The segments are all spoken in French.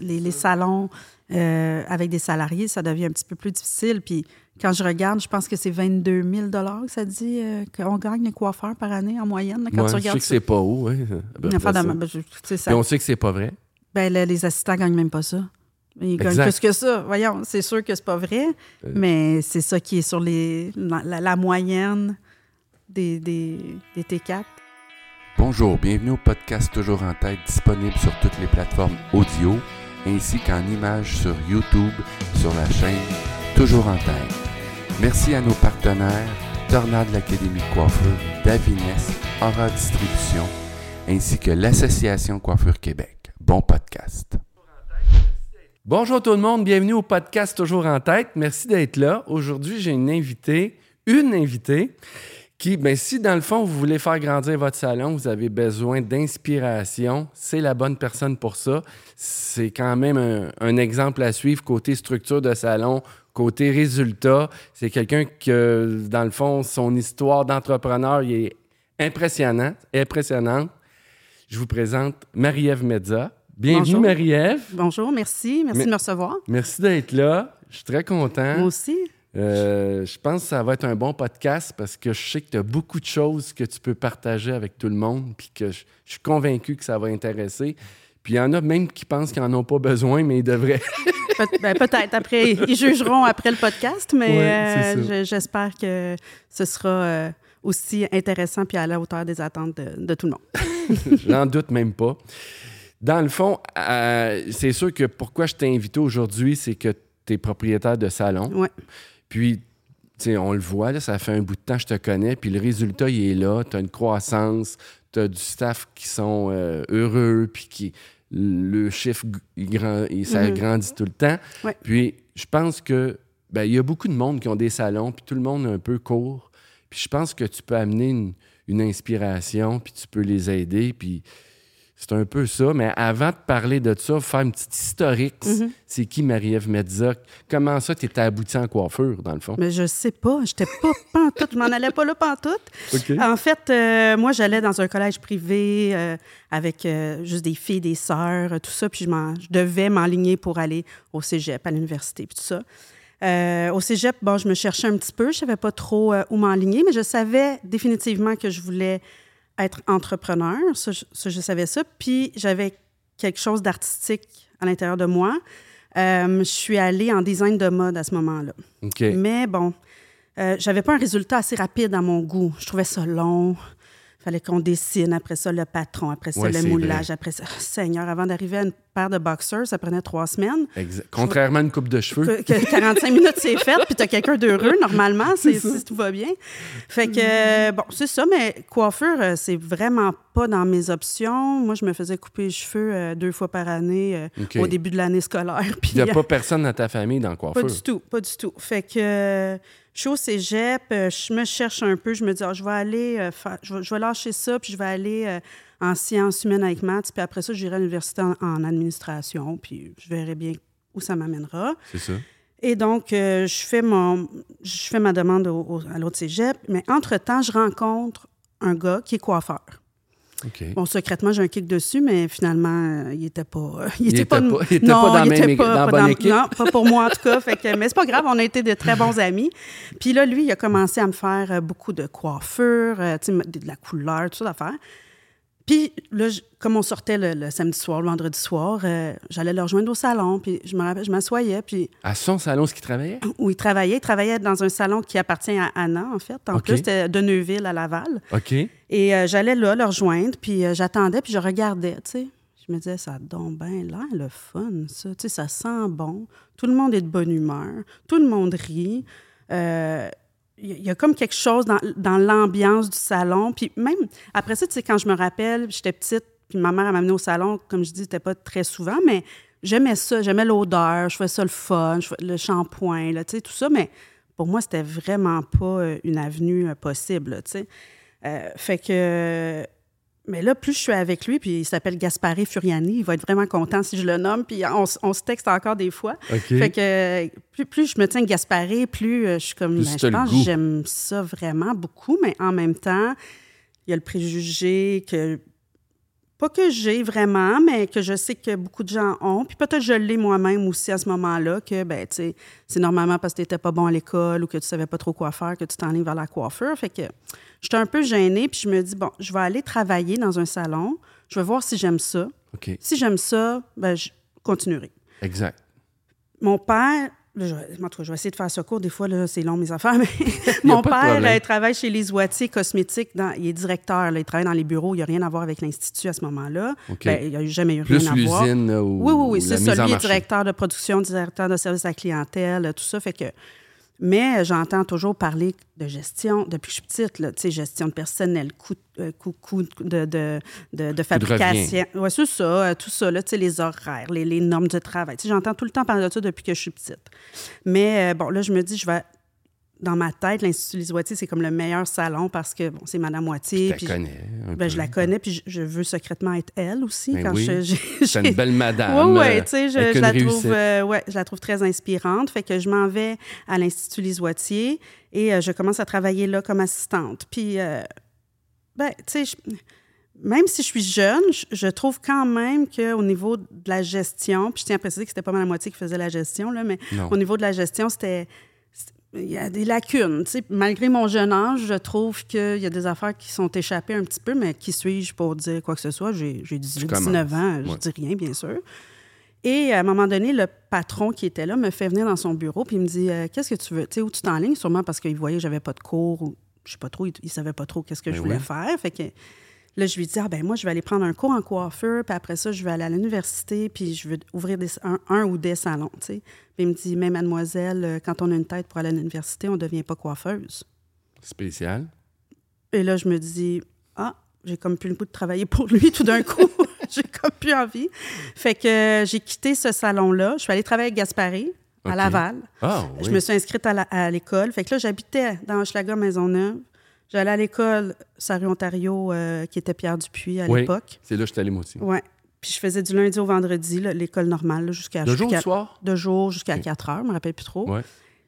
Les, les salons euh, avec des salariés, ça devient un petit peu plus difficile. Puis quand je regarde, je pense que c'est 22 000 que ça dit euh, qu'on gagne les coiffeurs par année en moyenne. là, quand Ouais, tu je regardes sais que c'est pas haut. De- ben, je- ça- Puis on sait que c'est pas vrai. ben, là, les assistants gagnent même pas ça. Ils gagnent Exact. plus que ça. Voyons, c'est sûr que c'est pas vrai, Euh. mais c'est ça qui est sur les, la, la- la moyenne des, des, des T4. Bonjour, bienvenue au podcast Toujours en tête, disponible sur toutes les plateformes audio, ainsi qu'en images sur YouTube, sur la chaîne Toujours en tête. Merci à nos partenaires, Tornade l'Académie de coiffure, Davines, Aura Distribution, ainsi que l'Association Coiffure Québec. Bon podcast. Bonjour tout le monde, bienvenue au podcast Toujours en tête. Merci d'être là. Aujourd'hui, j'ai une invitée, une invitée qui, ben, si dans le fond, vous voulez faire grandir votre salon, vous avez besoin d'inspiration, c'est la bonne personne pour ça. C'est quand même un, un exemple à suivre côté structure de salon, côté résultat. C'est quelqu'un que, dans le fond, son histoire d'entrepreneur est impressionnant, impressionnante. Je vous présente Marie-Ève Medza. Bienvenue. Marie-Ève. Bonjour, merci. Merci de me recevoir. Merci d'être là. Je suis très content. Moi aussi. Euh, je pense que ça va être un bon podcast parce que je sais que tu as beaucoup de choses que tu peux partager avec tout le monde, puis que je, je suis convaincu que ça va intéresser. Puis il y en a même qui pensent qu'ils n'en ont pas besoin, mais ils devraient. Ben, Peut-être après, ils jugeront après le podcast, mais Ouais, euh, j'espère que ce sera euh, aussi intéressant puis à la hauteur des attentes de, de tout le monde. J'en doute même pas. Dans le fond, euh, c'est sûr que pourquoi je t'ai invité aujourd'hui, c'est que tu es propriétaire de salon. Ouais. Puis, tu sais, on le voit, là, ça fait un bout de temps que je te connais, puis le résultat, il est là. Tu as une croissance, tu as du staff qui sont euh, heureux, puis qui. Le chiffre, il grand- il- ça Mhm. grandit tout le temps. Ouais. Puis, je pense que. ben, il y a beaucoup de monde qui ont des salons, puis tout le monde est un peu court. Puis, je pense que tu peux amener une, une inspiration, puis tu peux les aider, puis. C'est un peu ça, mais avant de parler de ça, faire une petite historique. Mhm. C'est qui Marie-Ève Medza? Comment ça, tu étais abouti en coiffure, dans le fond? Mais je sais pas, j'étais pas pantoute, je m'en allais pas là pantoute. OK. En fait, euh, moi, j'allais dans un collège privé euh, avec euh, juste des filles, des sœurs, tout ça, puis je, je devais m'enligner pour aller au cégep, à l'université, puis tout ça. Euh, au cégep, bon, je me cherchais un petit peu, je savais pas trop euh, où m'enligner, mais je savais définitivement que je voulais être entrepreneur, ça, je, ça, je savais ça, puis j'avais quelque chose d'artistique à l'intérieur de moi. Euh, je suis allée en design de mode à ce moment-là. Mais bon, euh, j'avais pas un résultat assez rapide à mon goût. Je trouvais ça long. Fallait qu'on dessine, après ça, le patron, après ça, Ouais, le moulage, après ça. Seigneur, avant d'arriver à une paire de boxers, ça prenait trois semaines. Exact. Contrairement à une coupe de cheveux. Que, que 45 minutes, c'est fait, puis t'as quelqu'un d'heureux, normalement, c'est, si tout va bien. Fait que, euh, bon, c'est ça, mais coiffure, euh, c'est vraiment pas dans mes options. Moi, je me faisais couper les cheveux euh, deux fois par année au début de l'année scolaire. Puis, Il n'y a pas personne dans ta famille dans la pas coiffure. du tout, pas du tout. Fait que je suis au cégep, euh, je me cherche un peu, je me dis, ah, je vais aller, euh, je, vais, je vais lâcher ça, puis je vais aller euh, en sciences humaines avec maths, puis après ça, j'irai à l'université en, en administration, puis je verrai bien où ça m'amènera. C'est ça. Et donc, euh, je, fais mon, je fais ma demande au- au- à l'autre cégep, mais entre-temps, je rencontre un gars qui est coiffeur. Bon, secrètement, j'ai un kick dessus, mais finalement, euh, il était pas. euh, il était était pas, pas- il était non, pas dans il était pas- dans la pas bonne dans- équipe. Non, pas pour moi en tout cas. Fait que, mais c'est pas grave, on a été de très bons amis. Puis là, lui, il a commencé à me faire euh, beaucoup de coiffure, tu sais, de de la couleur, tout ça d'affaires. Puis là, je- comme on sortait le, le samedi soir, le vendredi soir, euh, j'allais le rejoindre au salon, puis je me rappelle, je m'assoyais, puis À son salon, ce qui travaillait? où il travaillait, il travaillait dans un salon qui appartient à Anna, en fait. En plus, c'était de Neuville à Laval. OK. Et euh, j'allais là le rejoindre, puis euh, j'attendais, puis je regardais, tu sais. Je me disais, ça donne bien l'air, le fun, ça. Tu sais, ça sent bon. Tout le monde est de bonne humeur. Tout le monde rit. Il y, a- comme quelque chose dans, dans l'ambiance du salon. Puis même, après ça, tu sais, quand je me rappelle, j'étais petite, puis ma mère elle m'amenait au salon, comme je dis, c'était pas très souvent, mais j'aimais ça. J'aimais l'odeur, je trouvais ça le fun, je le shampoing, tu sais, tout ça. Mais pour moi, c'était vraiment pas euh, une avenue euh, possible, tu sais. Euh, fait que. Mais là, plus je suis avec lui, puis il s'appelle Gaspare Furiani, il va être vraiment content si je le nomme, puis on, se texte encore des fois. Fait que plus, plus je me tiens Gasparé, plus euh, je suis comme, ben, je pense j'aime ça vraiment beaucoup, mais en même temps, il y a le préjugé que pas que j'ai vraiment, mais que je sais que beaucoup de gens ont. Puis peut-être je l'ai moi-même aussi à ce moment-là, que, ben, tu sais, c'est normalement parce que tu n'étais pas bon à l'école ou que tu savais pas trop quoi faire que tu t'enlignes vers la coiffure. Fait que j'étais un peu gênée, puis je me dis, bon, je vais aller travailler dans un salon, je vais voir si j'aime ça. Si j'aime ça, ben, je continuerai. Exact. Mon père, là, je, vais- je vais essayer de faire ça court. Des fois, là, c'est long, mes affaires, mais mon père, il travaille chez les Oitiers Cosmétiques. Dans, il est directeur. là, il travaille dans les bureaux. Il n'y a rien à voir avec l'Institut à ce moment-là. Ben, il n'y a jamais eu Plus rien à voir. ou Oui, oui, oui, ou c'est ça. est directeur de production, directeur de service à la clientèle, tout ça. Fait que. Mais euh, j'entends toujours parler de gestion depuis que je suis petite, là, tu sais, gestion de personnel, coût, euh, coût, coût de, de, de, de fabrication. Oui, c'est ça, euh, tout ça, là, tu sais, les horaires, les, les normes de travail. Tu sais, j'entends tout le temps parler de ça depuis que je suis petite. Mais bon, là, je me dis, je vais. Dans ma tête, l'Institut Oitiers, c'est comme le meilleur salon parce que, bon, c'est Madame Moitié. Puis la connais. un ben, peu. je la connais, puis je, je veux secrètement être elle aussi. Ben quand oui. je, C'est une belle madame. oui, oui, euh, tu sais, je, je la trouve, euh, ouais, je la trouve très inspirante. Fait que je m'en vais à l'Institut Les Oitiers et euh, je commence à travailler là comme assistante. Puis, euh, ben, tu sais, je- même si je suis jeune, je, je trouve quand même qu'au niveau de la gestion, puis je tiens à préciser que c'était pas mal la moitié qui faisait la gestion, là, mais Non. au niveau de la gestion, c'était. Il y a des lacunes. Malgré mon jeune âge, je trouve qu'il y a des affaires qui sont échappées un petit peu, mais qui suis-je pour dire quoi que ce soit? J'ai j'ai 18, commences. 19 ans, je dis rien, bien sûr. Et à un moment donné, le patron qui était là me fait venir dans son bureau puis il me dit euh, Qu'est-ce que tu veux? Tu sais, où tu t'enlignes? Sûrement parce qu'il voyait que j'avais pas de cours ou je sais pas trop, il, il savait pas trop qu'est-ce que Ben je voulais faire. Fait que là, je lui dis Ah, ben moi, je vais aller prendre un cours en coiffeur, puis après ça, je vais aller à l'université, puis je veux ouvrir des, un, un ou des salons. tu sais. Puis il me dit Mais mademoiselle, euh, quand on a une tête pour aller à l'université, on devient pas coiffeuse. Spécial. Et là, je me dis, ah, j'ai comme plus le goût de travailler pour lui tout d'un coup. j'ai comme plus envie. Fait que euh, j'ai quitté ce salon-là. Je suis allée travailler avec Gasparé à. Laval. Ah, oui. Je me suis inscrite à l'école. Fait que là, j'habitais dans Hochelaga Maisonneuve. J'allais à l'école Sarre Ontario, euh, qui était Pierre Dupuis à Oui. l'époque. C'est là que je suis allé, moi aussi. Ouais. Puis je faisais du lundi au vendredi, l'école normale, là, jusqu'à... De jour jusqu'à- soir? De jour jusqu'à OK. 4 heures, je me rappelle plus trop. Ouais.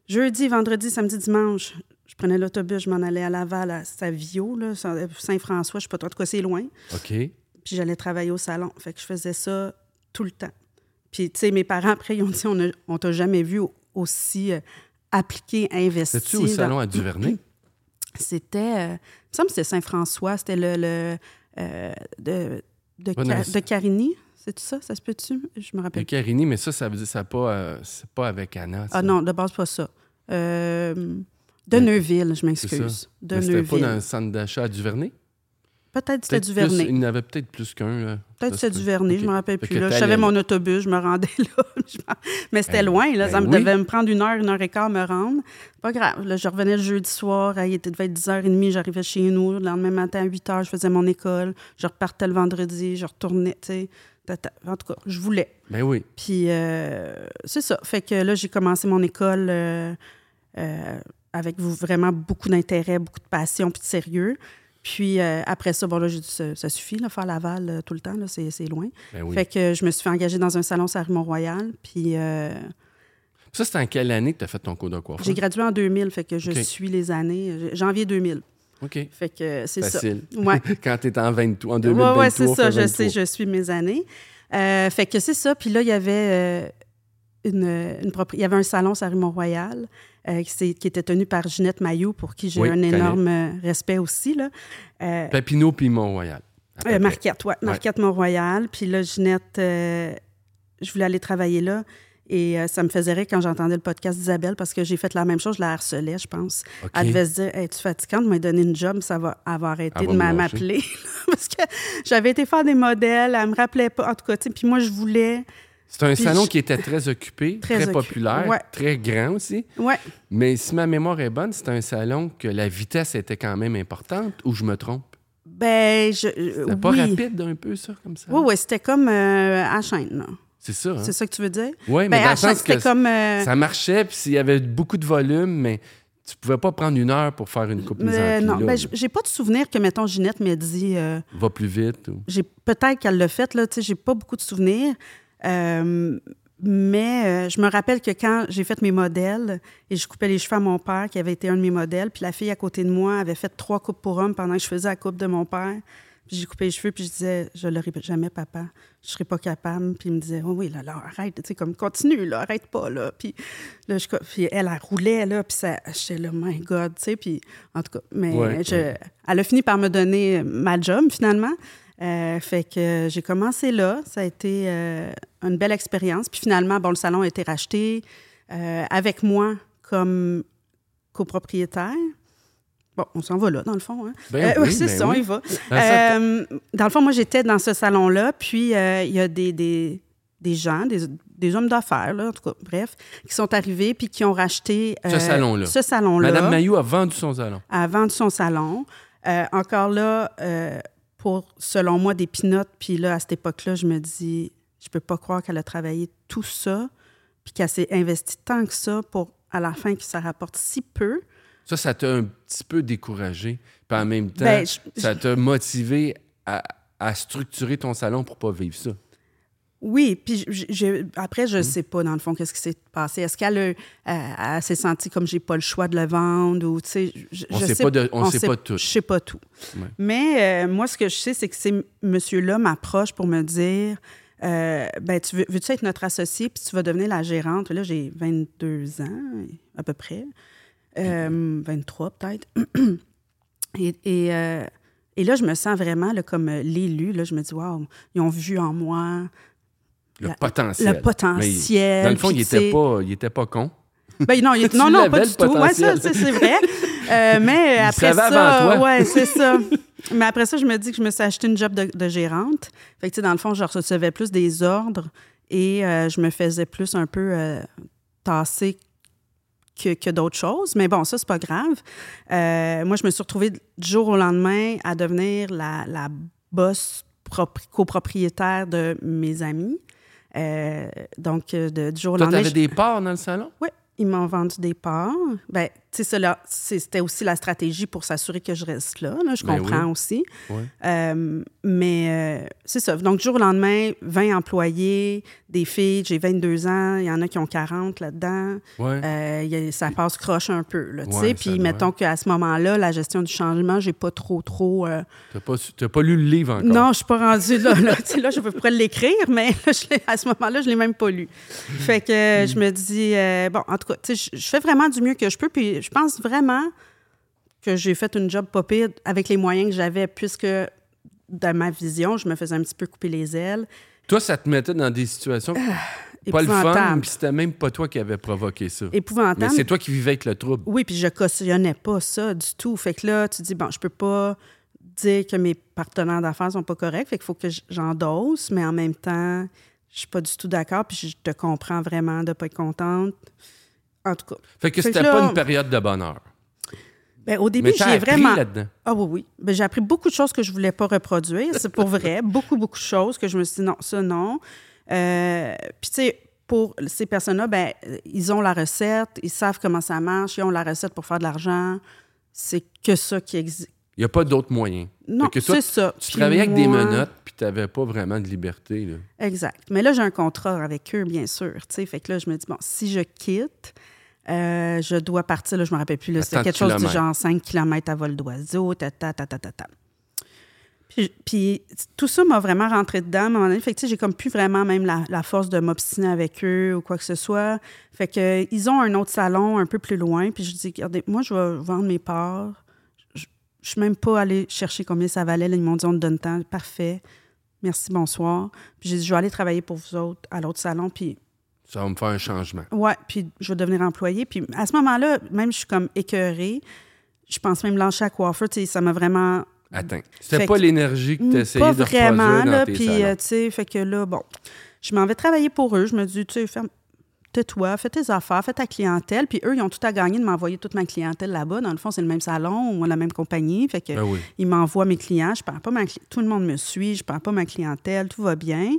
Jeudi, vendredi, samedi, dimanche, je prenais l'autobus, je m'en allais à Laval, à Savio, là, Saint-François, je sais pas trop, en tout cas, c'est loin. OK. Puis j'allais travailler au salon. Fait que je faisais ça tout le temps. Puis, tu sais, mes parents, après, ils ont dit on a- on t'a jamais vu aussi euh, appliqué, investi. C'était-tu au dans- salon à Duvernay? C'était, euh, il me semble que c'était Saint-François, c'était le, le, euh, de, de, Ca- de Carigny. C'est ça? Ça se peut-tu? Je me Le rappelle. Carini, mais ça, ça veut dire ça pas, euh, c'est pas avec Anna. ça. Ah non, de base, pas ça. Euh, de Neuville, je m'excuse. De C'était pas Neuville. dans le centre d'achat à Duvernay? Peut-être c'était du Vernet. Il y en avait peut-être plus qu'un. Peut-être c'était du. Vernet, OK. je me rappelle Fait plus. Là. Je savais mon autobus, je me rendais là. Mais c'était Ben, loin, là. ben ça me oui. devait me prendre une heure, une heure et quart me rendre. Pas grave. Là, je revenais le jeudi soir, il était- devait être 10h30, j'arrivais chez nous. Le lendemain matin, à 8h, je faisais mon école. Je repartais le vendredi, je retournais, tu sais. En tout cas, je voulais. Ben oui. Puis euh, c'est ça. Fait que là, j'ai commencé mon école euh, euh, avec vraiment beaucoup d'intérêt, beaucoup de passion puis de sérieux. Puis euh, après ça, bon là, j'ai dit, ça, ça suffit, là, faire Laval euh, tout le temps, là, c'est, c'est loin. Ben oui. Fait que je me suis fait engager dans un salon sur Mont-Royal. Puis euh, Ça, c'était en quelle année que tu as fait ton cours de coiffeur? j'ai gradué en 2000, fait que je suis les années, janvier 2000. OK. Fait que c'est ça. Facile. Ouais. Quand tu es en, 20 en Oui, 2023. ouais, c'est ça, je 23. sais, je suis mes années. Euh, fait que c'est ça. Puis là, il y avait euh, une, une propri- il y avait un salon sur Mont-Royal euh, qui, était tenu par Ginette Maillot, pour qui j'ai Oui, un énorme euh, respect aussi. Là. Euh, Papineau puis Mont-Royal. peu euh, près. Marquette, ouais, Marquette Mont-Royal. Puis là, Ginette, je voulais aller travailler là. Et ça me faisait rire quand j'entendais le podcast d'Isabelle parce que j'ai fait la même chose, je la harcelais, je pense. Elle devait se dire hey, Tu es fatigante de me donner une job, ça va, Elle va de m'appeler. Parce que j'avais été faire des modèles, elle me rappelait pas. En tout cas, tu sais, puis moi, je voulais. C'est un Puis salon je- qui était très occupé, Très populaire, ouais. très grand aussi. Ouais. Mais si ma mémoire est bonne, c'est un salon que la vitesse était quand même importante, ou je me trompe? Ben, je. C'était euh, pas rapide un peu, ça, comme ça? Oui, oui, c'était comme euh, à chaîne, là. C'est ça, hein? C'est ça que tu veux dire? Oui, mais Ben, dans le sens que comme. euh, ça marchait, puis s'il y avait beaucoup de volume, mais tu pouvais pas prendre une heure pour faire une coupe euh, non, là, ben, j'ai pas de souvenir que, mettons, Ginette m'ait dit. euh, Va plus vite. ou- j'ai peut-être qu'elle l'a fait, là, tu sais, j'ai pas beaucoup de souvenirs. Euh, mais euh, je me rappelle que quand j'ai fait mes modèles et je coupais les cheveux à mon père, qui avait été un de mes modèles, puis la fille à côté de moi avait fait trois coupes pour homme pendant que je faisais la coupe de mon père. Puis j'ai coupé les cheveux, puis je disais, je le répète jamais, papa. Je serais pas capable. Puis il me disait, oh oui, là, là, arrête, tu sais, comme, continue, là, arrête pas, là. Puis, là, je, puis elle, elle roulait, là, puis ça, j'étais là, my God, tu sais, puis en tout cas, mais Ouais, je- ouais. elle a fini par me donner ma job, finalement. Euh, fait que j'ai commencé là. Ça a été euh, une belle expérience. Puis finalement, bon, le salon a été racheté euh, avec moi comme copropriétaire. Bon, on s'en va là, dans le fond. Hein? Ben oui, oui, c'est ben ça, on y va. Dans le fond, moi, j'étais dans ce salon-là, puis il y a des, des, des gens, des, des hommes d'affaires, en tout cas, bref, qui sont arrivés puis qui ont racheté Ce salon-là. Ce salon-là Madame Mayou a vendu son salon. a vendu son salon. Encore là, pour, selon moi, des pinottes. Puis là, à cette époque-là, je me dis, je peux pas croire qu'elle a travaillé tout ça, puis qu'elle s'est investie tant que ça pour, à la fin, que ça rapporte si peu. Ça, ça t'a un petit peu découragé. Puis en même temps, Ben, je- ça t'a motivé à, à structurer ton salon pour pas vivre ça. Oui, puis j- j'ai- après, Mmh. je sais pas, dans le fond, qu'est-ce qui s'est passé. Est-ce qu'elle euh, s'est sentie comme j'ai pas le choix de le vendre ou, tu sais, je, On je sait pas de- on sait sait- pas tout. Je sais pas tout. Ouais. Mais euh, moi, ce que je sais, c'est que ces monsieur-là m'approche pour me dire, euh, ben, tu veux, veux-tu être notre associé, puis tu vas devenir la gérante? Là, j'ai 22 ans, à peu près. Euh, 23 peut-être. et, et, et là, je me sens vraiment là, comme l'élu. Là, je me dis, waouh, ils ont vu en moi Le La- potentiel. le potentiel. Mais dans le fond, il tu était sais- pas, il était pas con. Ben non, il- non, non, pas du tout. Ouais, ça, c'est vrai. Euh, mais Il après ça, ouais, c'est ça. Mais après ça, je me dis que je me suis acheté une job de, de gérante. Fait que, tu sais, dans le fond, je recevais plus des ordres et euh, je me faisais plus un peu euh, tasser que, que d'autres choses. Mais bon, ça, c'est pas grave. Moi, je me suis retrouvée du jour au lendemain à devenir la, la boss propri- copropriétaire de mes amis. Euh, donc, euh, de, du jour au lendemain. t'avais je- des parts dans le salon? oui, ils m'ont vendu des parts. Ben, tu cela, c'était aussi la stratégie pour s'assurer que je reste là. là, je Ben comprends oui. aussi. Euh, mais euh, c'est ça. Donc, du jour au lendemain, 20 employés, des filles, j'ai 22 ans, il y en a qui ont 40 là-dedans. Euh, ça passe croche un peu, là, tu Puis, mettons qu'à ce moment-là, la gestion du changement, j'ai pas trop, trop... euh, T'as pas, pas lu le livre encore. non, je suis pas rendue là. Là, Tu là je pourrais l'écrire, mais là, je l'ai- à ce moment-là, je l'ai même pas lu. Fait que je me dis, bon, en tout cas, tu je fais vraiment du mieux que je peux. Puis je pense vraiment que j'ai fait une job pas pire avec les moyens que j'avais, puisque dans ma vision, je me faisais un petit peu couper les ailes. Toi, ça te mettait dans des situations pas le fun, puis c'était même pas toi qui avais provoqué ça. Mais Épouvantable. c'est toi qui vivais avec le trouble. Oui, puis je cautionnais pas ça du tout. Fait que là, tu dis, bon, je peux pas dire que mes partenaires d'affaires sont pas corrects. Fait qu'il faut que j'endosse, mais en même temps, je suis pas du tout d'accord. Puis je te comprends vraiment de pas être contente. En tout cas, Fait que c'était là- pas une période de bonheur. ben, au début, j'ai vraiment. Ah oui, oui. Ben, j'ai appris beaucoup de choses que je voulais pas reproduire. C'est pour vrai. beaucoup, beaucoup de choses que je me suis dit non, ça, non. Euh, Puis, tu sais, pour ces personnes-là, ben, ils ont la recette, ils savent comment ça marche, ils ont la recette pour faire de l'argent. C'est que ça qui existe. Il n'y a pas d'autres moyens. Non, c'est ça. Tu Puis travaillais avec des menottes, puis tu n'avais pas vraiment de liberté. Là. Exact. Mais là, j'ai un contrat avec eux, bien sûr. tu sais. Fait que là, je me dis, bon, si je quitte, euh, je dois partir, là, je me rappelle plus, c'était quelque chose du genre 5 km à vol d'oiseau, ta, ta, ta, ta, ta, ta. Puis, puis tout ça m'a vraiment rentré dedans à un moment donné. Fait que, tu sais, j'ai comme plus vraiment même la, la force de m'obstiner avec eux ou quoi que ce soit. Fait que ils ont un autre salon un peu plus loin. Puis je dis, regardez, moi, je vais vendre mes parts. Je suis même pas allée chercher combien ça valait. Là, ils m'ont dit, on te donne temps. Parfait. Merci, bonsoir. Puis j'ai dit, je vais aller travailler pour vous autres à l'autre salon. Puis Ça va me faire un changement. Ouais, puis je vais devenir employée. Puis à ce moment-là, même je suis comme écœurée. Je pense même lâcher à coiffeur. Tu sais, ça m'a vraiment. Attends. C'était pas que- l'énergie que tu essayais Pas de vraiment, reproduire là. dans tes Puis, euh, tu sais, fait que là, bon, je m'en vais travailler pour eux. Je me dis, tu sais, ferme. Tais-toi, fais tes affaires, fais ta clientèle. Puis eux, ils ont tout à gagner de m'envoyer toute ma clientèle là-bas. Dans le fond, c'est le même salon ou la même compagnie. Fait que Ben oui. ils m'envoient mes clients, je perds pas ma tout le monde me suit, je perds pas ma clientèle, tout va bien.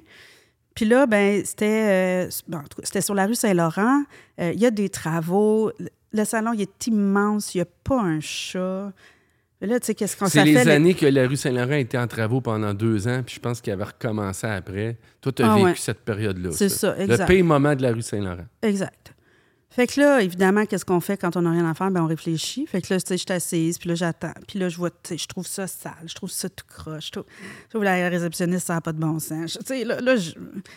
Puis là, ben c'était euh, bon, en tout cas, c'était sur la rue Saint-Laurent. Euh, Il y a des travaux. Le- Le salon, il est immense. Il n'y a pas un chat. Mais là, tu sais, qu'est-ce qu'on C'est ça les le- années que la rue Saint-Laurent était en travaux pendant deux ans, puis je pense qu'il avait recommencé après. Toi, tu as Ah vécu ouais. cette période-là. C'est ça, Le exact. pire moment de la rue Saint-Laurent. Exact. Fait que là, évidemment, qu'est-ce qu'on fait quand on n'a rien à faire? Ben, on réfléchit. Fait que là, tu sais, je suis assise, puis là, j'attends. Puis là, je vois, tu sais, je trouve ça sale, je trouve ça tout croche. Je trouve, je trouve la réceptionniste, ça n'a pas de bon sens. Tu sais, là, là, je-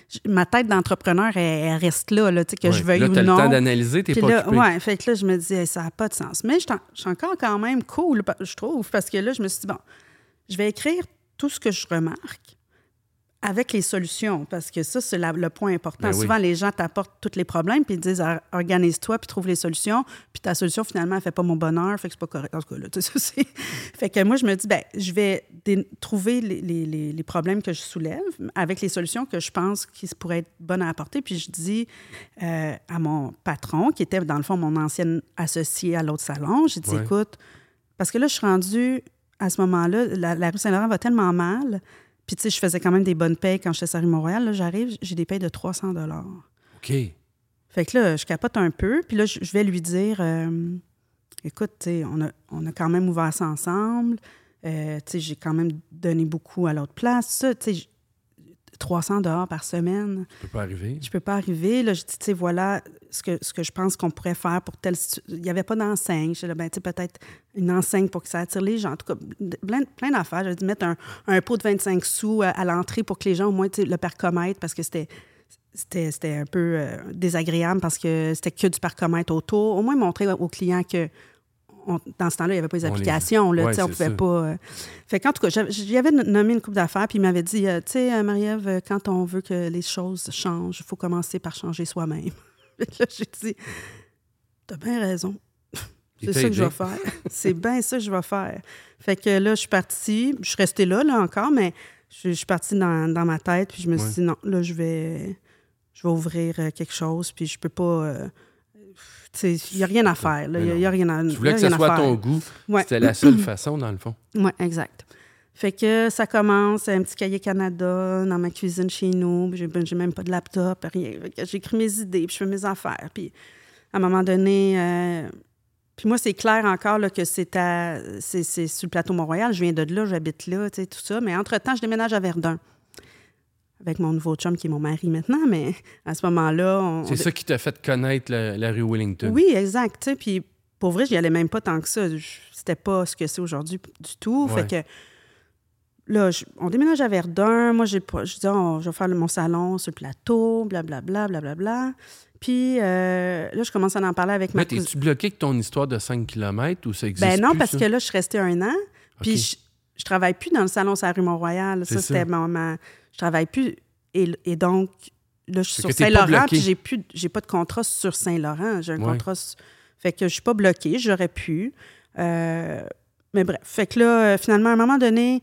je- ma tête d'entrepreneur, elle, elle reste là, là, tu sais, que je veuille Là, ou t'as le non. temps d'analyser, t'es pas là, occupé. ouais, fait que là, je me dis, Hey, ça n'a pas de sens. Mais je suis en- je suis encore quand même cool, je trouve, parce que là, je me suis dit, bon, je vais écrire tout ce que je remarque avec les solutions, parce que ça, c'est la- le point important. Ben oui. Souvent, les gens t'apportent tous les problèmes, puis ils disent, Or- organise-toi, puis trouve les solutions, puis ta solution, finalement, elle fait pas mon bonheur, fait que c'est pas correct. En tout cas, là, tu sais, ça, c'est- fait que moi, je me dis, ben, je vais dé- trouver les, les- les- les problèmes que je soulève avec les solutions que je pense qui pourraient être bonnes à apporter. Puis je dis euh, à mon patron, qui était dans le fond mon ancienne associée à l'autre salon, j'ai dit, Ouais. écoute, parce que là, je suis rendue à ce moment-là, la, la rue Saint-Laurent va tellement mal. Puis, tu sais, je faisais quand même des bonnes payes quand j'étais sur Montréal. Là, j'arrive, j'ai des payes de 300 OK. fait que là, je capote un peu. Puis là, je vais lui dire euh, écoute, tu sais, on a, on a quand même ouvert ça ensemble. Euh, tu sais, j'ai quand même donné beaucoup à l'autre place. Ça, tu sais, 300 dehors par semaine, Ça peut pas arriver. je peux pas arriver. Là, je dis, tu sais, voilà ce que, ce que je pense qu'on pourrait faire pour telle situ- Il n'y avait pas d'enseigne. Je dis, ben, tu sais, peut-être une enseigne pour que ça attire les gens. En tout cas, plein, plein d'affaires. J'ai dit mettre un, un pot de 25 sous à, à l'entrée pour que les gens, au moins, le parcomètre, parce que c'était c'était c'était un peu euh, désagréable parce que c'était que du parcomètre autour. Au moins montrer aux clients que on- dans ce temps-là, il n'y avait pas les On les- applications. Là, Ouais, on pouvait ça. pas. euh. Fait qu'en tout cas, j'avais- nommé une coupe d'affaires, puis il m'avait dit euh, Tu sais, euh, Marie-Ève, quand on veut que les choses changent, il faut commencer par changer soi-même. Là, j'ai dit T'as bien raison. C'est ça que je vais faire. C'est bien ça que je vais faire. Fait que là, je suis partie. Je suis restée là, là encore, mais je, je suis partie dans, dans ma tête. Puis je me suis dit, non, là, je vais, je vais ouvrir quelque chose. Puis je peux pas. euh, il n'y a rien à faire. là. N'y a, rien à Tu voulais que y à soit à ton goût. Ouais. C'était la seule façon, dans le fond. Oui, exact. Fait que ça commence, un petit cahier Canada dans ma cuisine chez nous. J'ai ben, j'ai même pas de laptop, rien. J'écris mes idées, puis je fais mes affaires. Puis à un moment donné, euh, puis moi, c'est clair encore là, que c'est à- c'est c'est sur le plateau Mont-Royal. Je viens de là, j'habite là, tu sais, tout ça. Mais entre-temps, je déménage à Verdun avec mon nouveau chum qui est mon mari maintenant. Mais à ce moment-là, on, C'est ça qui t'a fait connaître la, la rue Wellington. oui, exact. tu Puis pour vrai, j'y allais même pas tant que ça. C'était pas ce que c'est aujourd'hui du tout. Ouais. Fait que là, je- on déménage à Verdun. Moi, j'ai pas- je dis, oh, je vais faire mon salon sur le plateau, blablabla, blablabla. Puis euh, là, je commence à en parler avec ma Mais cousine. t'es-tu bloqué avec ton histoire de 5 km ou ça existe Ben non, plus, parce ça? que là, je suis restée un an. Puis je, je travaille plus dans le salon sur la rue Mont-Royal. Ça. c'était ma, ma- Je travaille plus. Et, et donc, là, je suis sur Saint-Laurent, puis j'ai plus, j'ai pas de contrat sur Saint-Laurent. J'ai un Ouais. contrat. Fait que je suis pas bloquée. J'aurais pu. Euh, mais bref. Fait que là, euh, finalement, à un moment donné,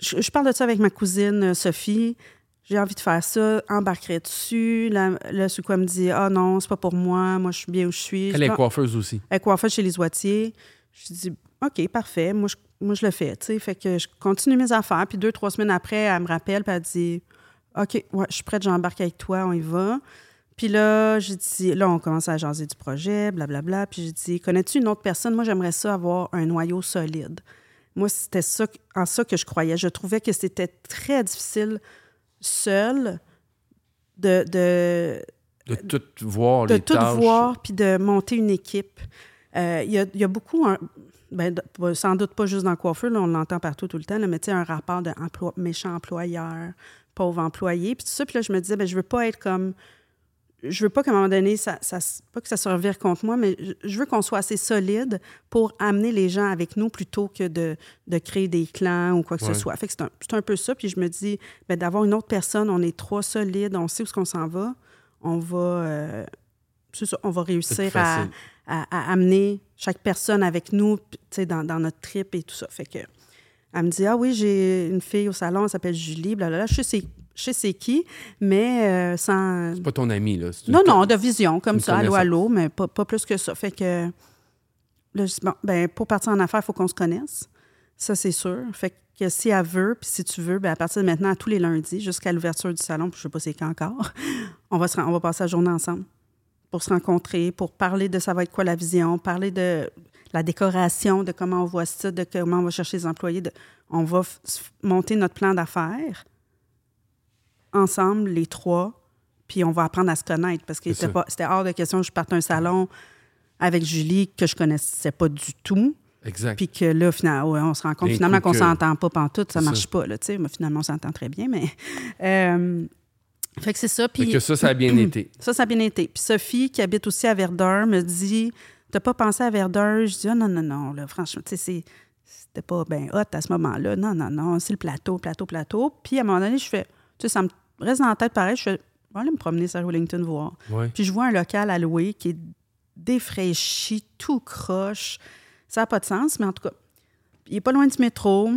je, je parle de ça avec ma cousine euh, Sophie. J'ai envie de faire ça, embarquerai dessus. Là, là sur quoi elle me dit Ah non, c'est pas pour moi, moi je suis bien où je suis. Elle est coiffeuse aussi. elle est coiffeuse chez les oitiers. Je dis, OK, parfait. Moi, je, moi, je le fais. tu sais. Fait que je continue mes affaires. Puis deux, trois semaines après, elle me rappelle. Puis elle dit, OK, ouais, je suis prête, j'embarque avec toi, on y va. Puis là, j'ai dit, là, on commence à jaser du projet, blablabla. Puis j'ai dit, connais-tu une autre personne? Moi, j'aimerais ça avoir un noyau solide. Moi, c'était ça, en ça que je croyais. Je trouvais que c'était très difficile seul de, de, De tout voir, de les tout tâches. voir puis de monter une équipe. Euh, Il y, a, il y a beaucoup, un- ben, sans doute pas juste dans le coiffeur, là, on l'entend partout tout le temps, là, mais tu sais, un rapport de emploi, méchant employeur, pauvre employé, puis tout ça. Puis là, je me disais, ben, je veux pas être comme. Je veux pas qu'à un moment donné, ça, pas que ça se revire contre moi, mais je- veux qu'on soit assez solide pour amener les gens avec nous plutôt que de, de créer des clans ou quoi que Ouais. ce soit. Fait que c'est un, un peu ça. Puis je me dis, ben, d'avoir une autre personne, on est trois solides, on sait où est-ce qu'on s'en va, on va, euh, ça, on va réussir à, à- à amener chaque personne avec nous dans, dans notre trip et tout ça. Fait que elle me dit Ah oui, j'ai une fille au salon, elle s'appelle Julie, blablabla. Je sais je sais qui, mais euh, sans. C'est pas ton ami, là. Non, non, de vision, comme ça, allô, allô, mais pas, pas plus que ça. Fait que là, je dis, bon, ben, pour partir en affaires, il faut qu'on se connaisse. Ça, c'est sûr. Fait que si elle veut, puis si tu veux, ben, à partir de maintenant, tous les lundis, jusqu'à l'ouverture du salon, puis je sais pas c'est quand encore, on va, se, on va passer la journée ensemble pour se rencontrer, pour parler de ça va être quoi la vision, parler de la décoration, de comment on voit ça, de comment on va chercher les employés. de- on va monter notre plan d'affaires ensemble, les trois, puis on va apprendre à se connaître parce que c'était hors de question que je parte un salon avec Julie que je connaissais pas du tout. Exact. Puis que là, finalement, ouais, on se rend compte finalement qu'on que- s'entend pas pantoute, ça marche ça. pas. Là, tu sais. Mais finalement, on s'entend très bien, mais... euh, fait que c'est ça. Puis que ça, ça a bien été. ça, ça a bien été. Puis Sophie, qui habite aussi à Verdun, me dit T'as pas pensé à Verdun Je dis Ah non, non, non, là, franchement, tu sais, c'est- c'était pas bien hot à ce moment-là. Non, non, non, c'est le plateau, plateau, plateau. Puis à un moment donné, je fais Tu sais, ça me reste dans la tête pareil. Je fais Je vais aller me promener sur Wellington voir. Ouais. Puis je vois un local à louer qui est défraîchi, tout croche. Ça n'a pas de sens, mais en tout cas, il est pas loin du métro.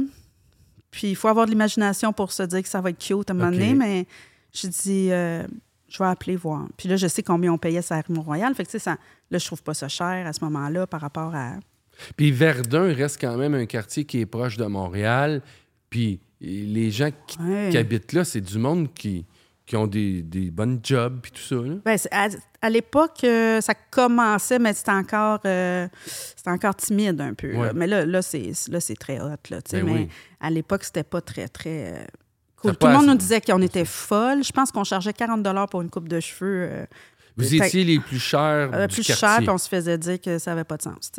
Puis il faut avoir de l'imagination pour se dire que ça va être cute à un moment donné, mais je dis, euh, je vais appeler voir. Puis là, je sais combien on payait ça à Mont-Royal. Fait que, tu sais, ça, là, je trouve pas ça cher à ce moment-là par rapport à. Puis Verdun reste quand même un quartier qui est proche de Montréal. Puis les gens qui, Ouais. qui habitent là, c'est du monde qui, qui ont des, des bonnes jobs puis tout ça. Là. Ben, à, à l'époque, euh, ça commençait, mais c'était encore, euh, encore timide un peu. là. Mais là, là c'est, très hot. Là, Ben mais oui. à l'époque, c'était pas très, très euh, cool. Tout le monde nous disait qu'on était folle. Je pense qu'on chargeait 40 pour une coupe de cheveux. euh, Vous Fait- étiez les plus chers euh, du plus cher, quartier. puis on se faisait dire que ça n'avait pas de sens.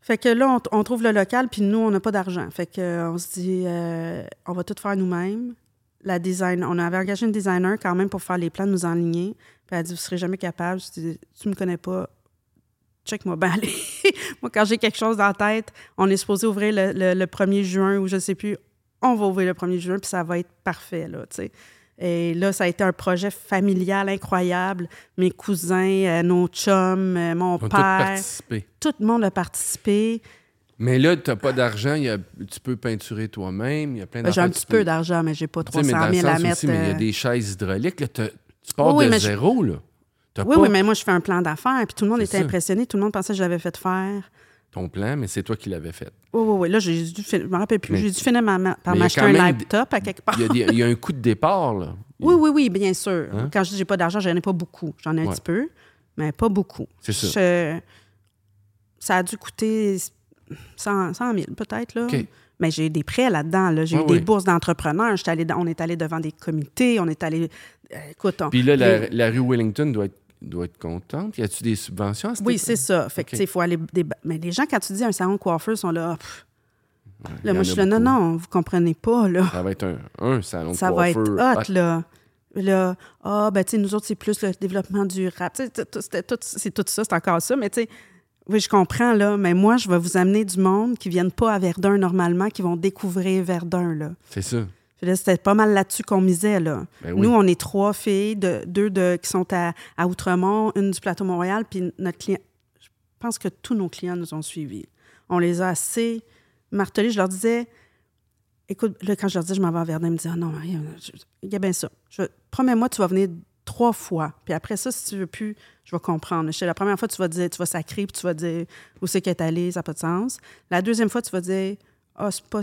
Fait que là, on, on trouve le local, puis nous, on n'a pas d'argent. Fait que euh, on se dit, euh, on va tout faire nous-mêmes. La design, on avait engagé une designer quand même pour faire les plans, nous enligner. Puis elle a dit, vous serez jamais capable. Je dis, tu me connais pas. Check-moi bien aller. Moi, quand j'ai quelque chose dans la tête, on est supposé ouvrir le, le- le 1er juin ou je sais plus. On va ouvrir le 1er juin, puis ça va être parfait, là, tu sais. Et là, ça a été un projet familial incroyable. Mes cousins, euh, nos chums, euh, mon Ils ont tous père, participé. tout le monde a participé. Mais là, tu n'as pas d'argent, il y a- tu peux peinturer toi-même, il y a plein Ben, J'ai un petit peux- peu d'argent, mais j'ai pas Tu sais, mais 300 dans le 000 à mettre. aussi, mais il y a euh, des chaises hydrauliques. Là, tu pars Oui, de je- zéro, là. T'as Oui, pas oui, mais moi, je fais un plan d'affaires, puis tout le monde était ça. impressionné. Tout le monde pensait que je l'avais fait faire. Ton plan, mais c'est toi qui l'avais fait. Oui, oui, oui. Là, j'ai dû je me rappelle plus. J'ai dû finir ma- ma- par m'acheter un même laptop à quelque part. Il y a, y un coup de départ, là. Oui, oui, oui, bien sûr. Hein? Quand je dis j'ai pas d'argent, j'en ai pas beaucoup. J'en ai un Ouais. petit peu, mais pas beaucoup. C'est ça. Je- ça a dû coûter 100, 100 000 peut-être, là. Mais j'ai des prêts là-dedans. Là. J'ai eu des oui. bourses d'entrepreneurs. On est allé devant des comités. On est allé... euh, écoute, on- Puis là, la, les- la rue Wellington doit être, doit être contente. Y a-tu des subventions à cette Oui, c'est ça. Fait que, OK. tu sais, il faut aller... des- Mais les gens, quand tu dis un salon de coiffeur, sont là... pff. Là, moi, je suis là, non, non, vous comprenez pas, là. Ça va être un, un salon de Ça va être coiffeur hot, là. Là, ah, ben, tu sais, nous autres, c'est plus le développement du rap. Tu sais, tout- c'était tout- c'est tout ça, c'est encore ça. Mais, tu sais, oui, je comprends, là. Mais moi, je vais vous amener du monde qui ne viennent pas à Verdun normalement, qui vont découvrir Verdun, là. C'est ça. C'était pas mal là-dessus qu'on misait, là. Ben oui. Nous, on est trois filles, de, deux de, qui sont à, à Outremont, une du plateau Montréal, puis notre client. Je pense que tous nos clients nous ont suivis. On les a assez martelés. Je leur disais, écoute, là, quand je leur disais, je m'en vais à Verdun, ils me disaient, ah non, il y a bien ça. Promets-moi, tu vas venir trois fois. Puis après ça, si tu veux plus, je vais comprendre. Sais, la première fois, tu vas dire, tu vas sacrer, puis tu vas dire où c'est qu'elle est allée, ça n'a pas de sens. La deuxième fois, tu vas dire, ah, c'est pas,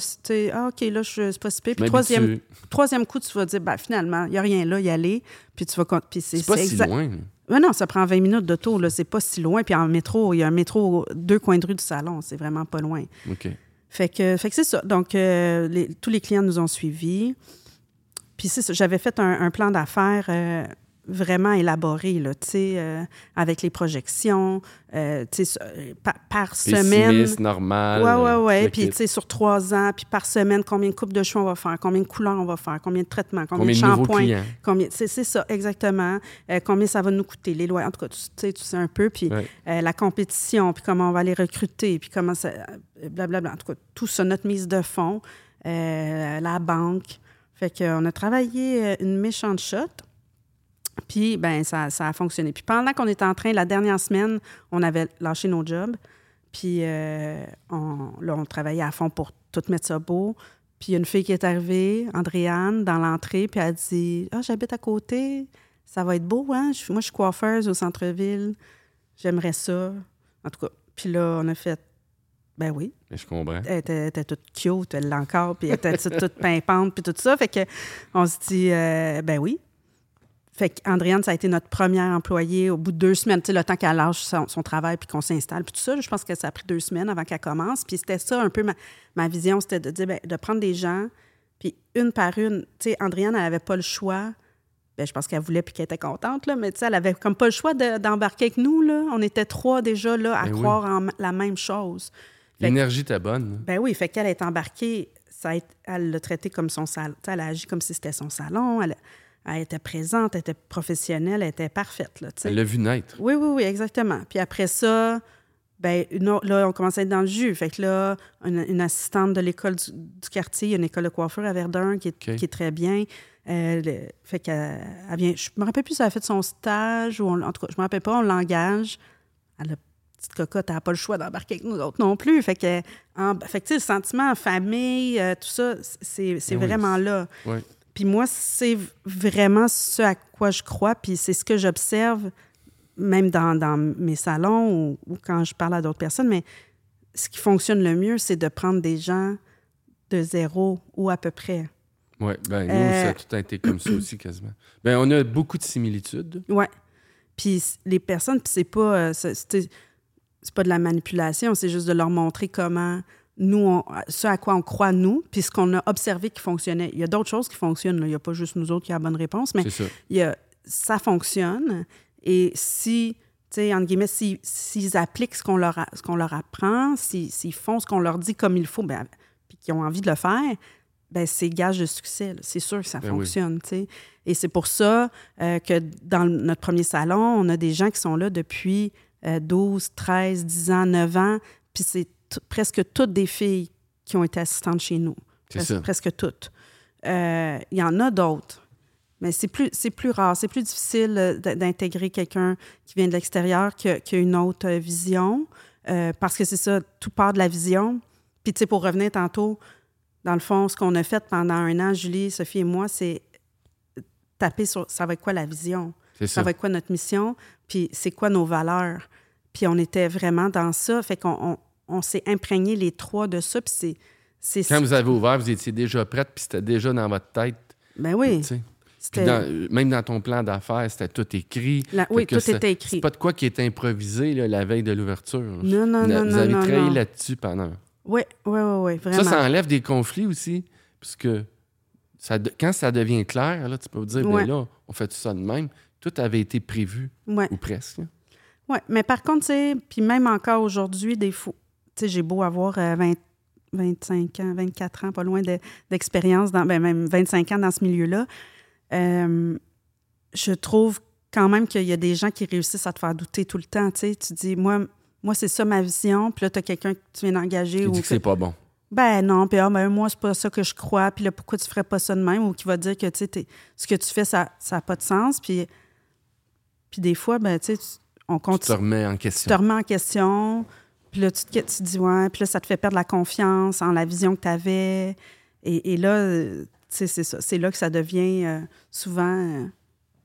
ah, OK, là, je, c'est pas si pire. Puis troisième, troisième coup, tu vas dire, ben, finalement, il n'y a rien là, y aller. Puis tu vas. Puis c'est C'est pas si loin. Ouais, non, ça prend 20 minutes de tour, là. C'est pas si loin. Puis en métro, il y a un métro, deux coins de rue du salon. C'est vraiment pas loin. OK. Fait que, fait que c'est ça. Donc, euh, les- tous les clients nous ont suivis. Puis c'est ça, j'avais fait un, un plan d'affaires euh, vraiment élaboré, là, euh, avec les projections, euh, euh, par, par semaine. Normal. Ouais, ouais, ouais. le Puis, tu sais, sur trois ans, puis par semaine, combien de coupes de cheveux on va faire, combien de couleurs on va faire, combien de traitements, combien, Combien de shampoings, combien. C'est c'est ça, exactement. Euh, combien ça va nous coûter, les lois. En tout cas, tu sais, tu sais un peu. Puis Ouais. la compétition, puis comment on va les recruter, puis comment ça. Blablabla. En tout cas, tout ça, notre mise de fonds, la banque. Fait qu'on a travaillé une méchante shot. Puis, ben ça, ça a fonctionné. Puis pendant qu'on était en train, la dernière semaine, on avait lâché nos jobs. Puis euh, on, là, on travaillait à fond pour tout mettre ça beau. Puis il y a une fille qui est arrivée, Andréane, dans l'entrée, puis elle a dit Ah, j'habite à côté, ça va être beau, hein? Je- moi, je suis coiffeuse au centre-ville, j'aimerais ça. En tout cas, puis là, on a fait Ben oui. Mais Je comprends. Elle était, elle était toute cute, elle l'a encore, puis elle était toute- toute pimpante, puis tout ça. Fait que on se dit, euh, ben oui. Fait qu'Andréane, ça a été notre première employée au bout de deux semaines, tu sais, le temps qu'elle lâche son, son travail puis qu'on s'installe, puis tout ça. Je pense que ça a pris deux semaines avant qu'elle commence. Puis c'était ça un peu ma, ma vision, c'était de dire, ben, de prendre des gens, puis une par une, tu sais, Andréane, elle n'avait pas le choix. Ben, je pense qu'elle voulait puis qu'elle était contente, là, mais tu sais, elle avait comme pas le choix de- d'embarquer avec nous. Là. On était trois déjà là, à Ben oui. croire en la même chose. Fait L'énergie était bonne. Ben oui, fait qu'elle est embarquée, ça a été- elle l'a traité comme son salon. Tu sais, Elle a agi comme si c'était son salon. Elle, elle était présente, elle était professionnelle, elle était parfaite. Là. Elle l'a vu naître. Oui, oui, oui, exactement. Puis après ça, ben autre- là, on commençait à être dans le jus. Fait que là, une, une assistante de l'école du, du quartier, il y a une école de coiffure à Verdun qui est, OK. qui est très bien. Euh, le- fait qu'elle elle vient. Je me rappelle plus si elle a fait son stage ou on- en tout cas, je me rappelle pas, on l'engage. Elle a petite cocotte, elle n'a pas le choix d'embarquer avec nous autres non plus. Fait que, en- fait que, tu sais, le sentiment en famille, euh, tout ça, c'est c'est Ben oui, vraiment là. Oui. Puis moi, c'est vraiment ce à quoi je crois, puis c'est ce que j'observe, même dans, dans mes salons ou, ou quand je parle à d'autres personnes. Mais ce qui fonctionne le mieux, c'est de prendre des gens de zéro ou à peu près. Oui, ben nous, Euh, ça a tout été comme ça aussi, quasiment. Ben, on a beaucoup de similitudes. Ouais. Puis les personnes, puis c'est pas, euh, c'est pas de la manipulation, c'est juste de leur montrer comment nous, on- ce à quoi on croit nous, puis ce qu'on a observé qui fonctionnait. Il y a d'autres choses qui fonctionnent. là. Il n'y a pas juste nous autres qui avons la bonne réponse, mais ça. il y a- ça fonctionne. Et si, tu sais, entre guillemets, si- s'ils appliquent ce qu'on leur, a- ce qu'on leur apprend, si- s'ils font ce qu'on leur dit comme il faut, ben, puis qu'ils ont envie de le faire, ben c'est gage de succès. C'est sûr que ça Ben oui. fonctionne, sais. Et c'est pour ça euh, que dans notre premier salon, on a des gens qui sont là depuis euh, 12, 13, 10 ans, 9 ans, puis c'est presque toutes des filles qui ont été assistantes chez nous. Pres- ça. Presque toutes. Euh, Il y en a d'autres. Mais c'est plus, c'est plus rare, c'est plus difficile euh, d'intégrer quelqu'un qui vient de l'extérieur, qui, a- qui a une autre euh, vision, euh, parce que c'est ça, tout part de la vision. Puis, tu sais, pour revenir tantôt, dans le fond, ce qu'on a fait pendant un an, Julie, Sophie et moi, c'est taper sur ça va être quoi la vision, C'est ça ça. va être quoi notre mission, puis c'est quoi nos valeurs? Puis on était vraiment dans ça, fait qu'on on, s'est imprégné les trois de ça, puis c'est... c'est Quand vous avez ouvert, vous étiez déjà prête, puis c'était déjà dans votre tête. Ben oui, dans- euh, même dans ton plan d'affaires, c'était tout écrit. la- oui, tout ça- était C'est écrit. pas de quoi qui est improvisé là, la veille de l'ouverture. Non, non, non, vous non, avez non, travaillé là-dessus pendant. Oui, oui, oui, oui, Ça, vraiment. ça enlève des conflits aussi. Parce que ça de- quand ça devient clair, là, tu peux vous dire, Ouais. ben là, on fait ça de même. Tout avait été prévu, Ouais. ou presque. Oui, mais par contre, tu sais, puis même encore aujourd'hui, des fois, sais, j'ai beau avoir euh, 20 25 ans, 24 ans, pas loin de- d'expérience, dans, ben même 25 ans dans ce milieu-là, euh, je trouve quand même qu'il y a des gens qui réussissent à te faire douter tout le temps, tu sais. Tu dis, moi, moi c'est ça ma vision, puis là, tu as quelqu'un que tu viens d'engager. Ou dit que c'est pas bon. ben non, puis ah, ben, moi, c'est pas ça que je crois, puis là, pourquoi tu ferais pas ça de même, ou qui va dire que, tu sais, ce que tu fais, ça n'a pas de sens, puis, puis des fois, ben, tu sais, on Tu te continue remets en tu te question. remets en question, puis là, tu te, tu te dis, ouais, puis là, ça te fait perdre la confiance en la vision que tu avais. Et, et là, euh, tu sais, c'est ça. C'est là que ça devient euh, souvent. euh,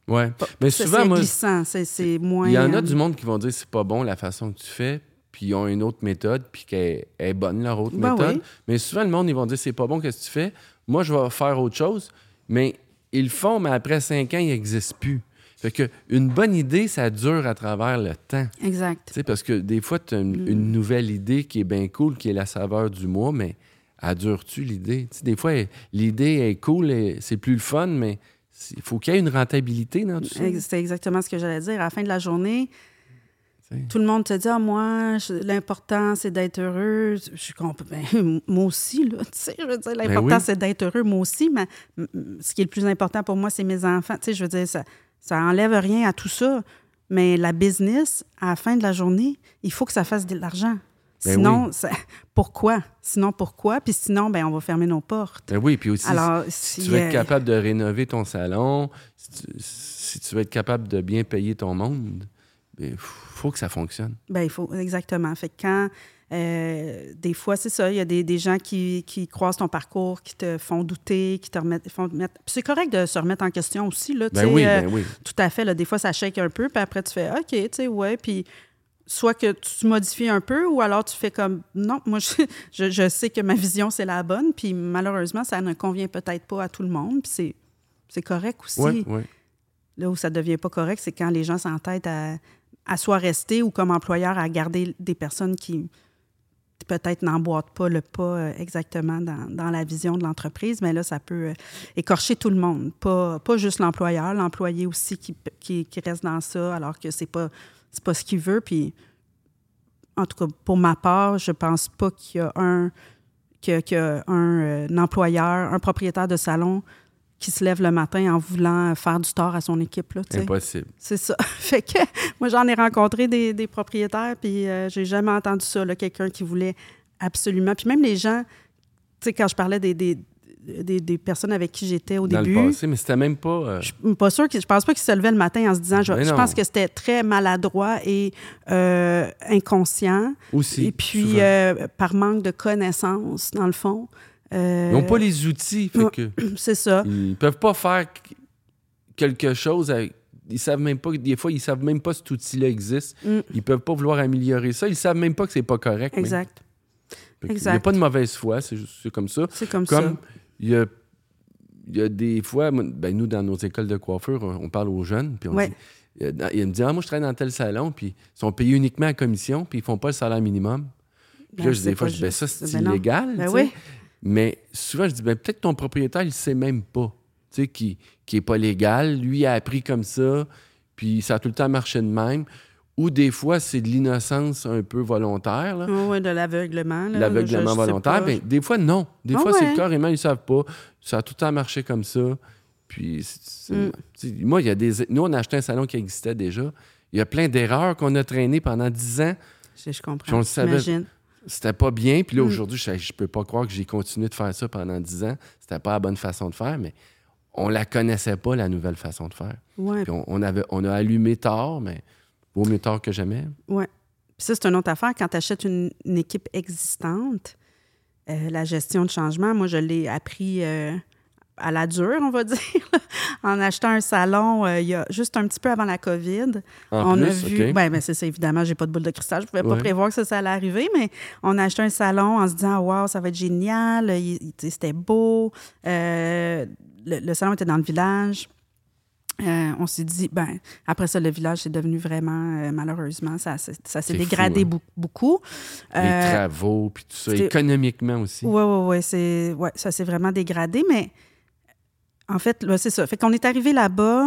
Ouais. Mais souvent, moi, c'est, moins. il y en a euh, du monde qui vont dire c'est pas bon la façon que tu fais, puis ils ont une autre méthode, puis qu'elle est bonne, leur autre Ben méthode. oui. Mais souvent, le monde, ils vont dire c'est pas bon, qu'est-ce que tu fais? Moi, je vais faire autre chose. Mais ils le font, mais après cinq ans, ils n'existent plus. Fait que une bonne idée, ça dure à travers le temps. Exact. Parce que des fois, tu as une, Mm. une nouvelle idée qui est bien cool, qui est la saveur du mois, mais elle dure-tu l'idée? Des fois, l'idée est cool, c'est plus le fun, mais il faut qu'il y ait une rentabilité dans tout ça. C'est exactement ce que j'allais dire. À la fin de la journée, tout le monde te dit, ah, moi, l'important, c'est d'être heureux. Je comprends. Ben, moi aussi, là. Tu sais, je veux dire, l'important, Ben oui. c'est d'être heureux, moi aussi, mais ce qui est le plus important pour moi, c'est mes enfants. Tu sais, je veux dire, ça, ça enlève rien à tout ça. Mais la business, à la fin de la journée, il faut que ça fasse de l'argent. Ben Sinon, ça- pourquoi? Sinon, pourquoi? Puis sinon, ben, on va fermer nos portes. Ben oui, puis aussi, Alors, si si, tu veux être euh, capable de rénover ton salon, si tu, si tu veux être capable de bien payer ton monde, il faut que ça fonctionne. Ben, il faut, exactement. Fait que quand, euh, des fois, c'est ça, il y a des, des gens qui, qui croisent ton parcours, qui te font douter, qui te remettent, font mettre... Puis c'est correct de se remettre en question aussi, là, tu Ben sais, oui, euh, ben oui. tout à fait, là, des fois, ça shake un peu, puis après, tu fais « OK, tu sais, ouais », puis soit que tu modifies un peu, ou alors tu fais comme « Non, moi, je, je, je sais que ma vision, c'est la bonne », puis malheureusement, ça ne convient peut-être pas à tout le monde, puis c'est, c'est correct aussi. Là où ça devient pas correct, c'est quand les gens s'entêtent à, à soit rester ou comme employeur à garder des personnes qui peut-être n'emboîtent pas le pas euh, exactement dans, dans la vision de l'entreprise, mais là, ça peut euh, écorcher tout le monde, pas, pas juste l'employeur, l'employé aussi qui, qui, reste dans ça alors que c'est pas, pas ce qu'il veut. Puis, en tout cas, pour ma part, je pense pas qu'il y a un, un, euh, employeur, un propriétaire de salon qui se lève le matin en voulant faire du tort à son équipe. Là, Impossible. C'est ça. fait que moi, j'en ai rencontré des, des propriétaires, puis euh, j'ai jamais entendu ça, quelqu'un qui voulait absolument. Puis même les gens, tu sais, quand je parlais des, des, des, des personnes avec qui j'étais au Dans début. le passé, mais c'était même pas. euh, Je suis pas sûre que, je pense pas qu'ils se levaient le matin en se disant, je, pense que c'était très maladroit et euh, inconscient. aussi. et puis, euh, par manque de connaissances, dans le fond. Euh, Ils n'ont pas les outils. Fait non. que C'est ça. ils peuvent pas faire qu- quelque chose avec. Ils savent même pas, des fois, ils savent même pas que cet outil-là existe. Mm. Ils peuvent pas vouloir améliorer ça. Ils savent même pas que c'est pas correct. Exact. Il n'y a pas de mauvaise foi, c'est comme ça. C'est comme, Comme ça. il y a, il y a des fois, ben, nous, dans nos écoles de coiffure, on parle aux jeunes, puis on Ouais. dit, il me dit, ah, moi, je travaille dans tel salon, puis ils sont payés uniquement à commission, puis ils font pas le salaire minimum. Puis là, Ben, je dis, des fois, je dis, ben, ça, c'est Ben illégal. Ben oui. Mais souvent, je dis, ben, peut-être ton propriétaire, il sait même pas, tu sais, qui qui est pas légal. Lui, il a appris comme ça, puis ça a tout le temps marché de même. Ou des fois, c'est de l'innocence un peu volontaire, là. Oui, de l'aveuglement. L'aveuglement volontaire, ben, des fois, non. Des Ah fois, ouais. c'est carrément, ils savent pas. Ça a tout le temps marché comme ça. Puis, Mm. moi, il y a des. Nous, on a acheté un salon qui existait déjà. Il y a plein d'erreurs qu'on a traînées pendant 10 ans. Je, je comprends. Puis on le savait. J'imagine. C'était pas bien. Puis là, Mm. aujourd'hui, je, je peux pas croire que j'ai continué de faire ça pendant 10 ans. C'était pas la bonne façon de faire, mais on la connaissait pas, la nouvelle façon de faire. Ouais. Puis on, on avait, on a allumé tard, mais vaut mieux tard que jamais. Ouais. Puis ça, c'est une autre affaire. Quand tu achètes une, une équipe existante, euh, la gestion de changement, moi, je l'ai appris euh, à la dure, on va dire, en achetant un salon euh, il y a juste un petit peu avant la COVID. En on plus, a vu. OK. Ben, ben, c'est ça, évidemment, j'ai pas de boule de cristal. Je pouvais pas prévoir que ça, ça allait arriver, mais on a acheté un salon en se disant, waouh, ça va être génial. C'était beau. Euh, le, le salon était dans le village. Euh, on s'est dit, ben, après ça, le village, c'est devenu vraiment, malheureusement, ça, ça, s'est dégradé fou, hein. beaucoup. Les travaux, puis tout ça, économiquement aussi. oui, oui, oui. c'est- ouais, ça s'est vraiment dégradé, mais en fait, là, c'est ça. Fait qu'on est arrivé là-bas,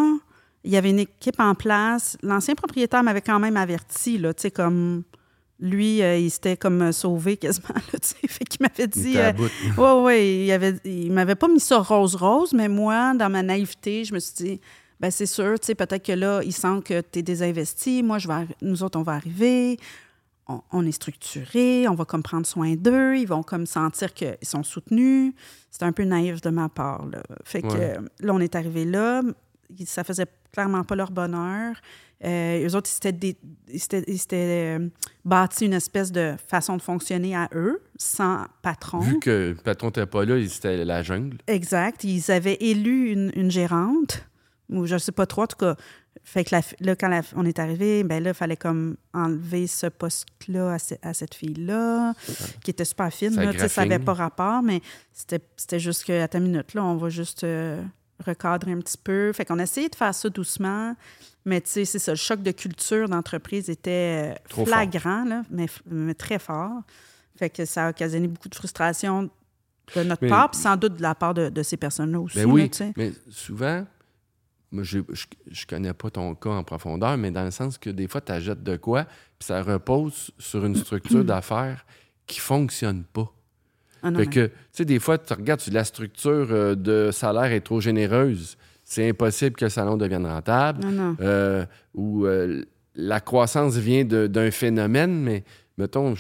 il y avait une équipe en place. L'ancien propriétaire m'avait quand même averti, là, tu sais, comme lui, euh, il s'était comme euh, sauvé quasiment, là, tu sais. Fait qu'il m'avait Il dit. euh, oui, il, avait, il m'avait pas mis ça rose-rose, mais moi, dans ma naïveté, je me suis dit, ben c'est sûr, tu sais, peut-être que là, ils sentent que tu es désinvesti. Moi, je vais, nous autres, on va arriver. On, on est structuré, on va comme prendre soin d'eux, ils vont comme sentir qu'ils sont soutenus. C'était un peu naïf de ma part. Là. Fait que Ouais. là, on est arrivé là. Ça faisait clairement pas leur bonheur. Euh, eux autres, ils s'étaient, euh, bâti une espèce de façon de fonctionner à eux, sans patron. Vu que le patron n'était pas là, c'était la jungle. Exact. Ils avaient élu une, une gérante, ou je ne sais pas trop, en tout cas. Fait que la là, quand la- on est arrivé, ben là, il fallait comme enlever ce poste-là à, ce- à cette fille-là, qui était super fine. Ça là, n'avait pas rapport, mais c'était juste que, à ta minute, là, on va juste euh, recadrer un petit peu. Fait qu'on a essayé de faire ça doucement, mais tu sais, c'est ça, le choc de culture d'entreprise était euh, Trop flagrant, là, mais, très fort. Fait que ça a occasionné beaucoup de frustration de notre Mais- part, puis sans doute de la part de, de ces personnes-là aussi. Ben là, oui, mais souvent, moi, je, je, je connais pas ton cas en profondeur, mais dans le sens que des fois, tu achètes de quoi, puis ça repose sur une structure d'affaires qui fonctionne pas. Ah non, Fait que, tu sais, des fois, tu regardes, la structure euh, de salaire est trop généreuse, c'est impossible que le salon devienne rentable. Non. Euh, ou euh, la croissance vient d'un phénomène, mais mettons,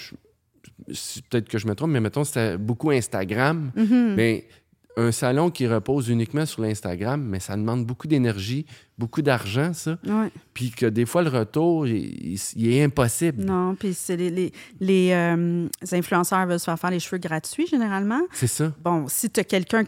peut-être que je me trompe, mais mettons, c'était beaucoup Instagram. Mhm. Mais un salon qui repose uniquement sur l'Instagram, mais ça demande beaucoup d'énergie, beaucoup d'argent, ça. Ouais. Puis que des fois, le retour, il, il- il est impossible. Non, puis c'est les, les, les, euh, influenceurs veulent se faire faire les cheveux gratuits, généralement. C'est ça. Bon, si tu as quelqu'un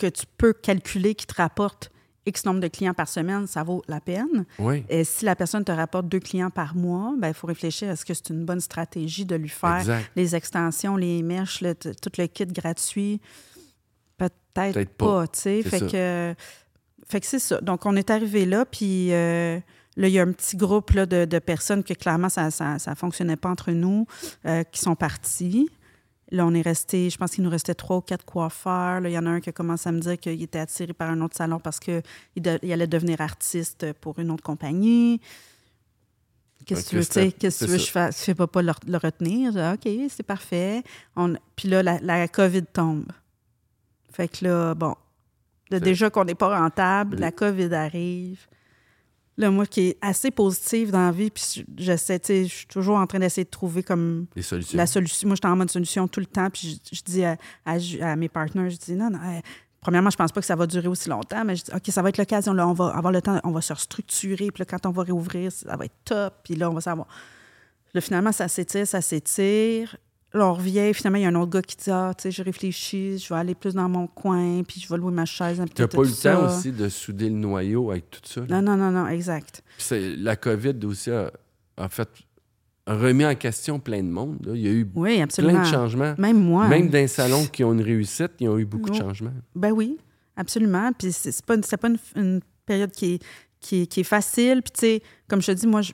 que tu peux calculer qui te rapporte X nombre de clients par semaine, ça vaut la peine. Oui. Et si la personne te rapporte deux clients par mois, ben, il faut réfléchir est-ce que c'est une bonne stratégie de lui faire Exact. les extensions, les mèches, le- tout le kit gratuit? Peut-être pas, tu sais. Fait ça. que, fait que c'est ça. Donc, on est arrivé là, puis euh, là, il y a un petit groupe là, de, de personnes que clairement, ça ne ça, ça fonctionnait pas entre nous, euh, qui sont partis. Là, on est resté, je pense qu'il nous restait trois ou quatre coiffeurs. Là, il y en a un qui a commencé à me dire qu'il était attiré par un autre salon parce qu'il il allait devenir artiste pour une autre compagnie. Qu'est-ce que tu veux, tu sais, qu'est-ce que tu veux, je fais, fais pas, pas le, retenir. OK, c'est parfait. On, puis là, la, la, COVID tombe. Fait que là, bon, déjà qu'on n'est pas rentable, la COVID arrive. Là, moi qui est assez positive dans la vie, puis j'essaie, tu sais, je suis toujours en train d'essayer de trouver comme solutions. la solution. Moi, je suis en mode solution tout le temps, puis je, dis à, à, mes partenaires, je dis non, non, premièrement, je pense pas que ça va durer aussi longtemps, mais je dis, OK, ça va être l'occasion, là, on va avoir le temps, on va se restructurer, puis là, quand on va réouvrir, ça va être top, puis là, on va savoir. Là, finalement, ça s'étire, ça s'étire. Là, on revient, finalement, il y a un autre gars qui dit Ah, tu sais, je réfléchis, je vais aller plus dans mon coin, puis je vais louer ma chaise. Tu n'as pas eu le temps aussi de souder le noyau avec tout ça? Non, non, non, non, exact. la COVID aussi a, fait remis en question plein de monde. Il y a eu plein de changements. Même moi. Même dans les salons qui ont une réussite, il y a eu beaucoup de changements. Ben oui, absolument. Puis c'est pas, pas une, période qui est, qui qui est facile. Puis tu sais, comme je te dis, moi, je,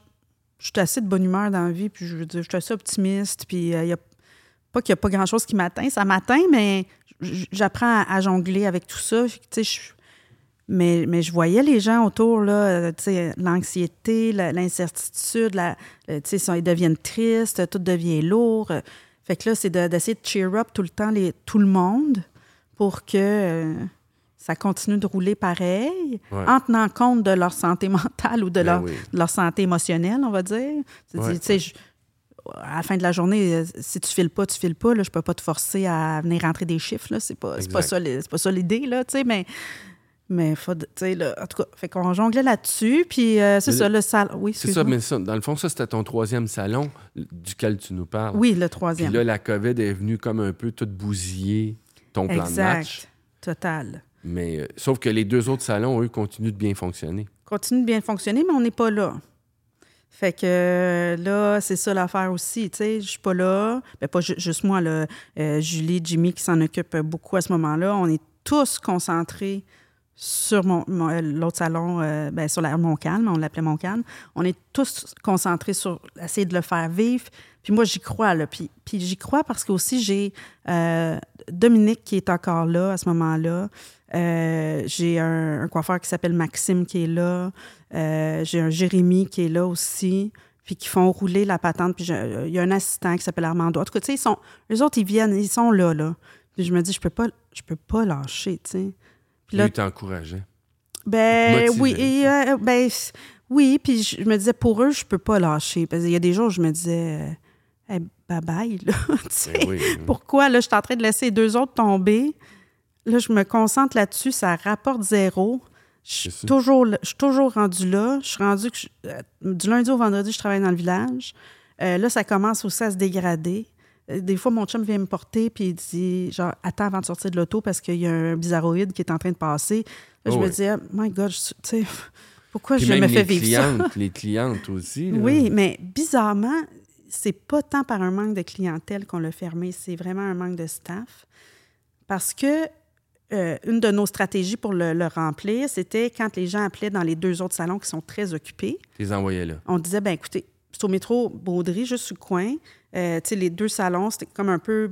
suis assez de bonne humeur dans la vie, puis je veux dire, je suis assez optimiste, puis euh, il y a pas qu'il n'y a pas grand-chose qui m'atteint, ça m'atteint, mais j'apprends à, jongler avec tout ça. mais, mais je voyais les gens autour, là, l'anxiété, l'incertitude, la, ils deviennent tristes, tout devient lourd. Fait que là, c'est d'essayer de, cheer up tout le temps les, tout le monde pour que euh, ça continue de rouler pareil, en tenant compte de leur santé mentale ou de, ben leur, leur, santé émotionnelle, on va dire. Ouais, à la fin de la journée, euh, si tu files pas, tu files pas. Là, je peux pas te forcer à venir rentrer des chiffres. C'est pas, pas ça, pas ça l'idée, là, mais. Mais faut, là, en tout cas, fait qu'on jonglait là-dessus, puis euh, c'est ça, le salon. Oui, c'est ça, mais ça, dans le fond, ça, c'était ton troisième salon duquel tu nous parles. Oui, le troisième. Puis là, la COVID est venue comme un peu tout bousiller ton plan de match. total. Mais euh, sauf que les deux autres salons, eux, continuent de bien fonctionner. Continuent de bien fonctionner, mais on n'est pas là. Fait que là, c'est ça l'affaire aussi. Tu sais, je suis pas là. Ben, pas juste moi, là. Euh, Julie, Jimmy qui s'en occupe beaucoup à ce moment-là. On est tous concentrés sur mon, euh, l'autre salon, euh, ben, sur la Montcalm, on l'appelait Montcalm. On est tous concentrés sur essayer de le faire vivre. Puis moi, j'y crois, là. Puis, puis j'y crois parce que aussi, j'ai Dominique qui est encore là à ce moment-là. J'ai un, coiffeur qui s'appelle Maxime qui est là. Euh, j'ai un Jérémy qui est là aussi, puis qui font rouler la patente. Puis il y a un assistant qui s'appelle Armando. En tout cas, tu sais, ils sont, eux autres, ils viennent, ils sont là, là. Puis je me dis, je peux pas, je peux pas lâcher, tu sais. Puis là, t'encourageais. Ben oui, euh, ben oui, puis je me disais, pour eux, je peux pas lâcher. Parce qu'il y a des jours où je me disais, hey, bye bye, là. Ben pourquoi, là, je suis en train de laisser deux autres tomber? Là, je me concentre là-dessus, ça rapporte zéro. Je suis toujours, je toujours rendue là. Je suis rendue que euh, du lundi au vendredi, je travaille dans le village. Euh, là, ça commence aussi à se dégrader. Euh, des fois, mon chum vient me porter puis il dit genre attends avant de sortir de l'auto parce qu'il y a un bizarroïde qui est en train de passer. Là, je oh me dis my God, tu sais pourquoi je me fais vivre clientes, ça Les clientes aussi. Oui, mais bizarrement, c'est pas tant par un manque de clientèle qu'on l'a fermé, c'est vraiment un manque de staff parce que euh, une de nos stratégies pour le, remplir, c'était quand les gens appelaient dans les deux autres salons qui sont très occupés. les envoyais là. On disait, ben écoutez, c'est au métro Baudry, juste sur le coin. Euh, les deux salons, c'était comme un peu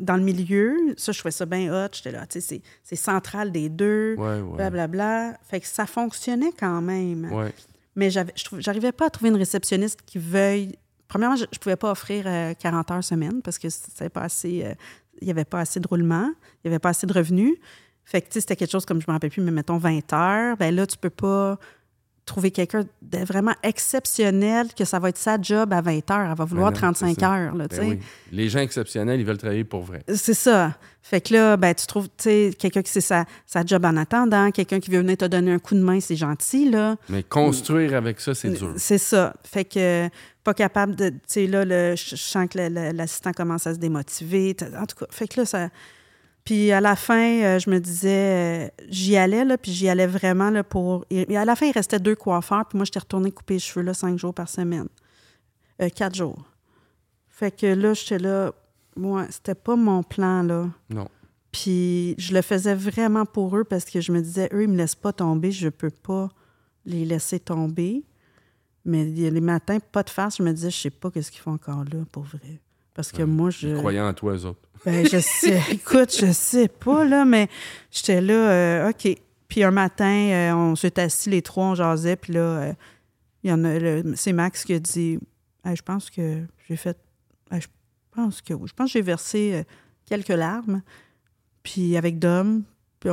dans le milieu. Ça, je trouvais ça bien hot. J'étais là, tu sais, c'est central des deux, blablabla. Bla, bla. Fait que ça fonctionnait quand même. Ouais. Mais j'arrivais pas à trouver une réceptionniste qui veuille... Premièrement, je, ne pouvais pas offrir 40 euh, heures semaine parce que c'était pas assez il n'y avait pas assez de roulement, il n'y avait pas assez de revenus. Fait que, c'était quelque chose comme, je ne me rappelle plus, mais mettons 20 heures. Ben là, tu peux pas trouver quelqu'un de vraiment exceptionnel que ça va être sa job à 20 heures. Elle va vouloir 35 heures. Là, ben Les gens exceptionnels, ils veulent travailler pour vrai. C'est ça. Fait que là, ben, tu trouves quelqu'un qui sait sa, sa job en attendant, quelqu'un qui veut venir te donner un coup de main, c'est gentil. Là. Mais construire avec ça, c'est dur. C'est ça. Fait que pas capable de. Tu sais, là, le, je sens que l'assistant commence à se démotiver. En tout cas, fait que là, ça. Puis à la fin, euh, je me disais, euh, j'y allais, là, puis j'y allais vraiment là, pour. Et à la fin, il restait deux coiffeurs, puis moi, j'étais retournée couper les cheveux là, cinq jours par semaine. Euh, quatre jours. Fait que là, j'étais là. Moi, c'était pas mon plan, là. Non. Puis je le faisais vraiment pour eux parce que je me disais, eux, ils me laissent pas tomber, je peux pas les laisser tomber. Mais les matins, pas de face, je me disais, je sais pas qu'est-ce qu'ils font encore là, pour vrai. Parce que moi, je. Ils croyaient en toi, eux autres. Ben, je sais. Écoute, je sais pas, là, mais j'étais là, euh, OK. Puis un matin, euh, on s'est assis les trois, on jasait, puis là, euh, y en a, c'est Max qui a dit Hey, Je pense que j'ai fait. hey, je pense que. Je pense que j'ai versé quelques larmes. Puis avec Dom, puis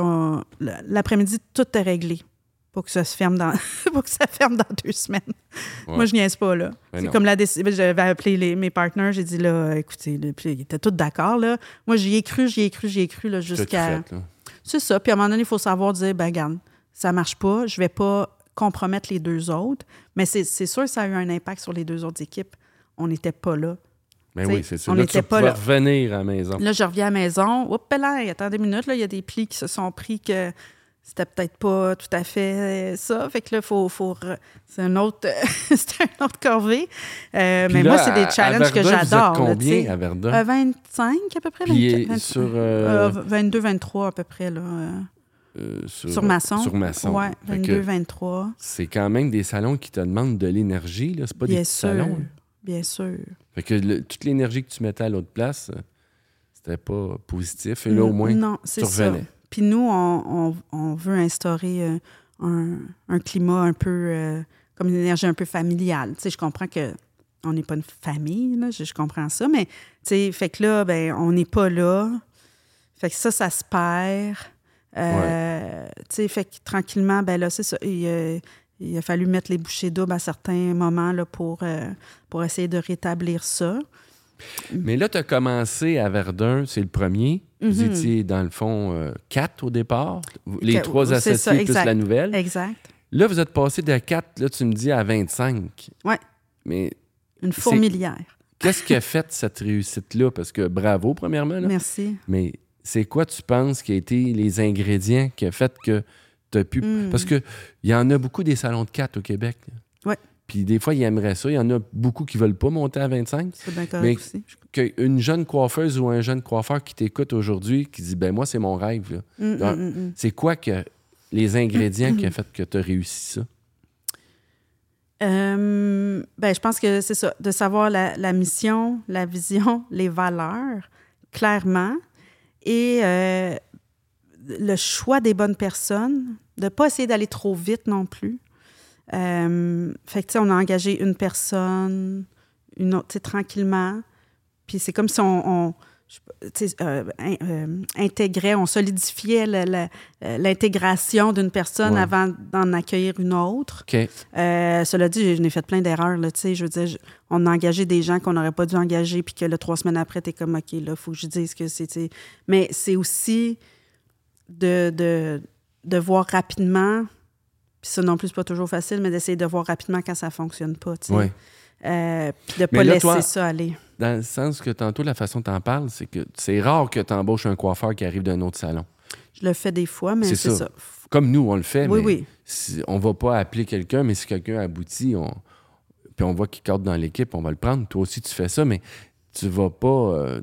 l'après-midi, tout est réglé. Pour que ça se ferme dans, pour que ça ferme dans deux semaines. Ouais. Moi, je niaise pas, là. Ben c'est comme la décision. J'avais appelé les- mes partenaires, j'ai dit, là, écoutez, là, puis ils étaient tous d'accord, là. Moi, j'y ai cru, j'y ai cru, j'y ai cru, là, jusqu'à. C'est ça. Puis à un moment donné, il faut savoir dire, ben, regarde, ça marche pas, je vais pas compromettre les deux autres. Mais c'est sûr que ça a eu un impact sur les deux autres équipes. On n'était pas là. Ben T'sais, oui, c'est ça. on Là, n'était tu pas là. revenir à la maison. Là, je reviens à la maison. Oups, là, attendez une minute, là, il y a des plis qui se sont pris que c'était peut-être pas tout à fait ça. Fait que là, faut, faut re- c'est un autre, c'est un autre corvée. Euh, mais là, moi, c'est des challenges que j'adore. là, combien sais. à Verdun? Euh, 25 à peu près. Puis 24, sur, 25, euh, euh, 22, 23 à peu près. Là, euh, Euh, sur, sur Masson. Sur Masson. Ouais, Fait 22, que 23. C'est quand même des salons qui te demandent de l'énergie. là. C'est pas des Bien petits sûr. salons. là. Bien sûr. Fait que le- toute l'énergie que tu mettais à l'autre place, euh, c'était pas positif. Et là, au moins, Non, tu c'est ça. Puis nous, on, on- on veut instaurer euh, un, un climat un peu, euh, comme une énergie un peu familiale. Tu sais, je comprends que on n'est pas une famille, là, je, je comprends ça, mais tu sais, fait que là, ben, on n'est pas là. Fait que ça, ça se perd. Euh, Tu sais, fait que tranquillement, ben là, c'est ça. Il, euh, il a fallu mettre les bouchées doubles à certains moments là, pour, pour essayer de rétablir ça. Mais là, tu as commencé à Verdun, c'est le premier. Vous Mhm. étiez, dans le fond, euh, quatre au départ. Les trois associés ça, plus la nouvelle. Exact. Là, vous êtes passé de 4, là, tu me dis, à 25. Ouais. Mais Une fourmilière. qu'est-ce qui a fait cette réussite-là? Parce que bravo, premièrement. là. Merci. Mais c'est quoi, tu penses, qui a été les ingrédients qui a fait que tu as pu. Mm. Parce qu'il y en a beaucoup des salons de 4 au Québec. là. Puis des fois, ils aimeraient ça. Il y en a beaucoup qui veulent pas monter à 25. C'est Mais qu'une jeune coiffeuse ou un jeune coiffeur qui t'écoute aujourd'hui, qui dit, ben moi, c'est mon rêve. là. Mm, mm, mm. C'est quoi que les ingrédients qui a fait que tu as réussi ça? Euh, ben, je pense que c'est ça, de savoir la, la mission, la vision, les valeurs, clairement, et euh, le choix des bonnes personnes, de ne pas essayer d'aller trop vite non plus. Euh, fait que, tu sais, on a engagé une personne, une autre, tu sais, tranquillement. Puis c'est comme si on, euh, euh, intégrait, on solidifiait l'intégration d'une personne Ouais. avant d'en accueillir une autre. Euh, cela dit, je n'ai fait plein d'erreurs. Là, tu sais, je veux dire, je- on a engagé des gens qu'on n'aurait pas dû engager, puis que là, trois semaines après, tu es comme, OK, là, il faut que je dise que c'est. Mais c'est aussi de, de, de voir rapidement, puis ça non plus, c'est pas toujours facile, mais d'essayer de voir rapidement quand ça fonctionne pas. tu sais. Ouais. Euh, puis de ne pas là, laisser toi- ça aller. Dans le sens que tantôt, la façon dont tu en parles, c'est que c'est rare que tu embauches un coiffeur qui arrive d'un autre salon. Je le fais des fois, mais C'est ça. ça. Comme nous, on le fait, Oui, mais oui. si- on va pas appeler quelqu'un, mais si quelqu'un aboutit, on, puis on voit qu'il cadre dans l'équipe, on va le prendre. Toi aussi, tu fais ça, mais tu vas pas, euh,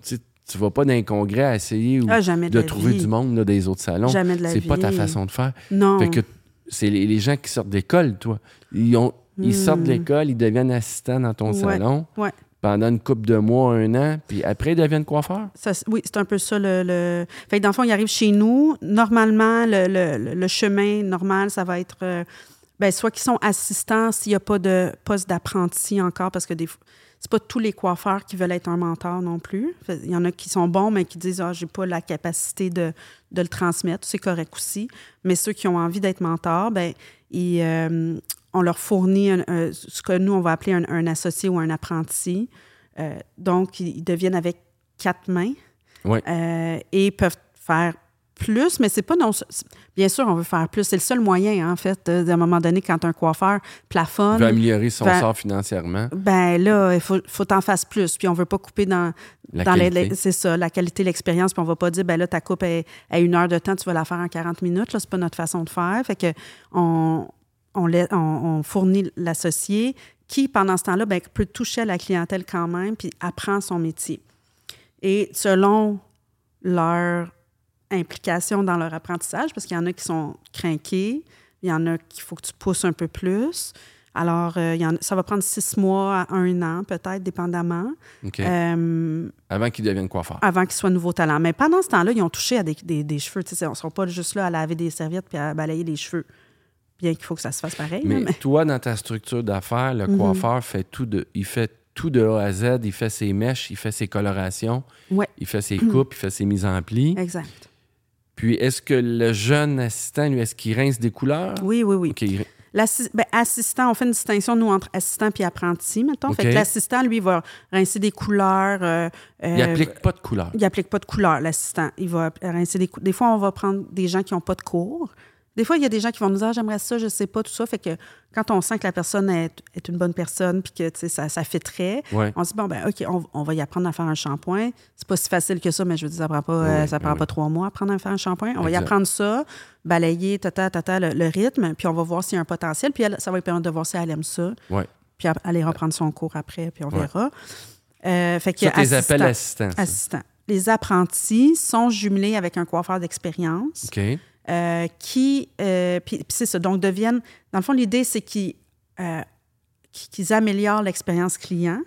tu vas pas d'un congrès à essayer ou Ah, de, trouver vie. du monde là, des autres salons. Jamais de la C'est pas ta façon de faire. Non. Fait que c'est les, les gens qui sortent d'école, toi. Ils, ont, ils Hmm. sortent de l'école, ils deviennent assistants dans ton Ouais, salon ouais. pendant une couple de mois, un an, puis après, ils deviennent coiffeurs? Ça, oui, c'est un peu ça. Le, le- Fait que dans le fond, il arrive chez nous. Normalement, le, le- le chemin normal, ça va être euh, ben, soit qu'ils sont assistants s'il n'y a pas de poste d'apprenti encore, parce que des fois, c'est pas tous les coiffeurs qui veulent être un mentor non plus. Il y en a qui sont bons, mais qui disent Ah, j'ai pas la capacité de, de le transmettre. C'est correct aussi. Mais ceux qui ont envie d'être mentors, ben, ils, euh, on leur fournit un- un- ce que nous, on va appeler un, un associé ou un apprenti. Euh, donc, ils deviennent avec quatre mains euh, et peuvent faire plus, mais c'est pas non. Bien sûr, on veut faire plus. C'est le seul moyen, en fait, euh, à un moment donné, quand un coiffeur Il plafonne. veut améliorer son Ben- sort financièrement. Ben là, il faut, faut t'en fasses plus. Puis on veut pas couper dans, La c'est ça, la qualité, l'expérience. Puis on va pas dire, ben là, ta coupe est à une heure de temps, tu vas la faire en 40 minutes. Là, c'est pas notre façon de faire. Fait que on, on, lai- on- on fournit l'associé qui, pendant ce temps-là, ben, peut toucher à la clientèle quand même, puis apprend son métier. Et selon leur implication dans leur apprentissage, parce qu'il y en a qui sont craqués, il y en a qu'il faut que tu pousses un peu plus. Alors, euh, il y en- ça va prendre six mois à un an, peut-être, dépendamment, euh, Avant qu'ils deviennent coiffeurs. avant qu'ils soient nouveaux talents. Mais pendant ce temps-là, ils ont touché à des, des- des cheveux. Tu sais, on ne sont pas juste là à laver des serviettes puis à balayer les cheveux. Bien qu'il faut que ça se fasse pareil. Mais, mais- Mhm. toi, dans ta structure d'affaires, le coiffeur fait tout de. Il fait tout de A à Z. Il fait ses mèches, il fait ses colorations, Ouais, il fait ses coupes, il fait ses mises en plis. exact. Puis est-ce que le jeune assistant, lui, est-ce qu'il rince des couleurs? Oui, oui, oui. OK. il- L'assi- ben, assistant, on fait une distinction, nous, entre assistant et apprenti, mettons. Fait que l'assistant, lui, va rincer des couleurs. euh, Il euh, n'applique pas de couleurs. Il applique pas de couleur, l'assistant. Il va rincer des cou- Des fois, on va prendre des gens qui n'ont pas de cours. Des fois, il y a des gens qui vont nous dire Ah, j'aimerais ça, je sais pas, tout ça. Fait que quand on sent que la personne est, est une bonne personne puis que ça, ça fitterait, Ouais. on se dit bon, ben OK, on, on va y apprendre à faire un shampoing. C'est pas si facile que ça, mais je veux dire, ça prend pas, euh, ça prend pas trois mois à apprendre à faire un shampoing. On va y apprendre ça, balayer, tata, tata, le, le rythme, puis on va voir s'il y a un potentiel. Puis elle, ça va lui permettre de voir si elle aime ça. Puis elle- aller reprendre son cours après, puis on verra. Euh, fait que Ça, tes appels assistants. Les apprentis sont jumelés avec un coiffeur d'expérience OK. Euh, qui, euh, puis, c'est ça, donc deviennent, dans le fond, l'idée, c'est qu'ils euh, améliorent l'expérience client.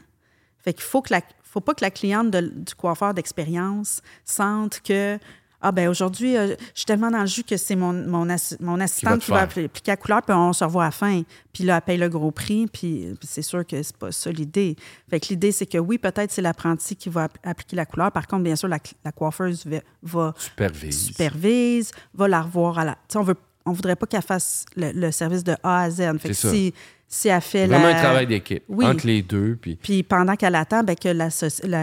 Fait qu'il faut que la, faut pas que la cliente du coiffeur d'expérience sente que ah ben aujourd'hui, euh, je suis tellement dans le jus que c'est mon, mon, assi- mon assistante te qui va appliquer la couleur, puis on se revoit à la fin. Puis là, elle paye le gros prix, puis, c'est sûr que c'est pas ça l'idée. Fait que l'idée, c'est que oui, peut-être c'est l'apprenti qui va app- appliquer la couleur. Par contre, bien sûr, la, la coiffeuse va, va Supervise. supervise, va la revoir à la. On veut, on voudrait pas qu'elle fasse le, le service de A à Z. Fait que si, si elle fait Vraiment la. un travail d'équipe. Oui. Entre les deux. Puis Puis pendant qu'elle attend, ben, que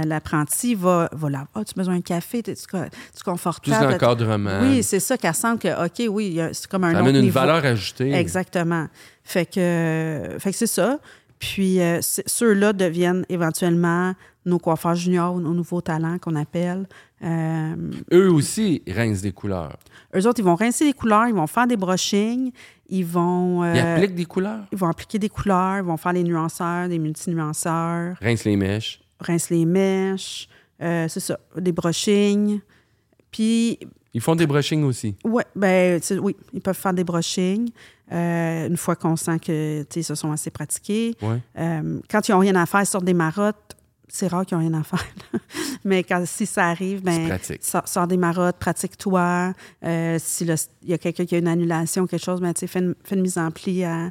l'apprenti va, va la. Ah, tu as besoin d'un café, tu es plus confortable. d'encadrement. Oui, c'est ça qu'elle sent que, OK, oui, c'est comme un ça autre amène une niveau. valeur ajoutée. Exactement. Fait que, fait que c'est ça. Puis euh, ceux-là deviennent éventuellement nos coiffeurs juniors, nos nouveaux talents qu'on appelle. Euh, Eux aussi rincent des couleurs. eux autres, ils vont rincer les couleurs, ils vont faire des brushings, ils vont, euh, Ils appliquent des couleurs? ils vont appliquer des couleurs, ils vont faire les nuanceurs, des multinuanceurs, Rincent les mèches. rince les mèches, euh, c'est ça, des brushings. Puis, Ils font des brushings aussi. ouais, ben, oui, ils peuvent faire des brushings euh, une fois qu'on sent que, tu sais, ils se sont assez pratiqués. Ouais. Quand ils n'ont rien à faire, ils sortent des marottes. C'est rare qu'ils n'ont rien à faire. Mais quand, si ça arrive, ben, sors, sors des marottes, pratique-toi. Euh, si le- il y a quelqu'un qui a une annulation, quelque chose, ben, tu sais, fais une, fais une mise en pli à,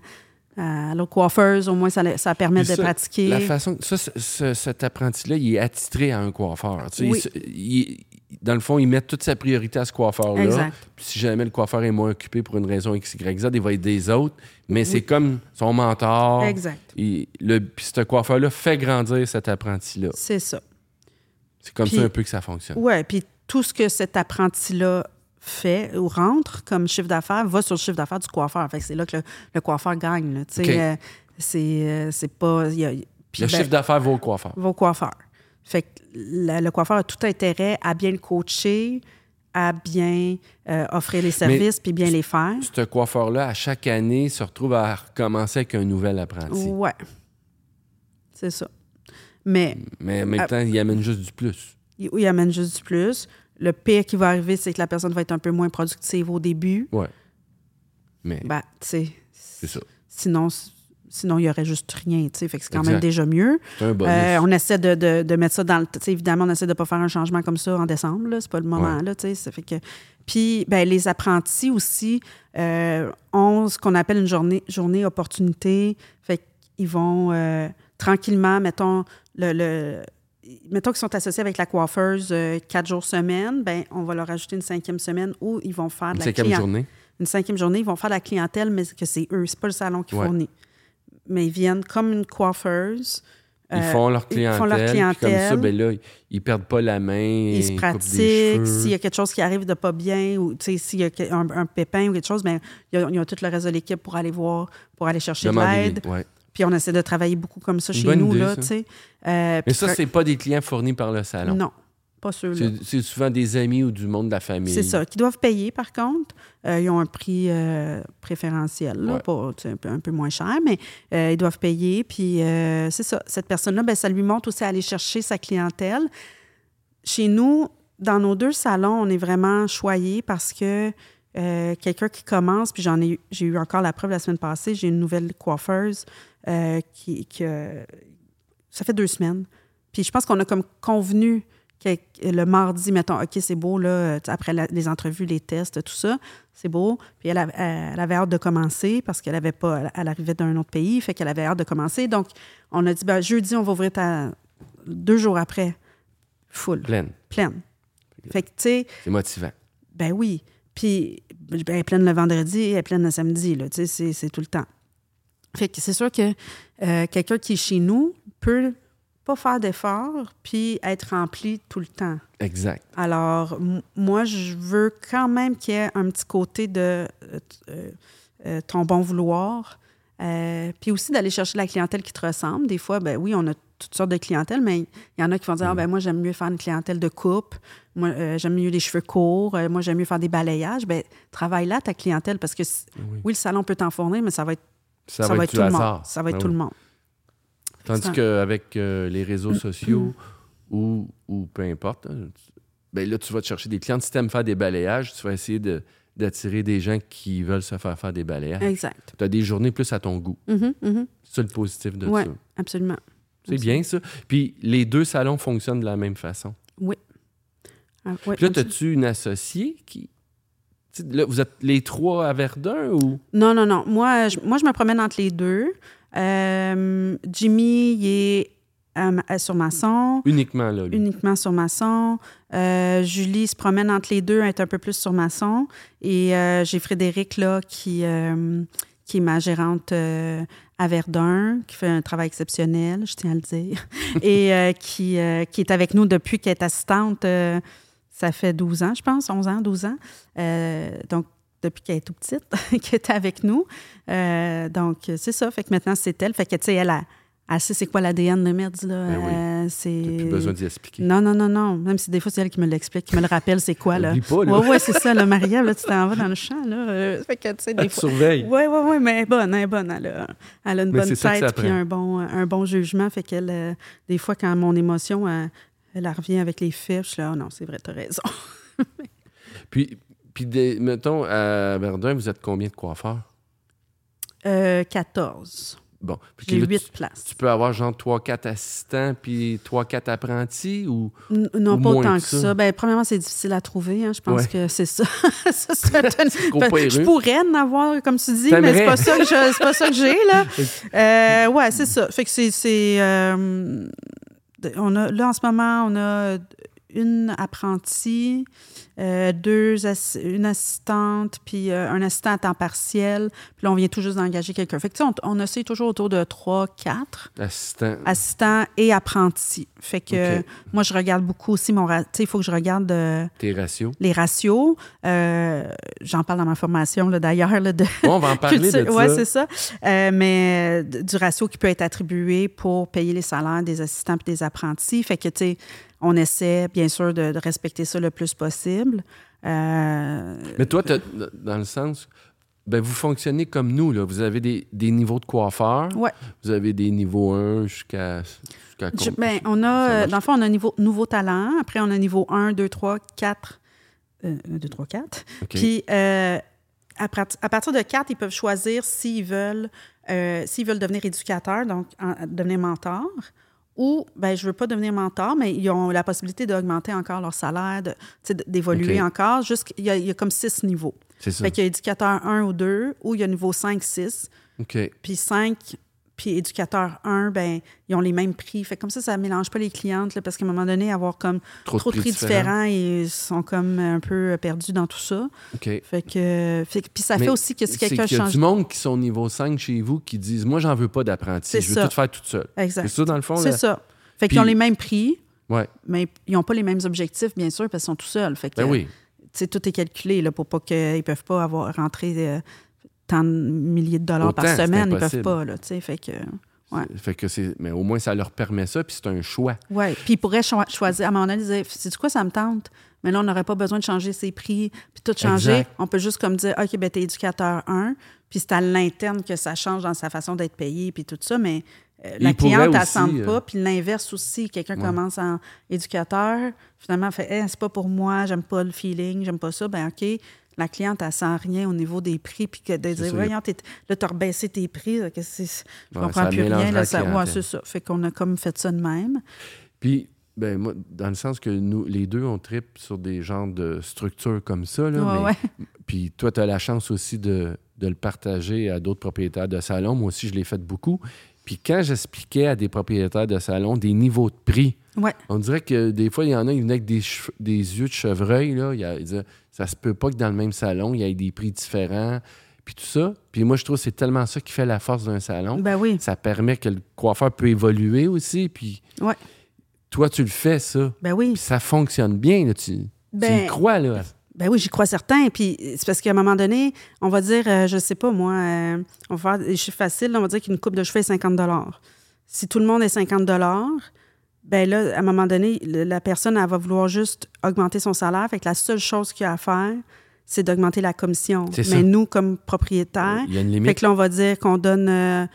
à l'autre coiffeuse. Au moins, ça, ça permet de pratiquer. La façon, ça, ce- ce- cet apprenti-là, il est attitré à un coiffeur. Tu sais, Oui. il- il- dans le fond, il met toute sa priorité à ce coiffeur-là. Exact. Puis si jamais le coiffeur est moins occupé pour une raison X, Y, Z, il va aider les autres. Mais c'est comme son mentor. Exact. Le, puis ce coiffeur-là fait grandir cet apprenti-là. C'est ça. C'est comme ça un peu que ça fonctionne. Oui, puis tout ce que cet apprenti-là fait ou rentre comme chiffre d'affaires va sur le chiffre d'affaires du coiffeur. Fait que c'est là que le, le coiffeur gagne. là. Tu sais, OK. euh, c'est, euh, c'est pas... y a- le ben, chiffre d'affaires va au coiffeur. va au coiffeur. Fait que la- le coiffeur a tout intérêt à bien le coacher, à bien euh, offrir les services puis bien les faire. Ce coiffeur-là, à chaque année, se retrouve à recommencer avec un nouvel apprenti. Ouais. C'est ça. Mais Mais en même Ah. temps, il amène juste du plus. il, il amène juste du plus. Le pire qui va arriver, c'est que la personne va être un peu moins productive au début. Ouais. Mais Ben, tu sais, c'est ça. sinon, sinon il y aurait juste rien, tu sais. Fait que c'est quand Exact. même déjà mieux. C'est un bonus. Euh, on essaie de, de- de mettre ça dans le. Tu sais, évidemment, on essaie de ne pas faire un changement comme ça en décembre. là. C'est pas le moment. Ouais. Là, tu sais. Ça fait que. Puis, ben, les apprentis aussi euh, ont ce qu'on appelle une journée, journée opportunité. Fait qu'ils vont euh, tranquillement, mettons, le. le- Mettons qu'ils sont associés avec la coiffeuse euh, quatre jours semaine, ben on va leur ajouter une cinquième semaine où ils vont faire de Une la cinquième journée? une cinquième journée, ils vont faire de la clientèle, mais que c'est eux, c'est pas le salon qui Ouais. fournit. Mais ils viennent comme une coiffeuse. Ils euh, font leur ils clientèle. font leur puis Comme ça, clientèle. ben là, ils- ils perdent pas la main. ils se pratiquent. S'il y a quelque chose qui arrive de pas bien, ou s'il y a un, un pépin ou quelque chose, ben, il y a, il y a tout le reste de l'équipe pour aller voir, pour aller chercher de l'aide. ouais. Puis on essaie de travailler beaucoup comme ça Une chez nous, idée, là, ça. Euh, Mais ça, c'est pas des clients fournis par le salon. Non, pas. C'est souvent des amis ou du monde de la famille. C'est ça. Qui doivent payer, par contre. Euh, ils ont un prix euh, préférentiel, là, Ouais. un, peu, un peu moins cher, mais euh, ils doivent payer. Puis c'est ça. Cette personne-là, ben, ça lui montre aussi à aller chercher sa clientèle. Chez nous, dans nos deux salons, on est vraiment choyés parce que quelqu'un qui commence, puis j'en ai, j'ai eu encore la preuve la semaine passée, j'ai une nouvelle coiffeuse qui, qui, ça fait deux semaines. Puis je pense qu'on a comme convenu le mardi, mettons, OK, c'est beau, là, après la- les entrevues, les tests, tout ça, c'est beau. Puis elle, avait- elle avait hâte de commencer parce qu'elle avait pas, elle arrivait d'un autre pays, fait qu'elle avait hâte de commencer. Donc, on a dit, ben, jeudi, on va ouvrir ta. Deux jours après, full, Pleine. pleine. Fait que, tu sais, C'est motivant. ben oui. Puis, ben, elle est pleine le vendredi, elle est pleine le samedi, là. Tu sais, c'est- c'est tout le temps. Fait que c'est sûr que euh, quelqu'un qui est chez nous peut pas faire d'efforts puis être rempli tout le temps. Exact. Alors, moi, je veux quand même qu'il y ait un petit côté de euh, euh, ton bon vouloir. Euh, puis aussi d'aller chercher la clientèle qui te ressemble. Des fois, ben oui, on a toutes sortes de clientèle, mais il y en a qui vont dire Ah, ben moi, j'aime mieux faire une clientèle de coupe. Moi, euh, j'aime mieux les cheveux courts. Euh, moi, j'aime mieux faire des balayages. Ben travaille là ta clientèle parce que Oui. oui, le salon peut t'en fournir, mais ça va être, Ça, ça va, être tout le monde. Ça va être Ben tout le monde. Tandis qu'avec euh, les réseaux sociaux ou, ou peu importe, hein, tu- ben là, tu vas te chercher des clients. Si tu aimes faire des balayages, tu vas essayer de- d'attirer des gens qui veulent se faire faire des balayages. Exact. Tu as des journées plus à ton goût. Mhm, mhm. C'est ça le positif de Ouais. ça. Absolument. C'est bien ça. Puis les deux salons fonctionnent de la même façon. Oui. Ah, oui, Puis là, as-tu une associée qui. Là, vous êtes les trois à Verdun ou? Non, non, non. Moi, je, moi, je me promène entre les deux. Euh, Jimmy, il est à ma- sur maçon, Uniquement là, lui. uniquement sur maçon. Euh, Julie se promène entre les deux, elle est un peu plus sur maçon. Et euh, j'ai Frédéric, là, qui, euh, qui est ma gérante euh, à Verdun, qui fait un travail exceptionnel, je tiens à le dire, et euh, qui, euh, qui est avec nous depuis qu'elle est assistante. euh, ça fait 12 ans, je pense, 11 ans, 12 ans. Euh, donc, depuis qu'elle est tout petite, qu'elle était avec nous. Euh, donc, c'est ça. Fait que maintenant, c'est elle. Fait que, tu sais, elle, a- elle sait c'est quoi l'ADN de Merdi, là. Ben oui. Euh, T'as c'est... plus besoin d'y expliquer. Non, non, non, non. Même si des fois, c'est elle qui me l'explique, qui me le rappelle, c'est quoi, là. Pas, là. Oui, ouais, c'est ça, le Maria, là, tu t'en vas dans le champ, là. Euh, fait que, tu sais, des Elle fois. surveille. Oui, oui, oui, mais elle est bonne, elle est bonne. Elle a, elle a une Mais bonne tête puis un bon, un bon jugement. Fait qu'elle, euh, des fois, quand mon émotion, elle, elle revient avec les faits, je suis là, oh non, c'est vrai, t'as raison. Puis, puis des- mettons, à Verdun, vous êtes combien de coiffeurs? Euh, 14. Bon. J'ai là, tu- 8 places. Tu peux avoir genre 3-4 assistants puis 3-4 apprentis ou. N- Non, ou pas autant que ça? ça. Ben, premièrement, c'est difficile à trouver. hein. Je pense Ouais. que c'est ça. C'est je pourrais en avoir, comme tu dis, mais c'est pas ça que je- c'est pas ça que j'ai, là. Euh, ouais, c'est ça. Fait que c'est. c'est, euh, on a, là, en ce moment, on a une apprentie, euh, deux une assistante, puis euh, un assistant à temps partiel. Puis là, on vient tout juste d'engager quelqu'un. Fait que, tu sais, on, on essaie toujours autour de trois, quatre Assistants. assistants et apprentis. Fait que moi, je regarde beaucoup aussi mon... Tu sais, il faut que je regarde euh, Tes ratios. les ratios. J'en parle dans ma formation, d'ailleurs, de... Bon, on va en parler de ça. Ouais, c'est ça. Mais du ratio qui peut être attribué pour payer les salaires des assistants et des apprentis. Fait que, tu sais, on essaie, bien sûr, de, de respecter ça le plus possible. Euh, Mais toi, dans le sens, ben, vous fonctionnez comme nous. Là. Vous avez des, des niveaux de coiffeurs. Ouais. Vous avez des niveaux 1 jusqu'à. jusqu'à Je- ben, on a, euh, dans le fond, on a un niveau, nouveau talent. Après, on a niveau 1, 2, 3, 4. Euh, 1, 2, 3, 4. OK. Puis, euh, à, part- à partir de 4, ils peuvent choisir s'ils veulent, s'ils veulent devenir éducateurs, donc en- devenir mentor, ou, ben je veux pas devenir mentor, mais ils ont la possibilité d'augmenter encore leur salaire, d'évoluer OK. encore. Il y, a, il y a comme six niveaux. c'est ça. Fait qu'il y a éducateur 1 ou 2, ou il y a niveau 5, 6. OK. Puis 5, puis éducateur 1, ben ils ont les mêmes prix. Fait comme ça, ça ne mélange pas les clientes, là, parce qu'à un moment donné, avoir comme Trop, trop de prix différents, ils sont comme un peu perdus dans tout ça. OK. Fait que, fait puis ça Mais fait aussi que si quelqu'un qu'il y a change. du monde qui sont niveau 5 chez vous qui disent Moi, j'en veux pas d'apprenti. Je veux ça. tout faire toute seule. Exact. C'est ça, dans le fond? C'est ça. Fait Puis- qu'ils ont les mêmes prix, Ouais. mais ils n'ont pas les mêmes objectifs, bien sûr, parce qu'ils sont tout seuls. Fait que, Ben oui. tout est calculé là, pour pas qu'ils ne peuvent pas avoir rentré euh, tant de milliers de dollars Autant, par semaine. Ils peuvent pas, là, tu sais. Fait que... Ouais. Fait que c'est. Mais au moins, ça leur permet ça, puis c'est un choix. Oui, puis ils pourraient cho- choisir. À un moment donné, ils disaient, c'est quoi, ça me tente? Mais là, on n'aurait pas besoin de changer ses prix, puis tout changer. Exact. On peut juste comme dire, OK, ben t'es éducateur 1, puis c'est à l'interne que ça change dans sa façon d'être payé, puis tout ça, mais euh, la cliente, elle sente euh, pas, puis l'inverse aussi. Quelqu'un Ouais. commence en éducateur, finalement, fait, Eh, c'est pas pour moi, j'aime pas le feeling, j'aime pas ça, ben OK, la cliente, elle sent rien au niveau des prix, puis que de dire, voyons, là, tu as rebaissé tes prix, là, que c'est- je Ouais, comprends plus rien. Là, ça, ouais, c'est ça. Fait qu'on a comme fait ça de même. Puis, ben, moi, dans le sens que nous, les deux, on tripe sur des genres de structures comme ça. Là, Ouais, mais- ouais. Puis toi, tu as la chance aussi de, de le partager à d'autres propriétaires de salons. Moi aussi, je l'ai fait beaucoup. Puis quand j'expliquais à des propriétaires de salons des niveaux de prix, Ouais. on dirait que des fois, il y en a qui venaient avec des, des yeux de chevreuil. Là. Ils disaient, ça se peut pas que dans le même salon, il y ait des prix différents. Puis tout ça. Puis moi, je trouve que c'est tellement ça qui fait la force d'un salon. Ben oui. Ça permet que le coiffeur peut évoluer aussi. Puis Ouais. toi, tu le fais, ça. Ben oui. Puis ça fonctionne bien. Là. Tu, tu Ben- y crois, là. Ben oui, j'y crois certain. Puis c'est parce qu'à un moment donné, on va dire, euh, je sais pas moi, euh, on va faire des chiffres faciles, on va dire qu'une coupe de cheveux est 50 Si tout le monde est 50 ben là, à un moment donné, la personne, elle va vouloir juste augmenter son salaire. Fait que la seule chose qu'il y a à faire, c'est d'augmenter la commission. Mais ça. nous, comme propriétaires, Il y a une fait que là, on va dire qu'on donne. euh,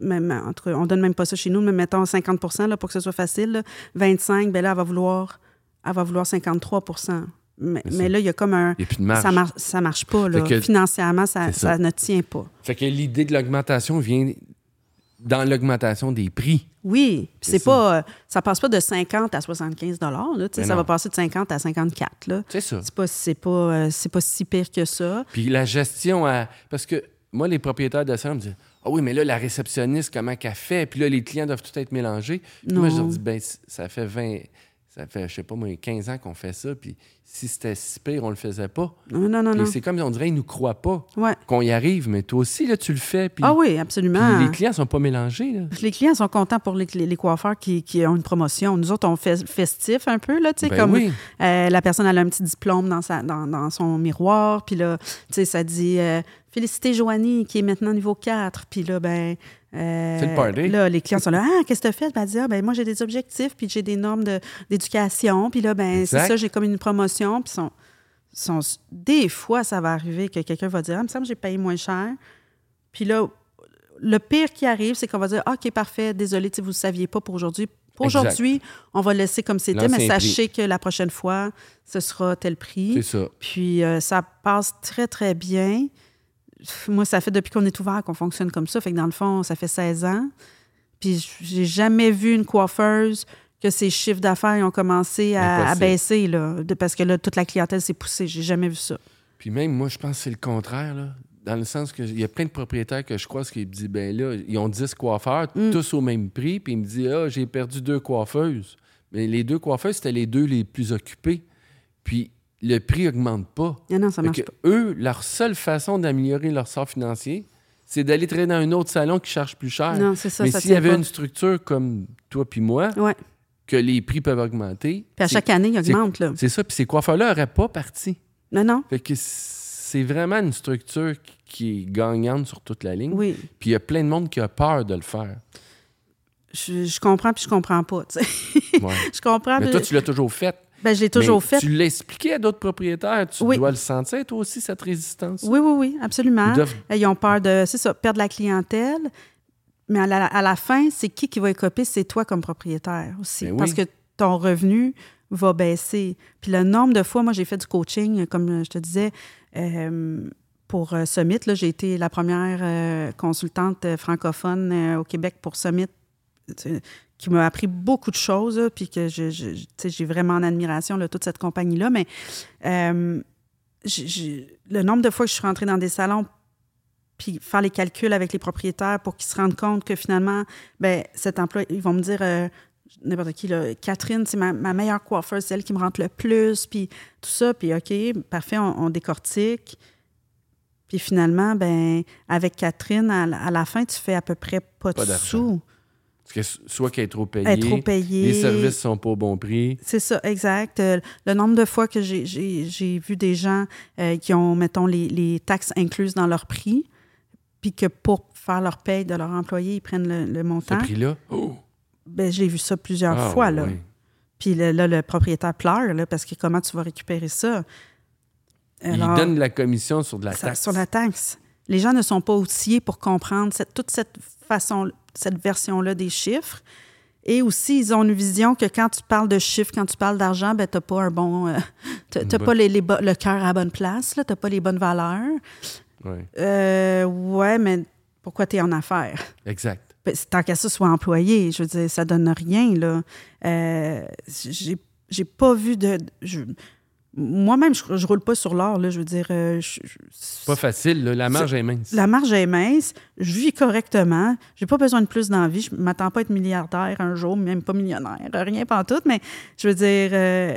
même, on donne même pas ça chez nous, mais mettons 50% là, pour que ce soit facile. là. 25 ben là, elle va vouloir, elle va vouloir 53 mais, ça. là, il y a comme un. Il n'y a plus de marge. Ça marche, ça marche pas. Là. Que- Financièrement, ça, ça. ça ne tient pas. Fait que l'idée de l'augmentation vient dans l'augmentation des prix. Oui, C'est ça. pas. euh, Ça passe pas de 50 à 75 là, tu sais, Mais Ça non. va passer de 50 à 54 là. C'est ça. C'est pas, pas, euh, pas si pire que ça. Puis la gestion, à... parce que moi, les propriétaires de salon me disent Ah oui, mais là, la réceptionniste, comment qu'elle fait Puis là, les clients doivent tout être mélangés. Puis moi, je leur dis Ben, ça fait 20, ça fait, je sais pas moi, 15 ans qu'on fait ça. Puis si c'était si pire, on le faisait pas. Non, non, non, non. c'est comme on dirait, ils nous croient pas Ouais. qu'on y arrive, mais toi aussi, là, tu le fais. Puis, Ah oui, absolument. les clients sont pas mélangés. Là. Les clients sont contents pour les, les coiffeurs qui, qui ont une promotion. Nous autres, on fait festif un peu, là, tu sais, Ben comme oui. euh, la personne elle a un petit diplôme dans, sa, dans, dans son miroir, puis là, tu sais, ça dit euh, Félicité Joanie, qui est maintenant niveau 4. Puis là, ben. Euh, C'est le party. Là, les clients sont là Ah, qu'est-ce que tu as fait? Ben, elle dit Ah, ben, moi, j'ai des objectifs, puis j'ai des normes de- d'éducation. Puis là, ben, c'est ça, j'ai comme une promotion. Puis sont, sont, des fois, ça va arriver que quelqu'un va dire Ah, il me semble que j'ai payé moins cher. Puis là, le pire qui arrive, c'est qu'on va dire Ah, OK, parfait, désolé, vous ne saviez pas pour aujourd'hui. Pour aujourd'hui, on va laisser comme c'était, mais sachez que la prochaine fois, ce sera tel prix. C'est ça. Puis euh, ça passe très, très bien. Moi, ça fait depuis qu'on est ouvert qu'on fonctionne comme ça. Fait que dans le fond, ça fait 16 ans. Puis j'ai jamais vu une coiffeuse que ses chiffres d'affaires ont commencé à, baisser, là, de- parce que là, toute la clientèle s'est poussée. J'ai jamais vu ça. Puis même, moi, je pense que c'est le contraire, là. Dans le sens que il y a plein de propriétaires que je croise qui me disent, ben là, ils ont 10 coiffeurs, Mm. tous au même prix, puis ils me disent, ah, j'ai perdu deux coiffeuses. Mais les deux coiffeuses, c'était les deux les plus occupés. Puis le prix augmente pas. Ah non, ça marche pas. eux, leur seule façon d'améliorer leur sort financier, c'est d'aller travailler dans un autre salon qui charge plus cher. Non, c'est ça, Mais s'il y avait pas. une structure comme toi puis moi, Ouais. que les prix peuvent augmenter, Puis à chaque année, il c'est- augmente, là. c'est ça. Puis ces coiffeurs-là n'auraient pas parti. Non, non. Fait que c'est vraiment une structure qui- est gagnante sur toute la ligne. Oui. Puis il y a plein de monde qui a peur de le faire. Je, je comprends puis je comprends pas. Ouais. je comprends. Mais toi, tu l'as toujours fait. Ben, je l'ai toujours Mais fait. Tu l'as expliqué à d'autres propriétaires. Tu Oui. dois le sentir, toi aussi, cette résistance. Oui, oui, oui, absolument. Ils doivent- Ils ont peur de, c'est ça, perdre la clientèle. Mais à la, à la fin, c'est qui qui va écoper? C'est toi comme propriétaire aussi. Ben oui. Parce que ton revenu va baisser. Puis le nombre de fois, moi, j'ai fait du coaching, comme je te disais, euh, pour euh, Summit. J'ai été la première euh, consultante euh, francophone euh, au Québec pour Summit, qui m'a appris beaucoup de choses, là, puis que je- j'ai vraiment en admiration là, toute cette compagnie-là. Mais euh, j'ai- le nombre de fois que je suis rentrée dans des salons puis faire les calculs avec les propriétaires pour qu'ils se rendent compte que finalement, ben cet emploi, ils vont me dire euh, n'importe qui, là, Catherine, c'est ma, ma meilleure coiffeuse, c'est elle qui me rentre le plus, puis tout ça, puis OK, parfait, on, on décortique. Puis finalement, ben avec Catherine, à, la- à la fin, tu fais à peu près pas, Pas de sous. Parce que soit qu'elle est trop payée, Elle est trop payée. les services sont pas au bon prix. C'est ça, exact. Euh, le nombre de fois que j'ai- vu des gens euh, qui ont, mettons, les, les taxes incluses dans leur prix, puis que pour faire leur paye de leur employé, ils prennent le, le Ce montant. prix-là, oh! Ben, j'ai vu ça plusieurs Ah, fois. Là. oui. Puis le- là, le propriétaire pleure, là, parce que comment tu vas récupérer ça? Ils Alors, donnent de la commission sur de la ça- taxe. sur la taxe. Les gens ne sont pas outillés pour comprendre cette- toute cette façon, cette version-là des chiffres. Et aussi, ils ont une vision que quand tu parles de chiffres, quand tu parles d'argent, ben, tu n'as pas un bon. euh, t'as- t'as pas les, les bo- le cœur à la bonne place, tu n'as pas les bonnes valeurs. Ouais. Euh, ouais, mais pourquoi tu es en affaires? Exact. Ben, tant qu'à ça soit employé, je veux dire, ça donne rien, là. Euh, j'ai, j'ai pas vu de... je- moi-même, je, je roule pas sur l'or, là, je veux dire... euh, je- je- C'est pas facile, là. la marge est mince. la marge est mince, je vis correctement, j'ai pas besoin de plus d'envie, je m'attends pas à être milliardaire un jour, même pas millionnaire, rien pas tout, mais je veux dire, euh,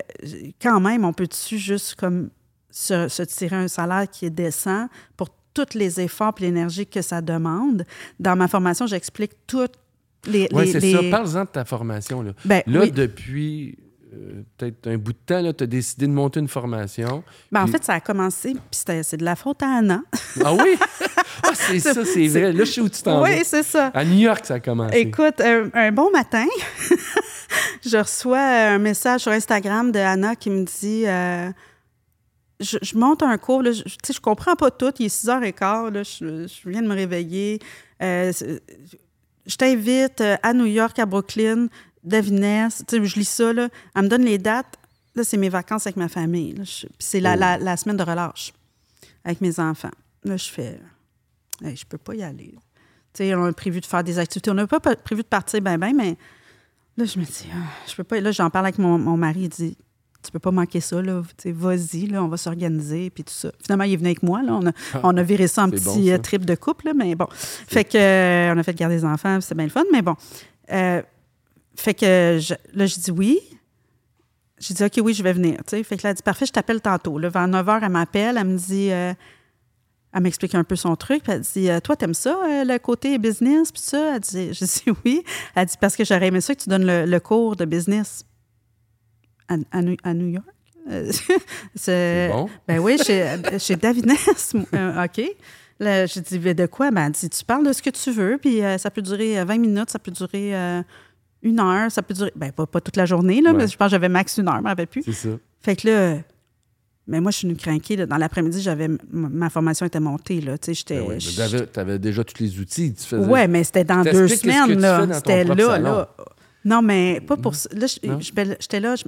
quand même, on peut-tu juste comme se, se tirer un salaire qui est décent pour tous les efforts et l'énergie que ça demande? Dans ma formation, j'explique toutes les... Oui, c'est les- ça. Parle-en de ta formation. Là, Ben, là oui. depuis euh, peut-être un bout de temps, tu as décidé de monter une formation. Ben, en puis- fait, ça a commencé, puis c'est de la faute à Anna. Ah oui? ah, c'est ça, c'est vrai. Là, je sais où tu t'en vas. Oui, c'est ça. À New York, ça a commencé. Écoute, un, un bon matin, je reçois un message sur Instagram de Anna qui me dit euh, je, je monte un cours, là, je, je comprends pas tout, il est 6h15, là, je, je viens de me réveiller. Euh, je t'invite à New York, à Brooklyn, Sais, je lis ça, là, elle me donne les dates. Là, c'est mes vacances avec ma famille. c'est la, Oh. la- la semaine de relâche avec mes enfants. Là, je fais Hey, je peux pas y aller. Tu sais, on a prévu de faire des activités. On n'a pas pa- prévu de partir ben ben, mais là, je me dis, ah, je peux pas. Là, j'en parle avec mon, mon mari, il dit, tu peux pas manquer ça, là. Tu sais, vas-y, là, on va s'organiser, puis tout ça. Finalement, il est venu avec moi, là. On a, on a viré ça en petit bon, ça. euh, trip de couple, là, mais bon. Fait que, euh, on a fait garder les enfants, c'est bien le fun, mais bon. Euh, fait que, je- là, je dis oui. J'ai dit, OK, oui, je vais venir. Fait que là, elle dit, parfait, je t'appelle tantôt. Là, vers 9 h, elle m'appelle, elle me dit, euh, elle m'explique un peu son truc. Puis elle dit, euh, toi, t'aimes ça, euh, le côté business, puis ça? Elle dit, je dis oui. Elle dit, parce que j'aurais aimé ça que tu donnes le, le cours de business à, à New, à New York. C'est bon. ben oui, chez, chez Davines. Euh, OK. Là, j'ai dit, de quoi? Ben, elle dit, tu parles de ce que tu veux, puis euh, ça peut durer euh, 20 minutes, ça peut durer une heure, ça peut durer, ben pas, pas toute la journée, là, Ouais. mais je pense que j'avais max une heure, je m'en rappelle plus. C'est ça. Fait que là, mais moi, je suis une craquée. Là. Dans l'après-midi, j'avais ma formation était montée. Là. Tu sais, j'étais. Ben t'avais- t'avais déjà tous les outils. Tu faisais... Ouais, mais c'était dans deux semaines. là. C'était là, salon. là. Non, mais pas pour ça. Là, j'étais là, je,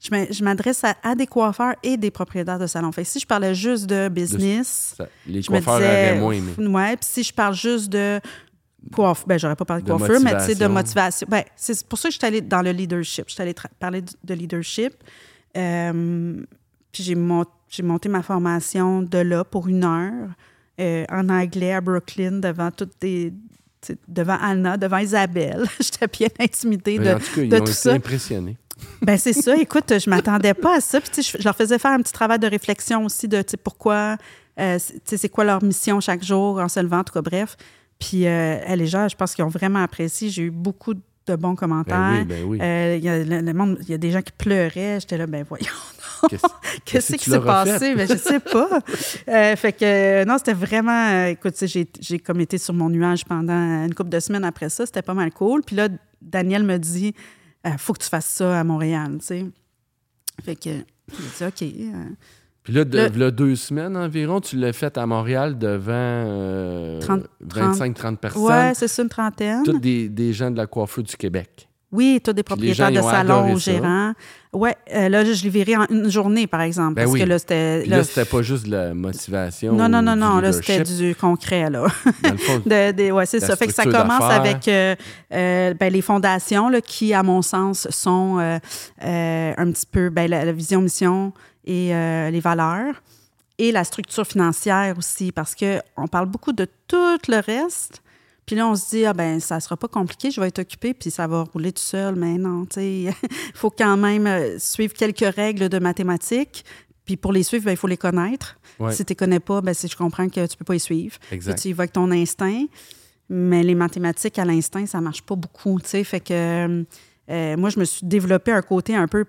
je m'a- je m'adresse à, à des coiffeurs et des propriétaires de salons. Fait que si je parlais juste de business, Ça- les je me coiffeurs disais. auraient moins aimé. Ouais, puis si je parle juste de coiffeur, ben j'aurais pas parlé de De coiffeur, mais tu sais, de motivation. Ben, c'est pour ça que je suis allée dans le leadership. Je suis allée parler de leadership. Euh, puis j'ai mon- j'ai monté ma formation de là pour une heure euh, en anglais à Brooklyn devant toutes des. devant Anna, devant Isabelle. J'étais bien intimidée de, Mais en tout cas, ils de ont tout été ça. impressionnés. Ben c'est ça. Écoute, je m'attendais pas à ça. Puis je, leur faisais faire un petit travail de réflexion aussi de pourquoi, euh, c'est quoi leur mission chaque jour en se levant, en tout cas, bref. Puis euh, les gens, je pense qu'ils ont vraiment apprécié. J'ai eu beaucoup de bons commentaires. Ben oui, ben oui. Euh, Il y, a le- le monde- il y a des gens qui pleuraient. J'étais là, ben voyons. Qu'est-ce- Qu'est-ce Qu'est-ce que qui s'est passé? Ben, je sais pas. Euh, fait que, non, c'était vraiment. euh, écoute, j'ai, comme été sur mon nuage pendant une couple de semaines après ça. C'était pas mal cool. Puis là, Daniel me dit faut que tu fasses ça à Montréal, tu sais. Fait que, j'ai dit OK. Euh, Puis là, de, Le- là, deux semaines environ, tu l'as fait à Montréal devant euh, 30, 25-30 personnes. ouais, c'est ça, une trentaine. Toutes des, des gens de la coiffure du Québec. Oui, tous des gens, propriétaires de salons gérants. Oui, là, je l'ai viré en une journée, par exemple. Ben parce oui. que là, c'était. Là, c'était pas juste de la motivation. non, non, non, non. Là, c'était du concret, là. Dans le fond, De, de- ouais, c'est ça. Fait que ça commence avec euh, euh, ben, les fondations là, qui, à mon sens, sont euh, euh, un petit peu ben, la, la vision, mission et euh, les valeurs. Et la structure financière aussi, parce qu'on parle beaucoup de tout le reste. Puis là, on se dit, ah ben, ça sera pas compliqué, je vais être occupé, puis ça va rouler tout seul. Mais non, tu sais, il faut quand même euh, suivre quelques règles de mathématiques. Puis pour les suivre, ben, il faut les connaître. Ouais. Si tu les connais pas, ben, c'est- je comprends que tu peux pas les suivre. Exact. Puis tu y vas avec ton instinct. Mais les mathématiques à l'instinct, ça marche pas beaucoup, tu sais. Fait que euh, moi, je me suis développé un côté un peu...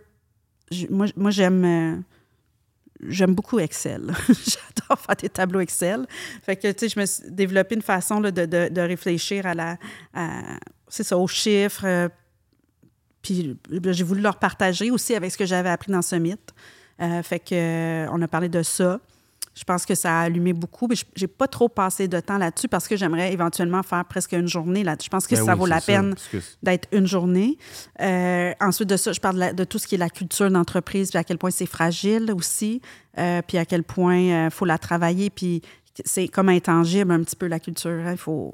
Moi, moi j'aime... euh, J'aime beaucoup Excel. J'adore faire des tableaux Excel. Fait que, tu sais, je me suis développé une façon là, de, de- de réfléchir à la... aux chiffres. euh, puis euh, j'ai voulu leur partager aussi avec ce que j'avais appris dans ce mythe. Euh, fait que, on a parlé de ça. Je pense que ça a allumé beaucoup. Mais j'ai pas trop passé de temps là-dessus parce que j'aimerais éventuellement faire presque une journée là-dessus. Je pense que Ben ça oui, vaut la ça, peine d'être une journée. Euh, ensuite de ça, je parle de, la- de tout ce qui est la culture d'entreprise, puis à quel point c'est fragile aussi, euh, puis à quel point il faut la travailler, puis c'est comme intangible un petit peu la culture. hein. Il faut,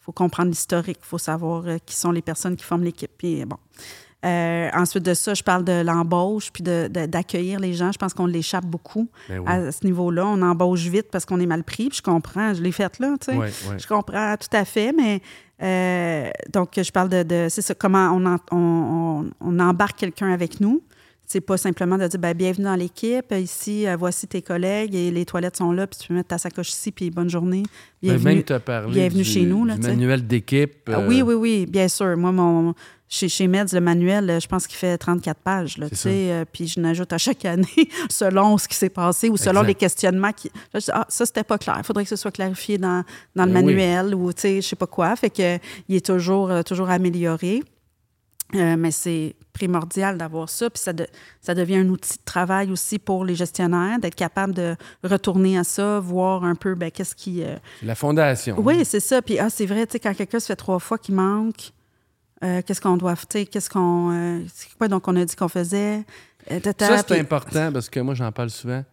faut comprendre l'historique, il faut savoir euh, qui sont les personnes qui forment l'équipe. Puis bon. Euh, ensuite de ça, je parle de l'embauche, puis de- de- d'accueillir les gens. Je pense qu'on l'échappe beaucoup Ben oui. à ce niveau-là. On embauche vite parce qu'on est mal pris, puis je comprends, je l'ai faite là, tu sais. Ouais, ouais. Je comprends tout à fait, mais euh, donc je parle de, de- c'est ça, comment on, en- on, on- on embarque quelqu'un avec nous. C'est pas simplement de dire ben, bienvenue dans l'équipe, ici, euh, voici tes collègues et les toilettes sont là, puis tu peux mettre ta sacoche ici, puis bonne journée. Ben, Bienvenue. même t'as parlé bienvenue du, chez nous, là, du manuel d'équipe. Ah oui, oui, oui, bien sûr. Moi, mon, chez, chez Meds, le manuel, euh, je pense qu'il fait 34 pages. Là, C'est tu sais, euh, puis je n'ajoute à chaque année selon ce qui s'est passé ou selon les questionnements. Qui... Là, je dis, ah, ça, c'était pas clair. Il faudrait que ce soit clarifié dans, dans le Ben oui. manuel ou, tu sais, je sais pas quoi. Fait que, il est toujours, euh, toujours amélioré. Euh, mais c'est primordial d'avoir ça. Puis ça, de- ça devient un outil de travail aussi pour les gestionnaires, d'être capable de retourner à ça, voir un peu ben, qu'est-ce qui. euh, La fondation. oui, c'est ça. Puis, ah, c'est vrai, tu sais, quand quelqu'un se fait trois fois qu'il manque, euh, qu'est-ce qu'on doit, tu sais, qu'est-ce qu'on. euh, quoi donc on a dit qu'on faisait? Euh, tata, Ça, c'est puis- important parce que moi, j'en parle souvent.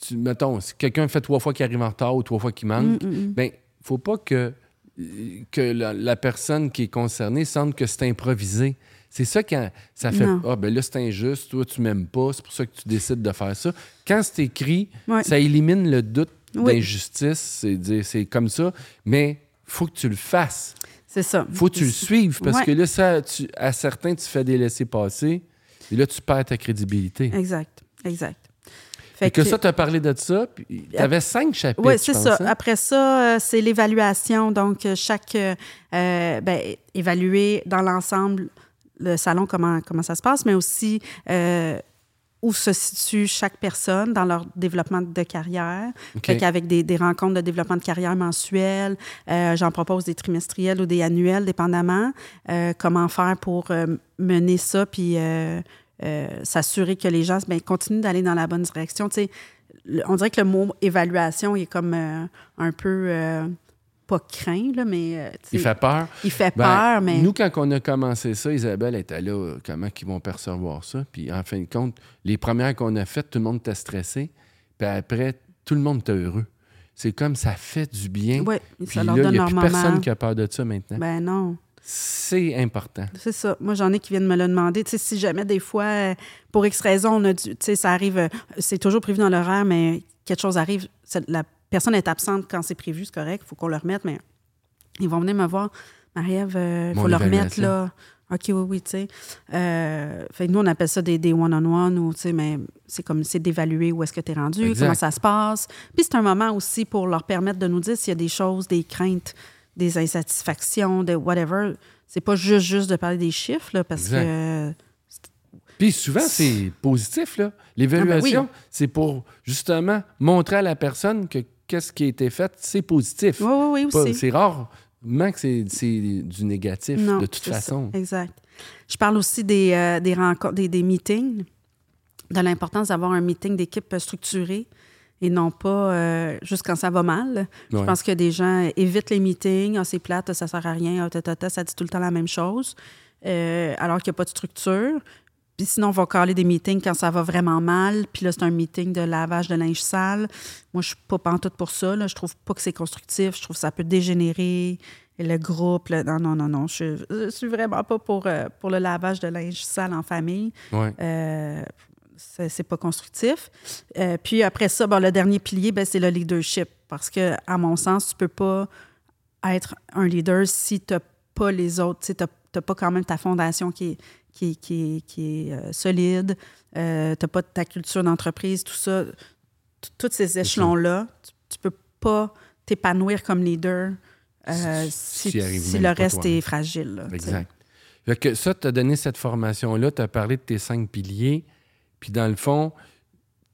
Tu, mettons, si quelqu'un fait trois fois qu'il arrive en retard ou trois fois qu'il manque, Mm, mm, mm. ben, faut pas que, que la, la personne qui est concernée sente que c'est improvisé. C'est ça quand ça fait Non. Ah, ben là, c'est injuste, toi, tu m'aimes pas, c'est pour ça que tu décides de faire ça. Quand c'est écrit, Ouais. ça élimine le doute Oui. d'injustice. C'est comme ça, mais faut que tu le fasses. C'est ça. faut que tu le suives parce Ouais. que là, ça, tu- à certains, tu fais des laissés-passer et là, tu perds ta crédibilité. Exact, exact. Et que, ça, tu as parlé de ça, puis tu avais cinq chapitres. Oui, c'est ça. hein? Après ça, euh, c'est l'évaluation. Donc, euh, chaque. euh, euh, ben, évaluer dans l'ensemble le salon, comment, comment ça se passe, mais aussi euh, où se situe chaque personne dans leur développement de carrière. Fait qu'avec des, des rencontres de développement de carrière mensuelles, euh, j'en propose des trimestriels ou des annuels, dépendamment. Euh, comment faire pour euh, mener ça, puis s'assurer que les gens ben, continuent d'aller dans la bonne direction. On dirait que le mot évaluation il est comme un peu pas craint, là, mais euh, Il fait peur. il fait Ben, peur, mais Nous, quand on a commencé ça, Isabelle était là, euh, comment ils vont percevoir ça? Puis en fin de compte, les premières qu'on a faites, tout le monde était stressé. Puis après, tout le monde était heureux. C'est comme ça fait du bien. Puis ça là, leur il donne n'y a plus personne qui a peur de ça maintenant. Ben non. C'est important. C'est ça. Moi, j'en ai qui viennent me le demander. Tu sais, si jamais des fois, euh, pour X raison, on a dû, tu sais, ça arrive, c'est toujours prévu dans l'horaire, mais quelque chose arrive, la personne est absente quand c'est prévu, c'est correct, il faut qu'on le remette, mais ils vont venir me voir. Marie-Ève, euh, il Mon faut le remettre, là. OK, oui, oui, tu sais. Euh, fait que nous, on appelle ça des, des one-on-one, ou, tu sais, mais c'est comme, c'est d'évaluer où est-ce que tu es rendu, Exact. comment ça se passe. Puis c'est un moment aussi pour leur permettre de nous dire s'il y a des choses, des craintes, des insatisfactions, de whatever. C'est pas juste, juste de parler des chiffres, là, parce Exact. que... Puis souvent, c'est positif, là. L'évaluation, Ah ben c'est pour justement montrer à la personne que qu'est-ce qui a été fait, c'est positif. Oui, oui, oui, Pas- aussi. C'est rarement que c'est c'est du négatif, Non, de toute ça. façon. Exact. Je parle aussi des, euh, des rencontres, des, des meetings, de l'importance d'avoir un meeting d'équipe structuré et non pas euh, juste quand ça va mal. Je pense que des gens évitent les meetings. Ah, c'est plate, ça sert à rien. Ah, ta, ta, ta, ça dit tout le temps la même chose. Euh, alors qu'il n'y a pas de structure. Puis sinon, on va caler des meetings quand ça va vraiment mal. Puis là, c'est un meeting de lavage de linge sale. Moi, je suis pas pantoute pour ça. Là. Je trouve pas que c'est constructif. Je trouve que ça peut dégénérer. Et le groupe, là, non, non, non, non. Je, je suis vraiment pas pour, euh, pour le lavage de linge sale en famille. Ouais. Euh, c'est pas constructif. Euh, puis après ça, bon, le dernier pilier, ben, c'est le leadership. Parce que, à mon sens, tu peux pas être un leader si tu n'as pas les autres. Tu n'as pas quand même ta fondation qui est, qui est- qui qui est, euh, solide. Euh, tu n'as pas ta culture d'entreprise, tout ça. Tous ces échelons-là, tu, tu peux pas t'épanouir comme leader euh, Si- le reste est fragile. là. Exact. Fait que ça, tu as donné cette formation-là, tu as parlé de tes cinq piliers, puis dans le fond,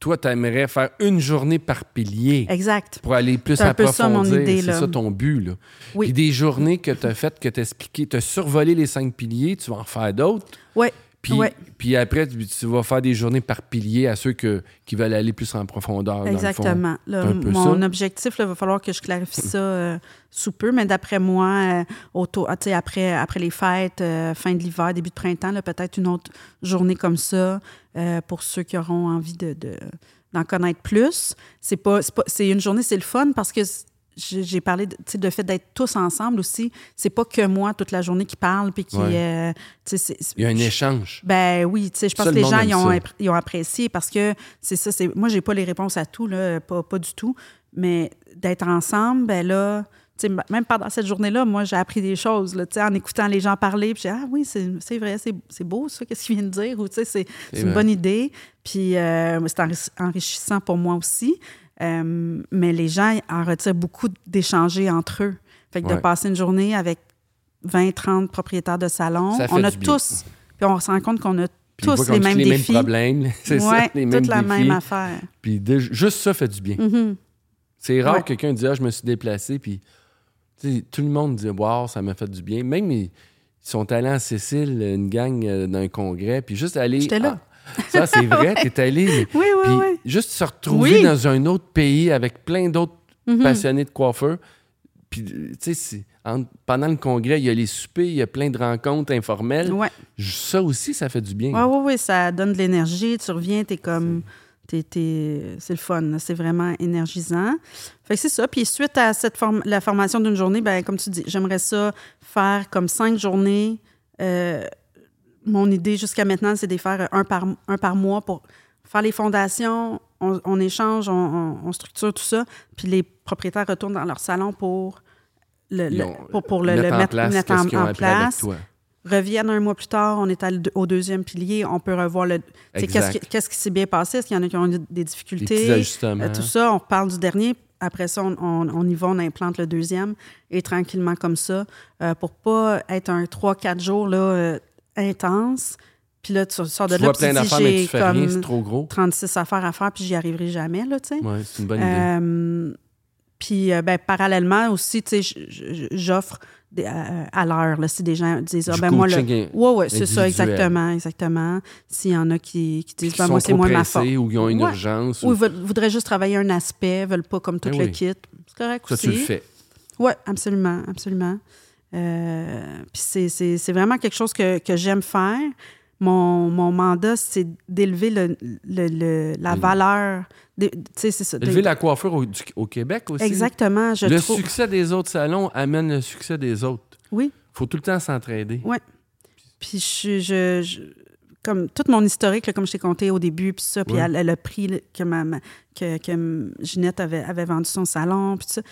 toi, tu aimerais faire une journée par pilier Exact. pour aller plus C'est un peu ça, mon approfondir. idée, C'est ça ton but. Là. Oui. Puis des journées que tu as faites, que tu as expliqué, tu as survolé les cinq piliers, tu vas en faire d'autres? Oui. Puis, Ouais. puis après, tu, tu vas faire des journées par pilier à ceux que, qui veulent aller plus en profondeur. dans le fond. Exactement. Là, mon ça. objectif, il va falloir que je clarifie ça euh, sous peu, mais d'après moi, euh, ah, après, après les fêtes, euh, fin de l'hiver, début de printemps, peut-être une autre journée comme ça pour ceux qui auront envie de, de- d'en connaître plus. C'est pas, c'est une journée, c'est le fun parce que j'ai parlé de, de fait d'être tous ensemble aussi. C'est pas que moi toute la journée qui parle puis qui. Ouais. euh, Il y a un échange. ben oui, tu sais, je pense que le les gens ils ont, ils ont apprécié parce que c'est ça, c'est moi j'ai pas les réponses à tout là, pas, pas du tout, mais d'être ensemble, ben là, même pendant cette journée-là, moi j'ai appris des choses là, en écoutant les gens parler, puis j'ai ah oui, c'est c'est vrai, c'est c'est beau ça, qu'est-ce qu'il vient de dire ou c'est une bonne idée, puis euh, c'est enri- enrichissant pour moi aussi. Euh, mais les gens en retirent beaucoup d'échanger entre eux. Fait que de passer une journée avec 20, 30 propriétaires de salon, Ça fait on a tous, puis on se rend compte qu'on a Puis tous les mêmes les défis. mêmes problèmes. C'est ça, Ouais, les mêmes toute la même affaire. Puis de- juste ça fait du bien. Mhm. C'est rare Ouais. que quelqu'un dise Ah, je me suis déplacé. Puis tout le monde dit Wow, ça m'a fait du bien. Même ils, ils sont allés en Sicile, une gang euh, d'un congrès. Puis juste aller. J'étais là. Ça, c'est vrai, t'es allé. Oui, oui, Puis oui. juste se retrouver Oui. dans un autre pays avec plein d'autres Mhm. passionnés de coiffeur. Puis, tu sais, pendant le congrès, il y a les soupers, il y a plein de rencontres informelles. Ouais. Ça aussi, ça fait du bien. Ouais, ouais, ouais, ça donne de l'énergie. Tu reviens, t'es comme. t'es- t'es- c'est le fun, c'est vraiment énergisant. Fait que c'est ça. Puis suite à cette form- la formation d'une journée, ben, comme tu dis, j'aimerais ça faire comme cinq journées. Euh, mon idée jusqu'à maintenant, c'est de faire un par, un par mois pour faire les fondations. On, on échange, on, on- on structure tout ça. Puis les propriétaires retournent dans leur salon pour le, Ils le- ont- pour, pour le, le mettre en mettre, place mettre en, en reviennent un mois plus tard, on est au deuxième pilier, on peut revoir le. Qu'est-ce qui, s'est bien passé? Est-ce qu'il y en a qui ont eu des difficultés? Euh, tout ça, on parle du dernier. Après ça, on, on- on y va, on implante le deuxième et tranquillement comme ça euh, pour pas être un 3-4 jours là, euh, intense. Puis là, tu sors de tu là, puis tu plein dis, j'ai fais rien, c'est comme trop gros. 36 affaires à faire, puis j'y arriverai jamais, là, tu sais. Ouais, c'est une bonne idée. Euh, puis, euh, ben, parallèlement aussi, tu sais, j'offre des- à, à l'heure, là, si des gens disent, ah, ben, moi, coaching Ouais, ouais, c'est ça, exactement, exactement. S'il y en a qui, qui disent, qui ben, moi, c'est moins ma faute. ou qui ont une Ouais. urgence. Ou ou- ils voudraient juste travailler un aspect, veulent pas comme tout Ben le oui. kit. C'est correct Ça, aussi. tu le fais. Oui, absolument, absolument. Euh, puis c'est- vraiment quelque chose que, que j'aime faire. Mon, mon mandat, c'est d'élever le, le- le- la Mm. valeur. de- de- Élever la coiffure au, du- au Québec aussi. Exactement, je le trouve. succès des autres salons amène le succès des autres. Oui. faut tout le temps s'entraider. Ouais. Puis je, je- je- comme tout mon historique, là, comme je t'ai conté au début, puis ça, puis Ouais. elle, elle a pris que, ma, que, que Ginette avait, avait vendu son salon, puis ça.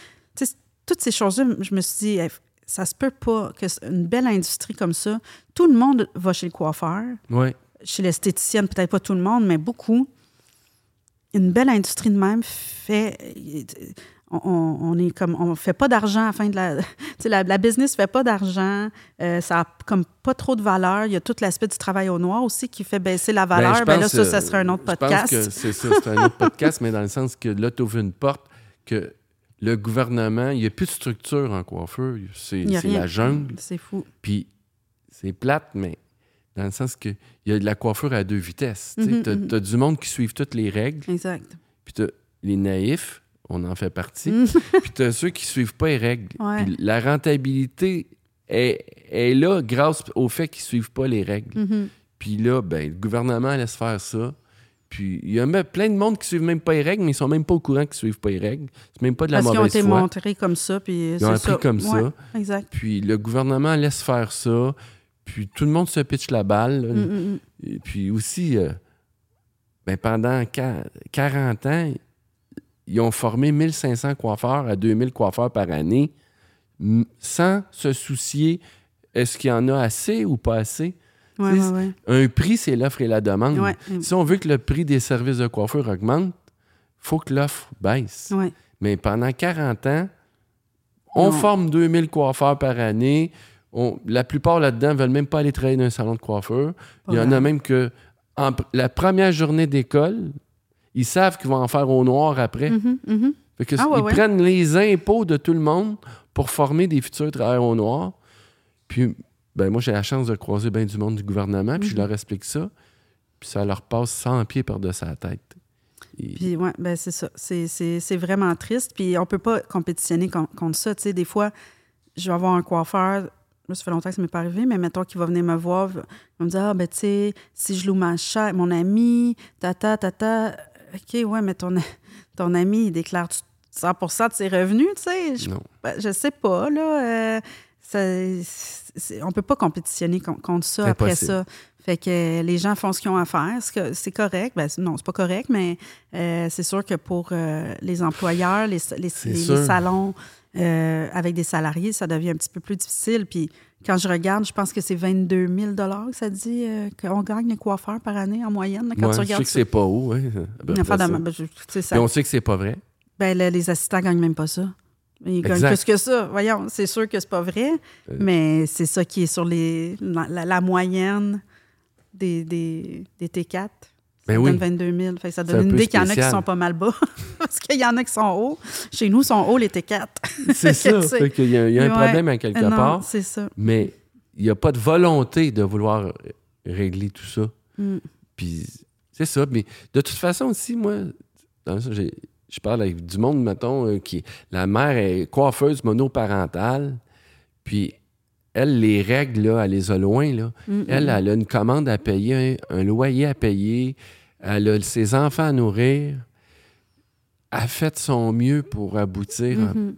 Toutes ces choses-là, je me suis dit, ça se peut pas que c- une belle industrie comme ça, tout le monde va chez le coiffeur, Oui. chez l'esthéticienne, peut-être pas tout le monde, mais beaucoup. Une belle industrie de même fait. On, on- est comme on fait pas d'argent à la fin de la. Tu sais, la, la business fait pas d'argent. euh, ça a comme pas trop de valeur. Il y a tout l'aspect du travail au noir aussi qui fait baisser la valeur. Ben, je Ben, là, pense, ça, ça serait un autre Je pense podcast. que c'est ça, c'est un autre podcast, mais dans le sens que là, tu ouvres une porte que le gouvernement, il n'y a plus de structure en coiffeur. C'est la jungle. C'est fou. Puis c'est plate, mais dans le sens que il y a de la coiffure à deux vitesses. Mhm, tu mhm. as, du monde qui suivent toutes les règles, Exact. puis tu les naïfs, on en fait partie, Mhm. puis tu as ceux qui suivent pas les règles. Ouais. Puis la rentabilité est, est là grâce au fait qu'ils suivent pas les règles. Mhm. Puis là, ben, le gouvernement laisse faire ça. Puis il y a même plein de monde qui suivent même pas les règles, mais ils sont même pas au courant qu'ils suivent pas les règles. C'est même pas de la Parce qu'ils ont mauvaise été foi. montrés comme ça. Puis Ils ont appris ça. comme Ouais, ça. Exact. Puis le gouvernement laisse faire ça. Puis tout le monde se pitche la balle. Mm, mm, mm. Et puis aussi, euh, ben, pendant qua- 40 ans, ils ont formé 1500 coiffeurs à 2000 coiffeurs par année sans se soucier est-ce qu'il y en a assez ou pas assez? Ouais, Tu ouais, sais, ouais. Un prix, c'est l'offre et la demande. Si on veut que le prix des services de coiffure augmente, faut que l'offre baisse. Mais pendant 40 ans, on Non. forme 2000 coiffeurs par année. On- la plupart là-dedans veulent même pas aller travailler dans un salon de coiffeur. Il y en a même que en la première journée d'école, ils savent qu'ils vont en faire au noir après. Fait que Ah ouais, ils ouais. prennent les impôts de tout le monde pour former des futurs travailleurs au noir. Puis ben moi, j'ai la chance de croiser bien du monde du gouvernement, puis je Mhm. leur explique ça, puis ça leur passe 100 pieds par-dessus la tête. Et- Puis, ouais, ben c'est ça. C'est- vraiment triste. Puis, on peut pas compétitionner con- contre ça. Tu sais, des fois, je vais avoir un coiffeur. Là, ça fait longtemps que ça m'est pas arrivé, mais mettons qu'il va venir me voir, il va me dire Ah, ben, tu sais, si je loue ma chaise, mon ami, tata, tata. OK, ouais, mais ton, ton ami, il déclare 100% de ses revenus, tu sais? Je, non. ben, je sais pas, là. euh, ça- on peut pas compétitionner con- contre ça après impossible. ça. Fait que les gens font ce qu'ils ont à faire. C'est que- C'est correct. Ben, non, c'est pas correct, mais euh, c'est sûr que pour euh, les employeurs, les, les- C'est les- les sûr. salons euh, avec des salariés, ça devient un petit peu plus difficile. Puis quand je regarde, je pense que c'est 22 000 que ça dit qu'on gagne les coiffeurs par année en moyenne. quand Ouais, tu je sais regardes que c'est pas haut. Hein, ça. ben, je- ça- on sait que c'est pas vrai. ben, là, les assistants gagnent même pas ça. Ils gagnent Exact. plus que ça. Voyons, c'est sûr que c'est pas vrai, Euh. mais c'est ça qui est sur les, la, la- la moyenne des, des, des T4. Ça Ben donne oui. 22 000. Fait que ça donne un une idée qu'il y en a qui sont pas mal bas. Parce qu'il y en a qui sont hauts. Chez nous, ils sont hauts, les T4. C'est ça. C'est- Fait qu'il y a, il y a un Ouais. problème à quelque non, part, c'est ça. mais il n'y a pas de volonté de vouloir régler tout ça. Mm. Puis c'est ça. Mais de toute façon aussi, moi, j'ai- je parle avec du monde, mettons, euh, qui. La mère est coiffeuse monoparentale, puis elle, les règles, là, elle les a loin, là. Mm, Elle, elle a une commande à payer, un, un loyer à payer, elle a ses enfants à nourrir. Elle a fait son mieux pour aboutir, à Mhm.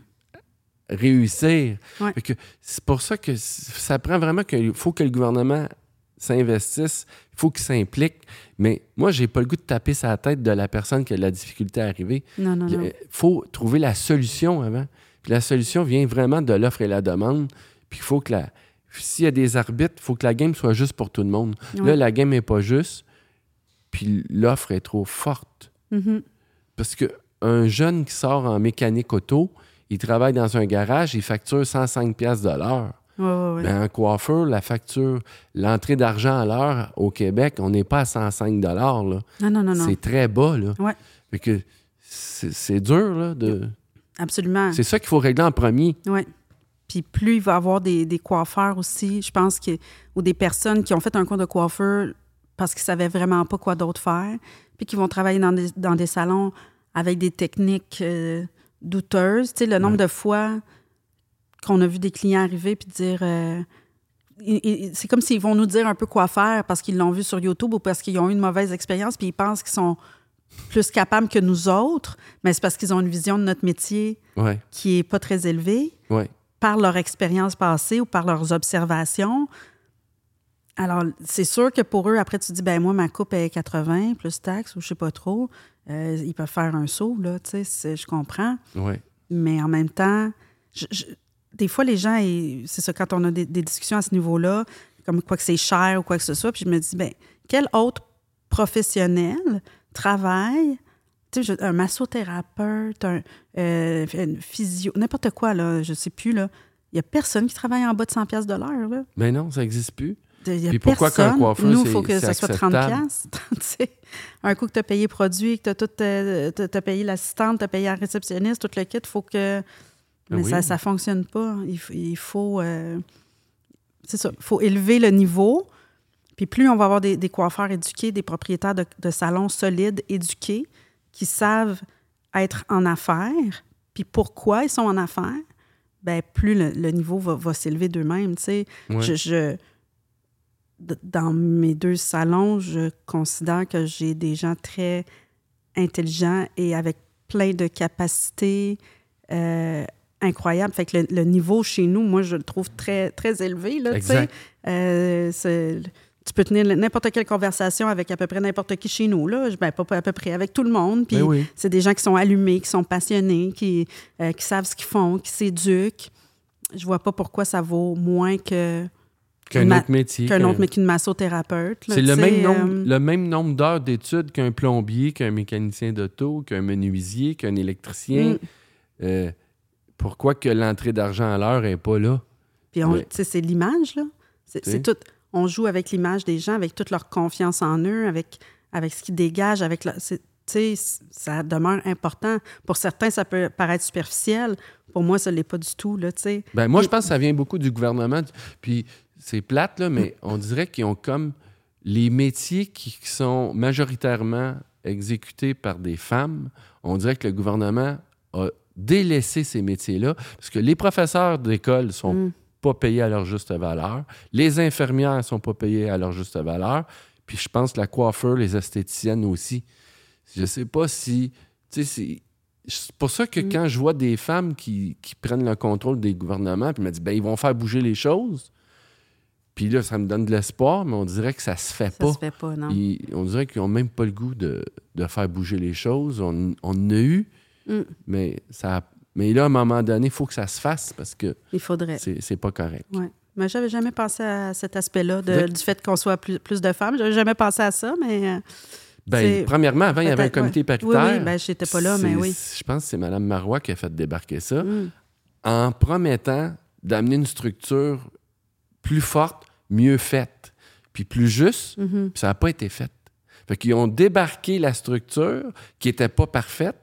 réussir. Ouais. C'est pour ça que ça prend vraiment qu'il faut que le gouvernement s'investisse, il faut qu'il s'implique. Mais moi, j'ai pas le goût de taper sa tête de la personne qui a de la difficulté à arriver. Non, non, non. Il faut trouver la solution avant. Puis la solution vient vraiment de l'offre et la demande. Puis il faut que la. S'il y a des arbitres, il faut que la game soit juste pour tout le monde. Là, la game n'est pas juste, puis l'offre est trop forte. Mhm. Parce que un jeune qui sort en mécanique auto, il travaille dans un garage, il facture 105 pièces de l'heure. Ouais, ouais. Mais un coiffeur, la facture, l'entrée d'argent à l'heure au Québec, on n'est pas à 105 là. Non, non, non, non. C'est très bas, là. Ouais. Fait que c'est c'est dur, là. De... Absolument. C'est ça qu'il faut régler en premier. Oui. Puis plus il va y avoir des, des coiffeurs aussi, je pense que ou des personnes qui ont fait un cours de coiffeur parce qu'ils savaient vraiment pas quoi d'autre faire, puis qui vont travailler dans des, dans des salons avec des techniques euh, douteuses. Tu sais, le nombre Ouais. de fois qu'on a vu des clients arriver puis dire... euh, c'est comme s'ils vont nous dire un peu quoi faire parce qu'ils l'ont vu sur YouTube ou parce qu'ils ont eu une mauvaise expérience puis ils pensent qu'ils sont plus capables que nous autres, mais c'est parce qu'ils ont une vision de notre métier Ouais, qui est pas très élevée ouais. par leur expérience passée ou par leurs observations. Alors, c'est sûr que pour eux, après, tu dis, ben moi, ma coupe est 80 plus taxes ou je sais pas trop. Euh, ils peuvent faire un saut, là, tu sais, je comprends. Ouais. Mais en même temps, je- je- des fois, les gens, c'est ça, quand on a des, des discussions à ce niveau-là, comme quoi que c'est cher ou quoi que ce soit, puis je me dis, ben quel autre professionnel travaille, tu sais, un massothérapeute, un euh, une physio, n'importe quoi, là, je sais plus, là. Il n'y a personne qui travaille en bas de 100 pièces de l'heure, là. Mais non, ça n'existe plus. Y a Puis pourquoi qu'un coiffeur, Nous, il faut que ça soit 30 acceptable? piastres, tu sais. Un coup que tu as payé produit, que tu as t'as payé l'assistante, tu as payé la réceptionniste, tout le kit, il faut que... Mais Ah oui. ça ça fonctionne pas. Il, il faut... euh, C'est ça, il faut élever le niveau. Puis plus on va avoir des, des coiffeurs éduqués, des propriétaires de, de salons solides, éduqués, qui savent être en affaires, puis pourquoi ils sont en affaires, ben plus le, le niveau va, va s'élever d'eux-mêmes. Ouais. Je, je- dans mes deux salons, je considère que j'ai des gens très intelligents et avec plein de capacités euh, incroyables. Fait que le, le niveau chez nous, moi, je le trouve très, très élevé. Là, tu sais. Exact. Euh, tu peux tenir n'importe quelle conversation avec à peu près n'importe qui chez nous. Là. Ben, pas, à peu près, avec tout le monde. Puis Ben oui. c'est des gens qui sont allumés, qui sont passionnés, qui, euh, qui savent ce qu'ils font, qui s'éduquent. Je vois pas pourquoi ça vaut moins que Qu'un autre métier. qu'un autre, massothérapeute. C'est le même, nombre, euh, le même nombre d'heures d'études qu'un plombier, qu'un mécanicien d'auto, qu'un menuisier, qu'un électricien. Mm. Euh, pourquoi que l'entrée d'argent à l'heure n'est pas là? Puis on- c'est l'image, là. C'est tout. On joue avec l'image des gens, avec toute leur confiance en eux, avec, avec ce qu'ils dégagent, avec leur- ça demeure important. Pour certains, ça peut paraître superficiel. Pour moi, ça ne l'est pas du tout, là. Ben, moi, je pense que ça vient beaucoup du gouvernement. Puis c'est plate, là, mais on dirait qu'ils ont comme les métiers qui sont majoritairement exécutés par des femmes. On dirait que le gouvernement a délaissé ces métiers-là parce que les professeurs d'école sont Mm. pas payés à leur juste valeur. Les infirmières sont pas payées à leur juste valeur. Puis je pense que la coiffeur, les esthéticiennes aussi. Je sais pas si... C'est... Pour ça que Mm. quand je vois des femmes qui, qui prennent le contrôle des gouvernements, puis me disent, ben ils vont faire bouger les choses. Puis là, ça me donne de l'espoir, mais on dirait que ça se fait Ça pas. se fait pas, non. Ils- on dirait qu'ils n'ont même pas le goût de, de faire bouger les choses. On, on a eu, Mm. mais, ça, mais là, à un moment donné, il faut que ça se fasse parce que Il faudrait. c'est pas correct. Ouais. Mais j'avais jamais pensé à cet aspect-là, du fait qu'on soit plus, plus de femmes. J'avais jamais pensé à ça, mais. euh, Ben, premièrement, avant, il y avait un comité ouais. paritaire. Oui, oui, ben, j'étais pas là, mais oui. Je pense que c'est Mme Marois qui a fait débarquer ça Mm. en promettant d'amener une structure plus forte, mieux faite, puis plus juste, Mhm. puis ça n'a pas été fait. Fait qu'ils ont débarqué la structure qui n'était pas parfaite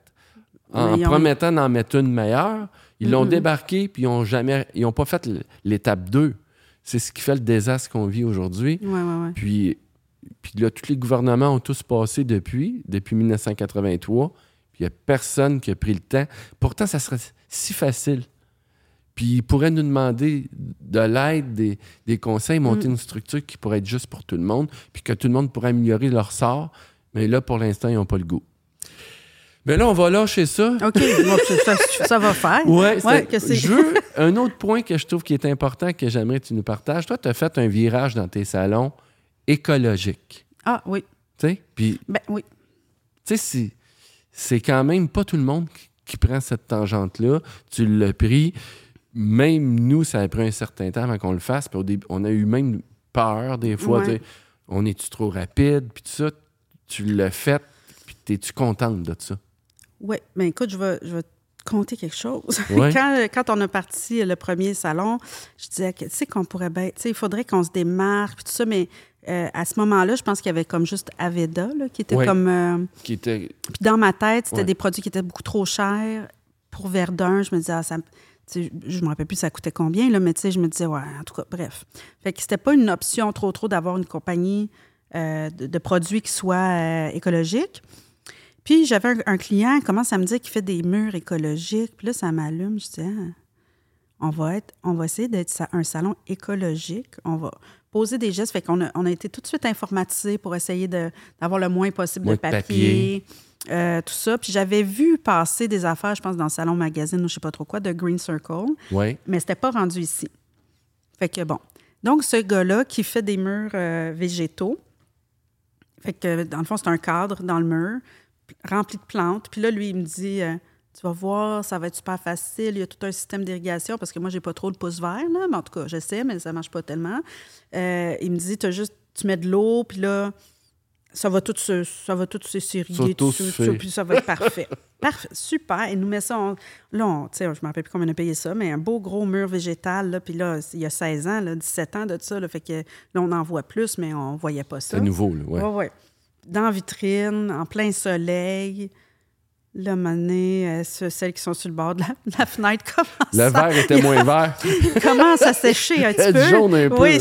en ont- promettant d'en mettre une meilleure. Ils l'ont Mhm. débarqué, puis ils n'ont jamais, ils ont pas fait l'étape 2. C'est ce qui fait le désastre qu'on vit aujourd'hui. Ouais, ouais, ouais. Puis, puis là, tous les gouvernements ont tous passé depuis, depuis 1983. Puis il n'y a personne qui a pris le temps. Pourtant, ça serait si facile. Puis ils pourraient nous demander de l'aide, des, des conseils, monter Mm. une structure qui pourrait être juste pour tout le monde, puis que tout le monde pourrait améliorer leur sort. Mais là, pour l'instant, ils n'ont pas le goût. Mais là, on va lâcher ça. OK, bon, ça, va faire. Ouais, c'est- Ouais, que c'est- je veux un autre point que je trouve qui est important que j'aimerais que tu nous partages. Toi, tu as fait un virage dans tes salons écologique. Ah, oui. Tu sais, puis Ben oui. tu sais, c'est, quand même pas tout le monde qui, qui prend cette tangente-là. Tu l'as pris. Même nous, ça a pris un certain temps avant qu'on le fasse. Puis au début, on a eu même peur des fois. Ouais. On est-tu trop rapide? Puis tout ça, tu l'as fait. Puis t'es-tu contente de ça? Oui, mais écoute, je vais, je vais te conter quelque chose. Ouais. quand, quand on a parti le premier salon, je disais tu sais, qu'on pourrait bien, tu sais, il faudrait qu'on se démarque, puis tout ça, mais euh, à ce moment-là, je pense qu'il y avait comme juste Aveda, là, qui était Ouais. comme... euh, Qui était. puis dans ma tête, c'était Ouais. des produits qui étaient beaucoup trop chers pour Verdun. Je me disais, ah, ça, je me rappelle plus ça coûtait combien, là, mais tu sais, je me disais, ouais, en tout cas, bref. Fait que c'était pas une option trop, trop d'avoir une compagnie euh, de, de produits qui soit écologique. Puis j'avais un, un client, il commence à me dire qu'il fait des murs écologiques. Puis là, ça m'allume. Je dis, ah, on va être, on va essayer d'être un salon écologique. On va poser des gestes. Fait qu'on a, on a été tout de suite informatisé pour essayer d'avoir le moins possible Moins de papier, euh, tout ça. Puis j'avais vu passer des affaires, je pense, dans le salon magazine ou je sais pas trop quoi, de Green Circle, Ouais. mais c'était pas rendu ici. Fait que bon. Donc, ce gars-là qui fait des murs euh, végétaux, fait que dans le fond, c'est un cadre dans le mur rempli de plantes. Puis là, lui, il me dit euh, Tu vas voir, ça va être super facile. Il y a tout un système d'irrigation parce que moi, j'ai pas trop de pouce vert, là. Mais en tout cas, je sais, mais ça marche pas tellement. Euh, il me dit T'as juste, tu mets de l'eau, puis là, ça va tout se, ça va tout se s'irriguer puis ça va être parfait. parfait, super. Il nous met ça, on- là, on- je me rappelle plus combien on a payé ça, mais un beau gros mur végétal, là, puis là, il y a 16 ans, là, 17 ans de ça, là, fait que là, on en voit plus, mais on voyait pas ça. C'est nouveau, là. Ouais. Ouais, ouais. Dans la vitrine, en plein soleil. Là, mané, euh, ce- celles qui sont sur le bord de la, de la fenêtre commencent, Le verre était moins vert. commencent à sécher un petit peu? jaune un peu, Oui,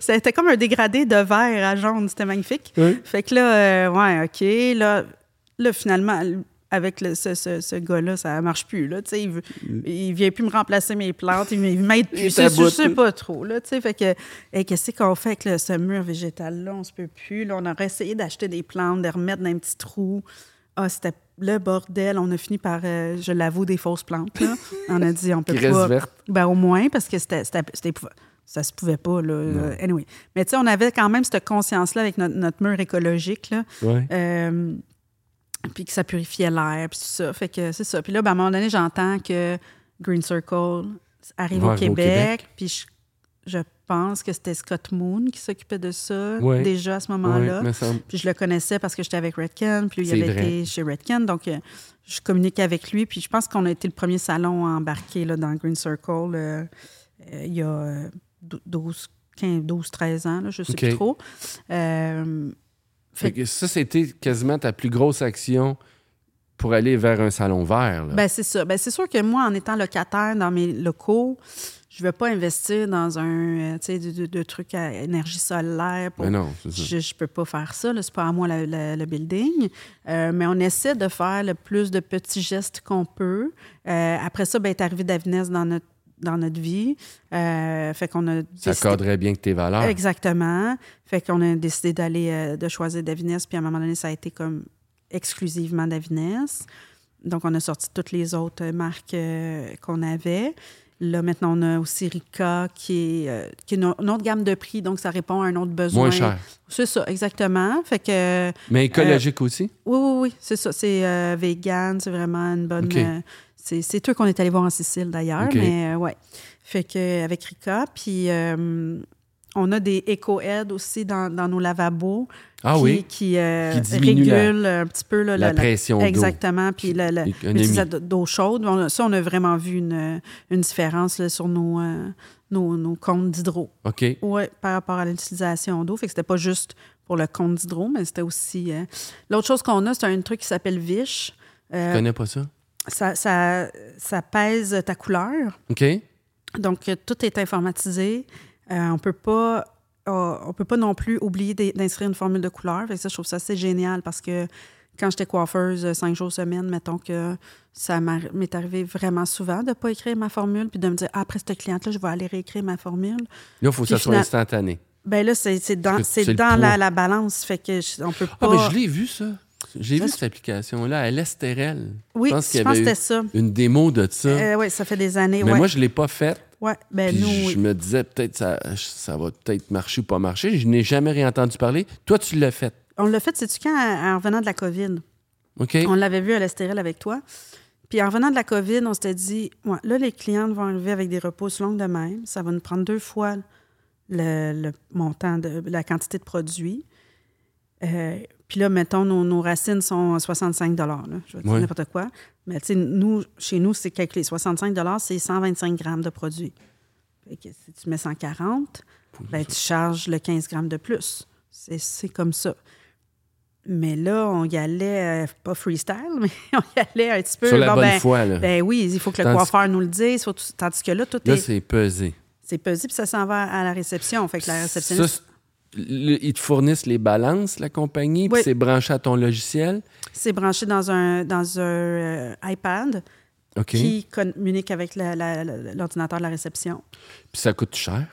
c'était comme un dégradé de vert à jaune. C'était magnifique. Oui. Fait que là, euh, ouais, OK. Là, là finalement, avec le- ce, ce- ce gars-là, ça marche plus. Là, il, veut, il vient plus me remplacer mes plantes. Il, m'aide plus. Je taboute. sais pas trop. Là, fait que, hey, qu'est-ce qu'on fait avec ce mur végétal-là? On se peut plus. Là, on aurait essayé d'acheter des plantes, de remettre dans un petit trou. Ah, c'était le bordel. On a fini par, euh, je l'avoue, des fausses plantes. Là. On a dit, on peut pas. verte. Ben, au moins, parce que c'était, ça se pouvait pas. Là. Euh, Anyway. Mais tu sais, on avait quand même cette conscience-là avec notre, notre mur écologique. Là. Ouais. Euh, puis que ça purifiait l'air, puis tout ça. Fait que c'est ça. Puis là, ben, à un moment donné, j'entends que Green Circle arrive au Québec. Puis je, je pense que c'était Scott Moon qui s'occupait de ça Ouais. déjà à ce moment-là. Puis je le connaissais parce que j'étais avec Redken, puis il avait vrai. été chez Redken. Donc, euh, je communiquais avec lui. Puis je pense qu'on a été le premier salon à embarquer là, dans Green Circle euh, euh, il y a euh, dou- 12, 15, 12, 13 ans, là, je ne sais plus trop. Fait que ça, c'était quasiment ta plus grosse action pour aller vers un salon vert. Là. Ben, c'est ça. Ben, c'est sûr que moi, en étant locataire dans mes locaux, je ne veux pas investir dans un euh, tu sais, de, de- de trucs à énergie solaire. Pour... Mais non, ça. Je ne peux pas faire ça. Ce n'est pas à moi le building. Euh, mais on essaie de faire le plus de petits gestes qu'on peut. Euh, après ça, ben, est arrivé Davines dans notre, dans notre vie. Euh, fait qu'on a Ça cadrait bien que tes valeurs. Exactement. Fait qu'on a décidé d'aller, euh, de choisir Davines. Puis à un moment donné, ça a été comme exclusivement Davines. Donc, on a sorti toutes les autres marques euh, qu'on avait. Là, maintenant, on a aussi Rika, qui est, qui est une, autre gamme de prix. Donc, ça répond à un autre besoin. Moins cher. C'est ça, exactement. Fait que, Mais écologique aussi? oui, oui, oui, c'est ça. C'est vegan, c'est vraiment une bonne. C'est c'est eux qu'on est allé voir en Sicile d'ailleurs, mais euh, ouais. Fait que avec Rika, puis euh, on a des éco-aides aussi dans, dans nos lavabos. Ah qui, oui. Qui, euh, Qui la- régulent un petit peu là, La pression d'eau. Exactement. Puis l'utilisation d'eau chaude. On ça, on a vraiment vu une, une différence là, sur nos, euh, nos, nos comptes d'hydro. OK. Oui, par rapport à l'utilisation d'eau. Fait que c'était pas juste pour le compte d'hydro, mais c'était aussi. euh, L'autre chose qu'on a, c'est un truc qui s'appelle Vish. Je connais pas ça? Ça, ça, ça pèse ta couleur. OK. Donc, euh, tout est informatisé. Euh, on peut pas. euh, on peut pas non plus oublier d'in- d'inscrire une formule de couleur. Fait que ça, je trouve ça assez génial parce que quand j'étais coiffeuse cinq jours semaine, mettons que ça m'est arrivé vraiment souvent de ne pas écrire ma formule puis de me dire Ah, après cette cliente-là, je vais aller réécrire ma formule. Là, il faut que ça soit instantané. Ben là, c'est dans, dans la, la balance. Fait que je- on peut pas. Ah, mais je l'ai vu, ça. J'ai vu cette application-là à l'Estérel. oui, je pense qu'il y avait c'était ça. une démo de ça. Euh, oui, ça fait des années. mais ouais. moi, je ne l'ai pas faite. ouais. Ben, nous, je oui. me disais, peut-être ça, ça va peut-être marcher ou pas marcher. Je n'ai jamais rien entendu parler. Toi, tu l'as fait. on l'a fait, sais-tu quand, en revenant de la COVID? OK? On l'avait vu à l'Estérel avec toi. Puis en revenant de la COVID, on s'était dit, ouais, là, les clientes vont arriver avec des repousses longues de même. Ça va nous prendre deux fois le, le montant de la quantité de produits. Euh, puis là, mettons, nos, nos racines sont à 65 là. Je vais dire Ouais. n'importe quoi. Mais tu sais, nous, chez nous, c'est calculé. 65 c'est 125 grammes de produits. Fait que si tu mets 140, ben, tu charges le 15 grammes de plus. C'est comme ça. Mais là, on y allait, euh, pas freestyle, mais on y allait un petit peu. Sur la bon, bonne ben, foi, là. ben oui, il faut que le coiffeur nous le dise. faut tout- tandis que là, tout là, est, c'est pesé. c'est pesé, puis ça s'en va à la réception. Fait que la Ça, réceptionniste, c'est- le- ils te fournissent les balances, la compagnie, puis c'est branché à ton logiciel? c'est branché dans un, dans un euh, iPad qui communique avec l'ordinateur de la réception. Puis ça coûte cher?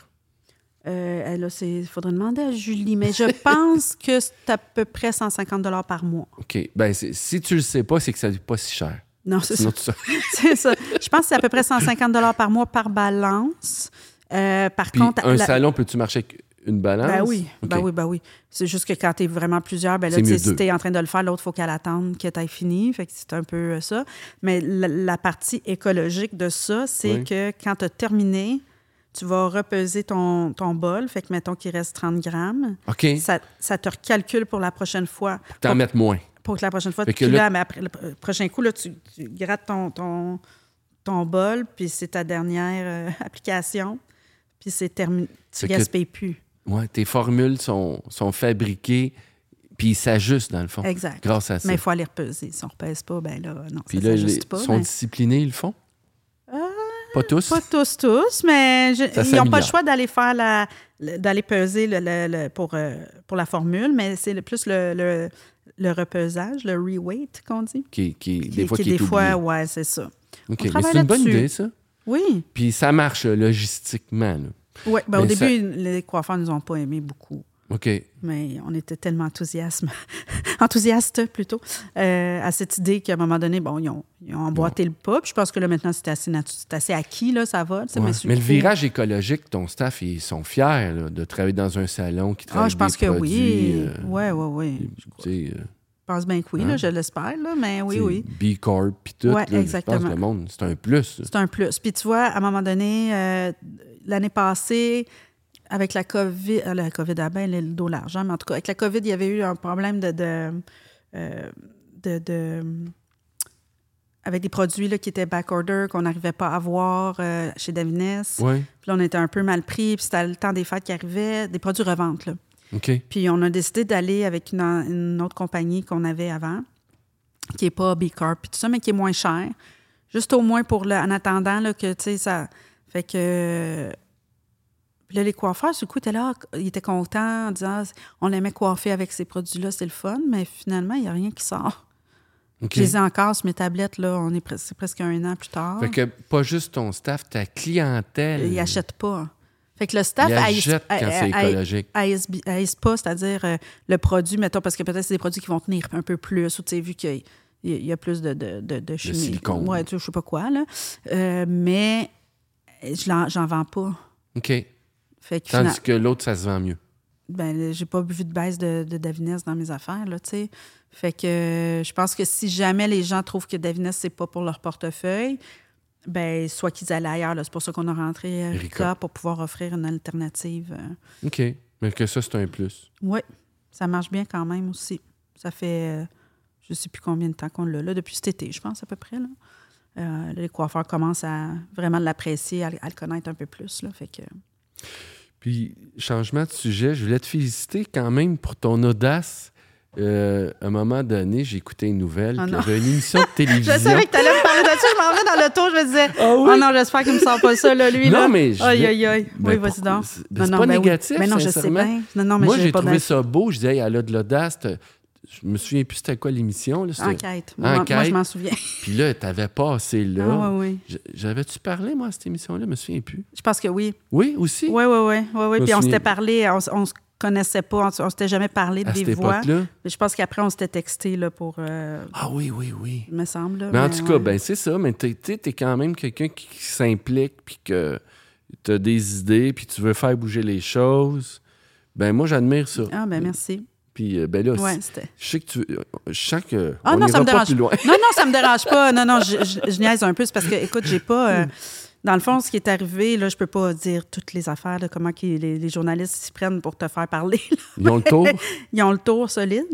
Euh, là, il faudrait demander à Julie, mais je pense que c'est à peu près 150 par mois. OK. Ben, si tu le sais pas, c'est que ça n'est pas si cher. Non, c'est ça. C'est. Je pense que c'est à peu près 150 par mois par balance. Euh, par Puis contre, un la- salon, peux-tu marcher avec une balance? Ben oui, OK. ben oui, ben oui. C'est juste que quand tu es vraiment plusieurs, ben là, tu si deux. tu es en train de le faire, l'autre, il faut qu'elle attende que tu aies fini. Fait que c'est un peu euh, ça. Mais la, la partie écologique de ça, c'est Oui. que quand tu as terminé, tu vas repeser ton, ton bol. Fait que, mettons qu'il reste 30 grammes. OK. Ça, ça te recalcule pour la prochaine fois. T'en mettre moins. pour que la prochaine fois, puis là- mais après, le pr- prochain coup, là, tu, tu grattes ton, ton, ton bol, puis c'est ta dernière euh, application. Puis c'est terminé. Tu gaspilles plus. Ouais, tes formules sont, sont fabriquées, puis ils s'ajustent, dans le fond. Exact. Grâce à ça. Mais il faut aller repeser. Si on ne repèse pas, ben là, non, Puis ça là, s'ajuste ils pas. sont mais- disciplinés, ils le font? pas tous? Pas tous, tous, mais je- ils n'ont pas le choix d'aller faire la, le- d'aller peser le- le- le- pour, euh, pour la formule, mais c'est le- plus le, le, le repesage, le re-weight qu'on dit. Qui, qui, des fois, qui qui est des fois, ouais, c'est ça. OK, mais c'est une bonne idée, ça. Oui. Puis ça marche euh, logistiquement. là. Ouais, ben, au ça- début, les coiffeurs ne nous ont pas aimé beaucoup. OK. Mais on était tellement enthousiasme, enthousiastes plutôt, euh, à cette idée qu'à un moment donné, bon, ils ont, ils ont emboîté le pas. Puis je pense que là, maintenant, c'est assez, acquis, là, ça va. Ouais. Mais le virage écologique, ton staff, ils sont fiers là, de travailler dans un salon qui travaille Ah, je pense des que produits, oui. euh, Oui, oui, oui. euh, Je pense bien que oui, Hein? là, je l'espère, mais oui, oui. B Corp, puis tout. Je pense exactement. que le monde, c'est un plus. C'est un plus. Puis tu vois, à un moment donné, euh, l'année passée, avec la COVID, euh, la COVID a bien le dos large, hein, mais en tout cas, avec la COVID, il y avait eu un problème de. de, euh, de- de- avec des produits là, qui étaient backorder, qu'on n'arrivait pas à avoir euh, chez Davines. Ouais. Puis là, on était un peu mal pris, puis c'était le temps des fêtes qui arrivait, des produits revente, là. Puis on a décidé d'aller avec une, une autre compagnie qu'on avait avant, qui n'est pas B Corp, puis tout ça, mais qui est moins cher. Juste au moins pour le, en attendant là, que, tu sais, ça. Fait que. Puis là, les coiffeurs, du coup, étaient là, ils étaient contents en disant on aimait coiffer avec ces produits-là, c'est le fun, mais finalement, il n'y a rien qui sort. Je les ai encore sur mes tablettes, là, on est pre- c'est presque un an plus tard. Fait que pas juste ton staff, ta clientèle. Ils n'achètent pas. Fait que le staff quand c'est écologique. haïs pas, c'est-à-dire euh, le produit, mettons, parce que peut-être c'est des produits qui vont tenir un peu plus, ou tu sais, vu qu'il y a- y, plus de, de, de, de chimie. silicone. Ouais, tu sais, je sais pas quoi, là. Euh, mais j'en vends pas. OK. Fait que Tandis que l'autre, ça se vend mieux. ben, j'ai pas vu de baisse de, de Davines dans mes affaires, là, tu sais. Fait que euh, je pense que si jamais les gens trouvent que Davines, c'est pas pour leur portefeuille, ben, soit qu'ils allaient ailleurs. C'est pour ça qu'on a rentré euh, Rica. Rica pour pouvoir offrir une alternative. euh. OK. Mais que ça, c'est un plus. Oui, ça marche bien quand même aussi. Ça fait, euh, je sais plus combien de temps qu'on l'a là, depuis cet été, je pense, à peu près. Là. Euh, les coiffeurs commencent à vraiment l'apprécier, à, à le connaître un peu plus. Là, fait que, Puis, changement de sujet, je voulais te féliciter quand même pour ton audace. Euh, à un moment donné, j'ai écouté une nouvelle. Ah qu'il y avait une émission de télévision. Je savais que tu allais me parler de ça. Je m'en vais dans le tour. Je me disais, Ah oui? oh non, j'espère qu'il me sort pas ça, là, lui. Non, là. mais Aïe, aïe, aïe. Ben, oui, vas-y donc. c'est- pas ben oui. négatif, Mais non, je sais bien. Non, non, mais Moi, j'ai trouvé ça beau. Je disais, elle a de l'audace. Je me souviens plus c'était quoi l'émission. là, Enquête. Moi, moi, Enquête. je m'en souviens. Puis là, t'avais passé là. Ah, oui, J'avais-tu parlé, moi, à cette émission-là? Je me souviens plus. Je pense que oui. Oui, aussi? Oui, oui, oui. oui, oui. me Puis on s'était parlé, on, on se connaissait pas, on, s'était jamais parlé de À cette vive voix. époque-là? Je pense qu'après, on s'était texté là, pour, euh, Ah oui, oui, oui. me semble. là, Mais en tout cas, ben c'est ça. Mais tu sais, t'es quand même quelqu'un qui, qui s'implique, puis que t'as des idées, puis tu veux faire bouger les choses. Ben moi, j'admire ça. Ah, ben merci. Puis euh, ben là, Ouais, je sais que tu... Je sens que Ah on non, ça me dérange plus loin. Non, non, ça me dérange pas. Non, non, je, je, je niaise un peu. C'est parce que, écoute, j'ai pas. euh, dans le fond, ce qui est arrivé, là, je peux pas dire toutes les affaires de comment les, les journalistes s'y prennent pour te faire parler. là. Ils ont le tour? Ils ont le tour solide.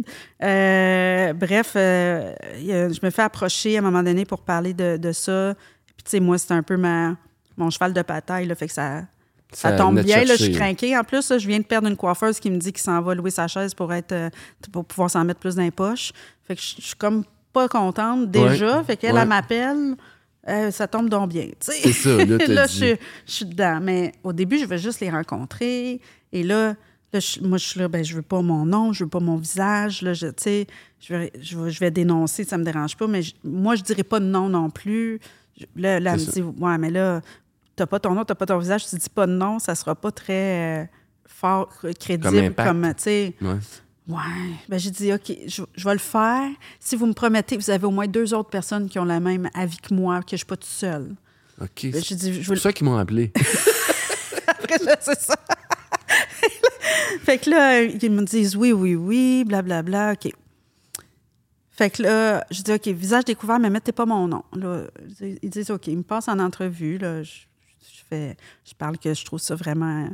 Euh, bref, euh, je me fais approcher à un moment donné pour parler de, de ça. Puis, tu sais, moi, c'est un peu ma, mon cheval de bataille, là, fait que ça, ça, Ça tombe bien. Là, je suis craquée. En plus, là, je viens de perdre une coiffeuse qui me dit qu'il s'en va louer sa chaise pour, être, euh, pour pouvoir s'en mettre plus dans les poches. Fait que je je suis comme pas contente déjà. Ouais. Fait qu'elle, Ouais. elle m'appelle. euh, ça tombe donc bien. C'est ça, là, là, je, suis- je suis dedans. Mais au début, je veux juste les rencontrer. Et là, là, je- moi, je suis là, ben, je veux pas mon nom, je veux pas mon visage. Là, je, vais, je, je vais dénoncer, ça me dérange pas. Mais moi, je dirais pas de nom non plus. Là, elle me dit, ouais, mais là, t'as pas ton nom, t'as pas ton visage, tu dis pas de nom, ça sera pas très euh, fort, crédible. Comme tu sais, Ouais. Ouais. Ben, j'ai dit, OK, je, je vais le faire. Si vous me promettez, vous avez au moins deux autres personnes qui ont le même avis que moi, que je suis pas toute seule. OK. Ben, C'est j'ai dit, je veux le ça qu'ils m'ont appelé. après, c'est ça. fait que là, ils me disent oui, oui, oui, blablabla, OK. Fait que là, je dis OK, visage découvert, mais mettez pas mon nom. Là, ils disent OK, ils me passent en entrevue. Là, je, je parle que je trouve ça vraiment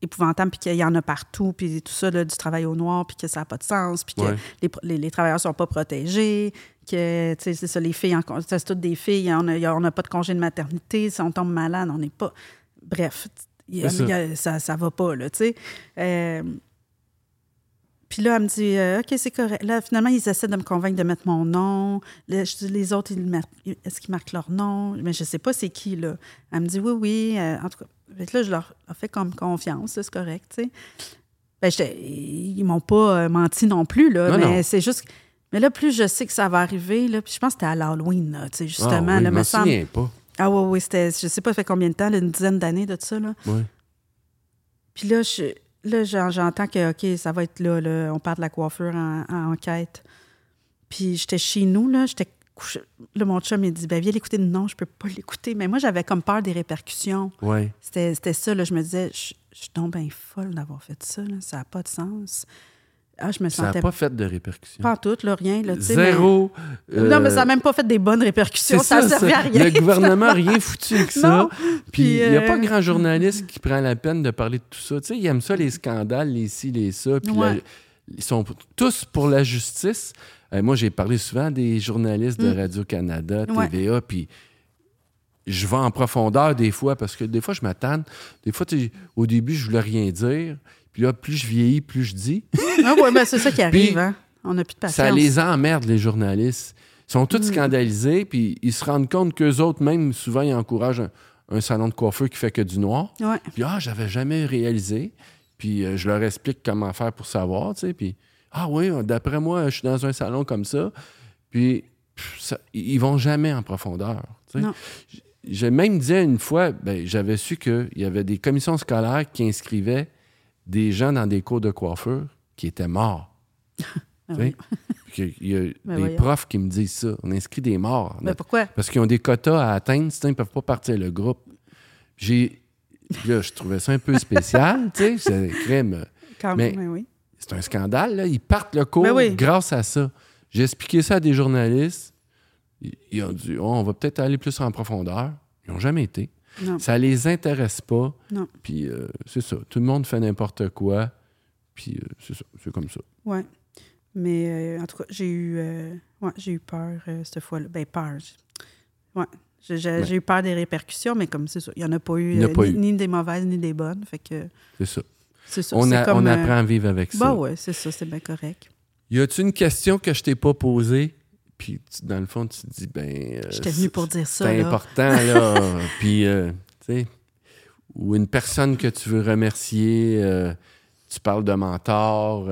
épouvantable, puis qu'il y en a partout, puis tout ça, là, du travail au noir, puis que ça n'a pas de sens, puis que Ouais. les, les, les travailleurs sont pas protégés, que, tu sais, c'est ça, les filles, en c'est toutes des filles, on n'a on a pas de congé de maternité, si on tombe malade, on n'est pas... Bref, il ça. ça va pas, là, tu sais. Euh, puis là, elle me dit, euh, OK, c'est correct. Là, finalement, ils essaient de me convaincre de mettre mon nom. Là, je dis, les autres, est-ce qu'ils marquent leur nom? Mais je sais pas c'est qui, là. Elle me dit, oui, oui. euh, en tout cas, là, je leur ai fait comme confiance, c'est correct, tu sais. Ben, ils m'ont pas euh, menti non plus, là, Non, mais c'est juste... Mais là, plus je sais que ça va arriver, là, puis je pense que c'était à l'Halloween, là, tu sais, justement. ah, oui, là, me semble- pas. Ah oui, oui, c'était, je sais pas, ça fait combien de temps, là, une dizaine d'années de ça, là. Ouais. Puis là, je, là j'en- j'entends que, OK, ça va être là, là, on part de la coiffure en, en enquête. Puis j'étais chez nous, là, j'étais couché. Là, mon chum, il dit, ben viens l'écouter. Non, je peux pas l'écouter. Mais moi, j'avais comme peur des répercussions. Ouais. C'était c'était ça, là, je me disais, je, je suis donc bien folle d'avoir fait ça, là, ça n'a pas de sens. Ah, je me Ça n'a pas pas, fait de répercussions. en tout, là, rien, là. Zéro. mais- Non, mais ça n'a euh, même pas fait des bonnes répercussions, ça, servait à rien. Le gouvernement n'a rien foutu avec ça. Non. Puis il n'y a euh, pas grand journaliste qui prend la peine de parler de tout ça. Tu sais, ils aiment ça, les scandales, les ci, les ça. Puis Ouais. la- ils sont tous pour la justice. Euh, moi, j'ai parlé souvent des journalistes de Mm. Radio-Canada, Ouais. TVA, puis je vais en profondeur des fois parce que des fois, je m'attends. Des fois, au début, je voulais rien dire. Puis là, plus je vieillis, plus je dis. Ah ouais, ben c'est ça qui arrive, Puis, hein. On n'a plus de patience. Ça les emmerde, les journalistes. Ils sont tous Mm. scandalisés, puis ils se rendent compte qu'eux autres, même, souvent, ils encouragent un, un salon de coiffeur qui fait que du noir. Ouais. Puis, ah, j'avais jamais réalisé. Puis, euh, je leur explique comment faire pour savoir, tu sais. Puis, ah oui, d'après moi, je suis dans un salon comme ça. Puis, ça- ils vont jamais en profondeur. tu sais. Non. J'ai même dit une fois, ben, j'avais su qu'il y avait des commissions scolaires qui inscrivaient des gens dans des cours de coiffure qui étaient morts. Ah qu'il y a Ben des voyons. profs qui me disent ça. On inscrit des morts. Ben pourquoi? Parce qu'ils ont des quotas à atteindre, sinon ils ne peuvent pas partir le groupe. J'ai. Là, je trouvais ça un peu spécial, tu sais. C'est crème. Quand Mais- même, oui. C'est un scandale, là. Ils partent le cours Ben oui. grâce à ça. J'ai expliqué ça à des journalistes. Ils- Ils ont dit, Oh, on va peut-être aller plus en profondeur. Ils n'ont jamais été. Non. Ça les intéresse pas. Non. Puis euh, c'est ça. Tout le monde fait n'importe quoi. Puis euh, c'est ça. C'est comme ça. Ouais. Mais euh, en tout cas, j'ai eu, euh, ouais, j'ai eu peur cette fois-là. Ben, peur. Ouais. J'ai, j'ai- Ouais. j'ai eu peur des répercussions, mais comme c'est ça, il n'y en a pas eu, a pas ni, eu. ni des mauvaises ni des bonnes. Fait que C'est ça. c'est ça. On, c'est a- comme, on apprend à vivre avec ça. Bah ouais, c'est ça, c'est bien correct. Y a-tu une question que je t'ai pas posée? Puis dans le fond, tu te dis, ben. euh, J'étais pour dire ça. C'est important, là. Puis, euh, tu sais, ou une personne que tu veux remercier, euh, tu parles de mentor,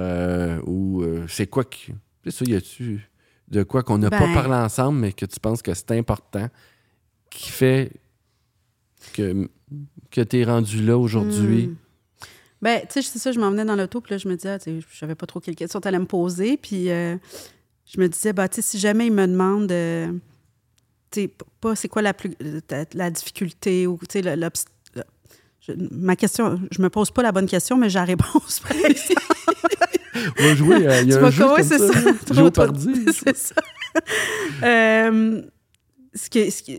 ou c'est quoi qui. C'est ça, y a-tu de quoi qu'on n'a pas Ben- parlé ensemble, mais que tu penses que c'est important, qui fait que, que tu es rendu là aujourd'hui? Hmm. Ben, tu sais, c'est ça, je m'en venais dans l'auto, puis là, je me disais, ah, tu sais, je savais pas trop quelle question tu allais me poser, puis je me disais, bah, si jamais il me demande, euh, pas c'est quoi la plus la, la difficulté ou, le- je- ma question, je me pose pas la bonne question, mais j'ai la réponse, par exemple. On va jouer, euh, il y a Tu un jeu comme ça, ça? au pardi. c'est ça. Euh, ce, que, ce, que,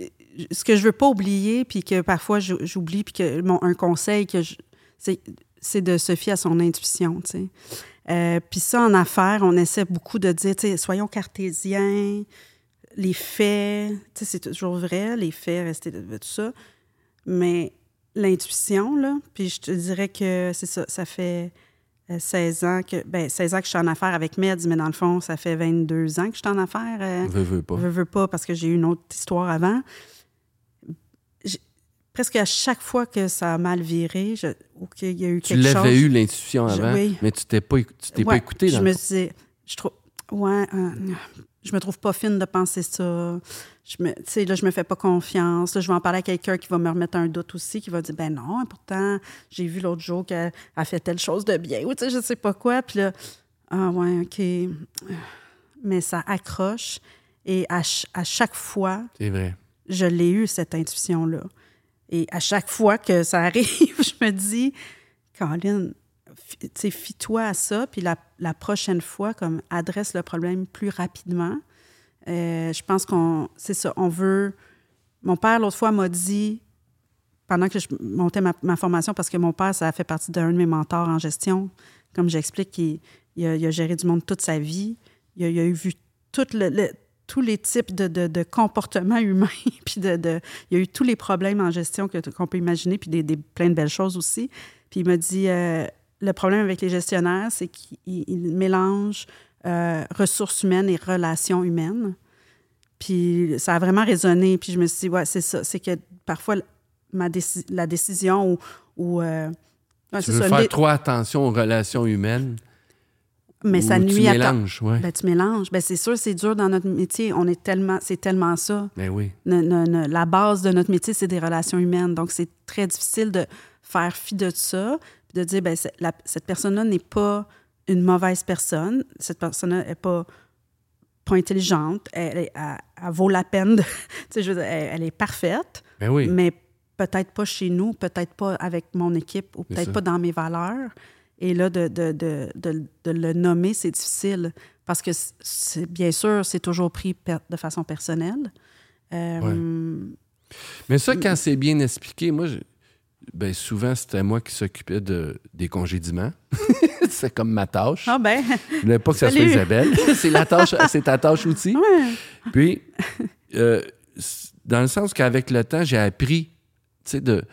ce que je veux pas oublier, puis que parfois j'oublie, puis que mon, un conseil que je, c'est, c'est de se fier à son intuition, tu sais. Euh, puis ça, en affaires, on essaie beaucoup de dire, tu sais, soyons cartésiens, les faits, tu sais, c'est toujours vrai, les faits, rester de, tout ça. Mais l'intuition, là, puis je te dirais que c'est ça, ça fait euh, 16 ans que, ben, 16 ans que je suis en affaires avec Meds, mais dans le fond, ça fait 22 ans que je suis en affaires. euh, Veux, veux pas. veux, veux pas, parce que j'ai eu une autre histoire avant. Presque à chaque fois que ça a mal viré, je, ou qu'il y a eu Tu quelque chose... l'avais eu l'intuition Je- avant, oui. mais tu t'es pas, tu t'es pas écouté dans Je me disais, je trouve, ouais, euh, je me trouve pas fine de penser ça. Je me, tu sais, là, je me fais pas confiance. Là, je vais en parler à quelqu'un qui va me remettre un doute aussi, qui va dire, ben non, pourtant, j'ai vu l'autre jour qu'elle a fait telle chose de bien, ou tu sais, je sais pas quoi. Puis là, ah ouais, OK. Mais ça accroche. Et à, ch- à chaque fois, C'est vrai. je l'ai eu, cette intuition-là. Et à chaque fois que ça arrive, je me dis, sais, fie-toi à ça, puis la, la prochaine fois, comme adresse le problème plus rapidement. Euh, je pense qu'on, c'est ça, on veut. Mon père, l'autre fois, m'a dit, pendant que je montais ma, ma formation, parce que mon père, ça a fait partie d'un de mes mentors en gestion, comme j'explique, il, il a, géré du monde toute sa vie. Il a, il a eu vu tout le- le- tous les types de, de, de comportements humains, puis de, de- il y a eu tous les problèmes en gestion que- qu'on peut imaginer, puis des, des- plein de belles choses aussi. Puis il m'a dit, euh, le problème avec les gestionnaires, c'est qu'ils ils mélangent euh, ressources humaines et relations humaines. Puis ça a vraiment résonné. Puis je me suis dit, ouais, c'est ça. C'est que parfois, ma déci- la décision ou. ou euh, ouais, Tu veux ça, faire les- trop attention aux relations humaines? Mais ça nuit tu à ta- mélanges, ouais. Ben, tu mélanges. Ben, c'est sûr, c'est dur dans notre métier. On est tellement, c'est tellement ça. Ben oui. Ne- ne- ne- la base de notre métier, c'est des relations humaines. Donc, c'est très difficile de faire fi de ça, de dire, ben, la- cette personne-là n'est pas une mauvaise personne. Cette personne-là n'est pas, pas intelligente. Elle, est- elle- elle vaut la peine. de- je veux dire, elle, est parfaite, Ben oui. mais peut-être pas chez nous, peut-être pas avec mon équipe ou peut-être pas dans mes valeurs. Et là, de, de, de, de, de le nommer, c'est difficile parce que, c'est, bien sûr, c'est toujours pris de façon personnelle. Euh, Mais ça, quand c'est bien expliqué, moi, je- ben souvent, c'était moi qui s'occupais de, des congédiements. c'est comme ma tâche. Ah ben, Je voulais pas que ça soit Salut. Isabelle. c'est la tâche, c'est ta tâche aussi. ouais. Puis, euh, dans le sens qu'avec le temps, j'ai appris, tu sais, de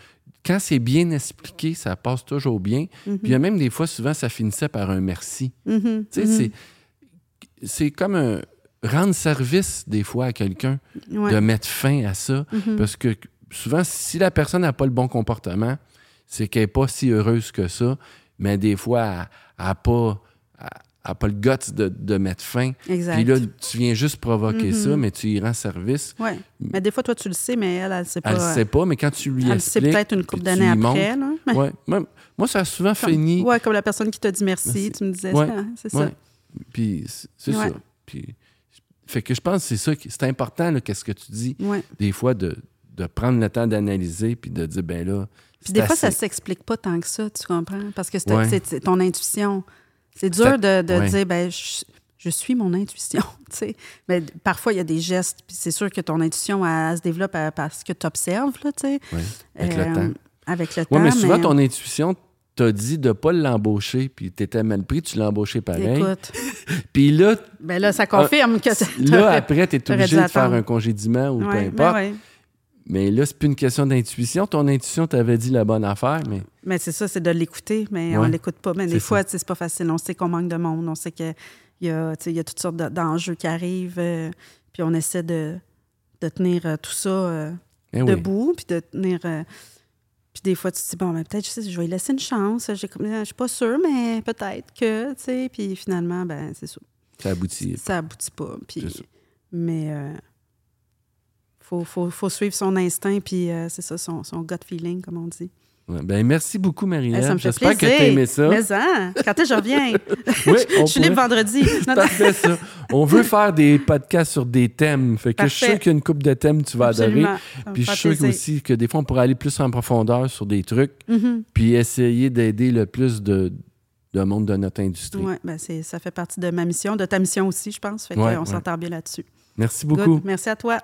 quand c'est bien expliqué, ça passe toujours bien. Puis il y a même des fois, souvent, ça finissait par un merci. Mhm, Tu sais, c'est- c'est comme un rendre service des fois à quelqu'un mhm. Ouais. de mettre fin à ça. Mhm. Parce que souvent, si la personne n'a pas le bon comportement, c'est qu'elle n'est pas si heureuse que ça. Mais des fois, elle n'a pas, elle- elle a pas le guts de, de mettre fin. Exact. Puis là, tu viens juste provoquer Mhm. ça, mais tu y rends service. Ouais. Mais des fois, toi, tu le sais, mais elle, elle ne sait pas. Elle ne sait pas, mais quand tu lui Elle le sait expliques... peut-être une couple d'années après. Là. Mais Ouais. Moi, moi, ça a souvent comme, fini. ouais, comme la personne qui t'a dit merci, Merci. tu me disais Ouais. ça. C'est ça. Puis c'est ça. Puis, fait que je pense que c'est ça, c'est important, qu'est-ce que tu dis, des fois, de, de prendre le temps d'analyser puis de dire, ben là, Puis des fois, ça assez. s'explique pas tant que ça, tu comprends? Parce que c'est ton intuition. C'est dur de, de dire, ben, je, je suis mon intuition. Mais parfois, il y a des gestes, puis c'est sûr que ton intuition, elle, elle se développe parce que tu observes, là, avec Euh, le temps. Avec le Oui, temps. mais souvent, ton intuition t'a dit de pas l'embaucher, puis t'étais mal pris, tu l'as embauché pareil. Écoute, Puis là, ben là, ça confirme que t'as- là, après, t'es obligé de faire un congédiement ou peu Ouais, ben importe. ouais. Mais là, c'est plus une question d'intuition. Ton intuition t'avait dit la bonne affaire, mais Mais c'est ça, c'est de l'écouter, mais on Ouais. l'écoute pas. Mais des fois, c'est pas facile. On sait qu'on manque de monde, on sait qu'il y y a toutes sortes de- d'enjeux qui arrivent, euh, puis on essaie de, de tenir euh, tout ça euh, eh oui. debout, puis de tenir... puis des fois, tu te dis, bon, mais peut-être, je, je vais lui laisser une chance. Je suis pas sûre, mais peut-être que, tu sais. Puis finalement, ben c'est ça. ça aboutit. Ça aboutit pas. Puis, mais euh, faut, faut, faut suivre son instinct, puis euh, c'est ça, son, son gut feeling, comme on dit. Ouais. Ben, merci beaucoup, Marie-Ève. ça me fait J'espère que plaisir. tu aimé ça. Mais hein, quand est-ce que je reviens? Oui, on je suis libre vendredi. Non, non. Parfait, ça. On veut faire des podcasts sur des thèmes. Fait que je suis sûr qu'il y a une couple de thèmes que tu vas adorer. Absolument. Puis je suis sûr aussi que des fois, on pourrait aller plus en profondeur sur des trucs, Mhm. puis essayer d'aider le plus de, de monde de notre industrie. Ouais, ben c'est, ça fait partie de ma mission, de ta mission aussi, je pense. Fait Ouais, ouais. s'entend bien là-dessus. Merci Good. beaucoup. Merci à toi.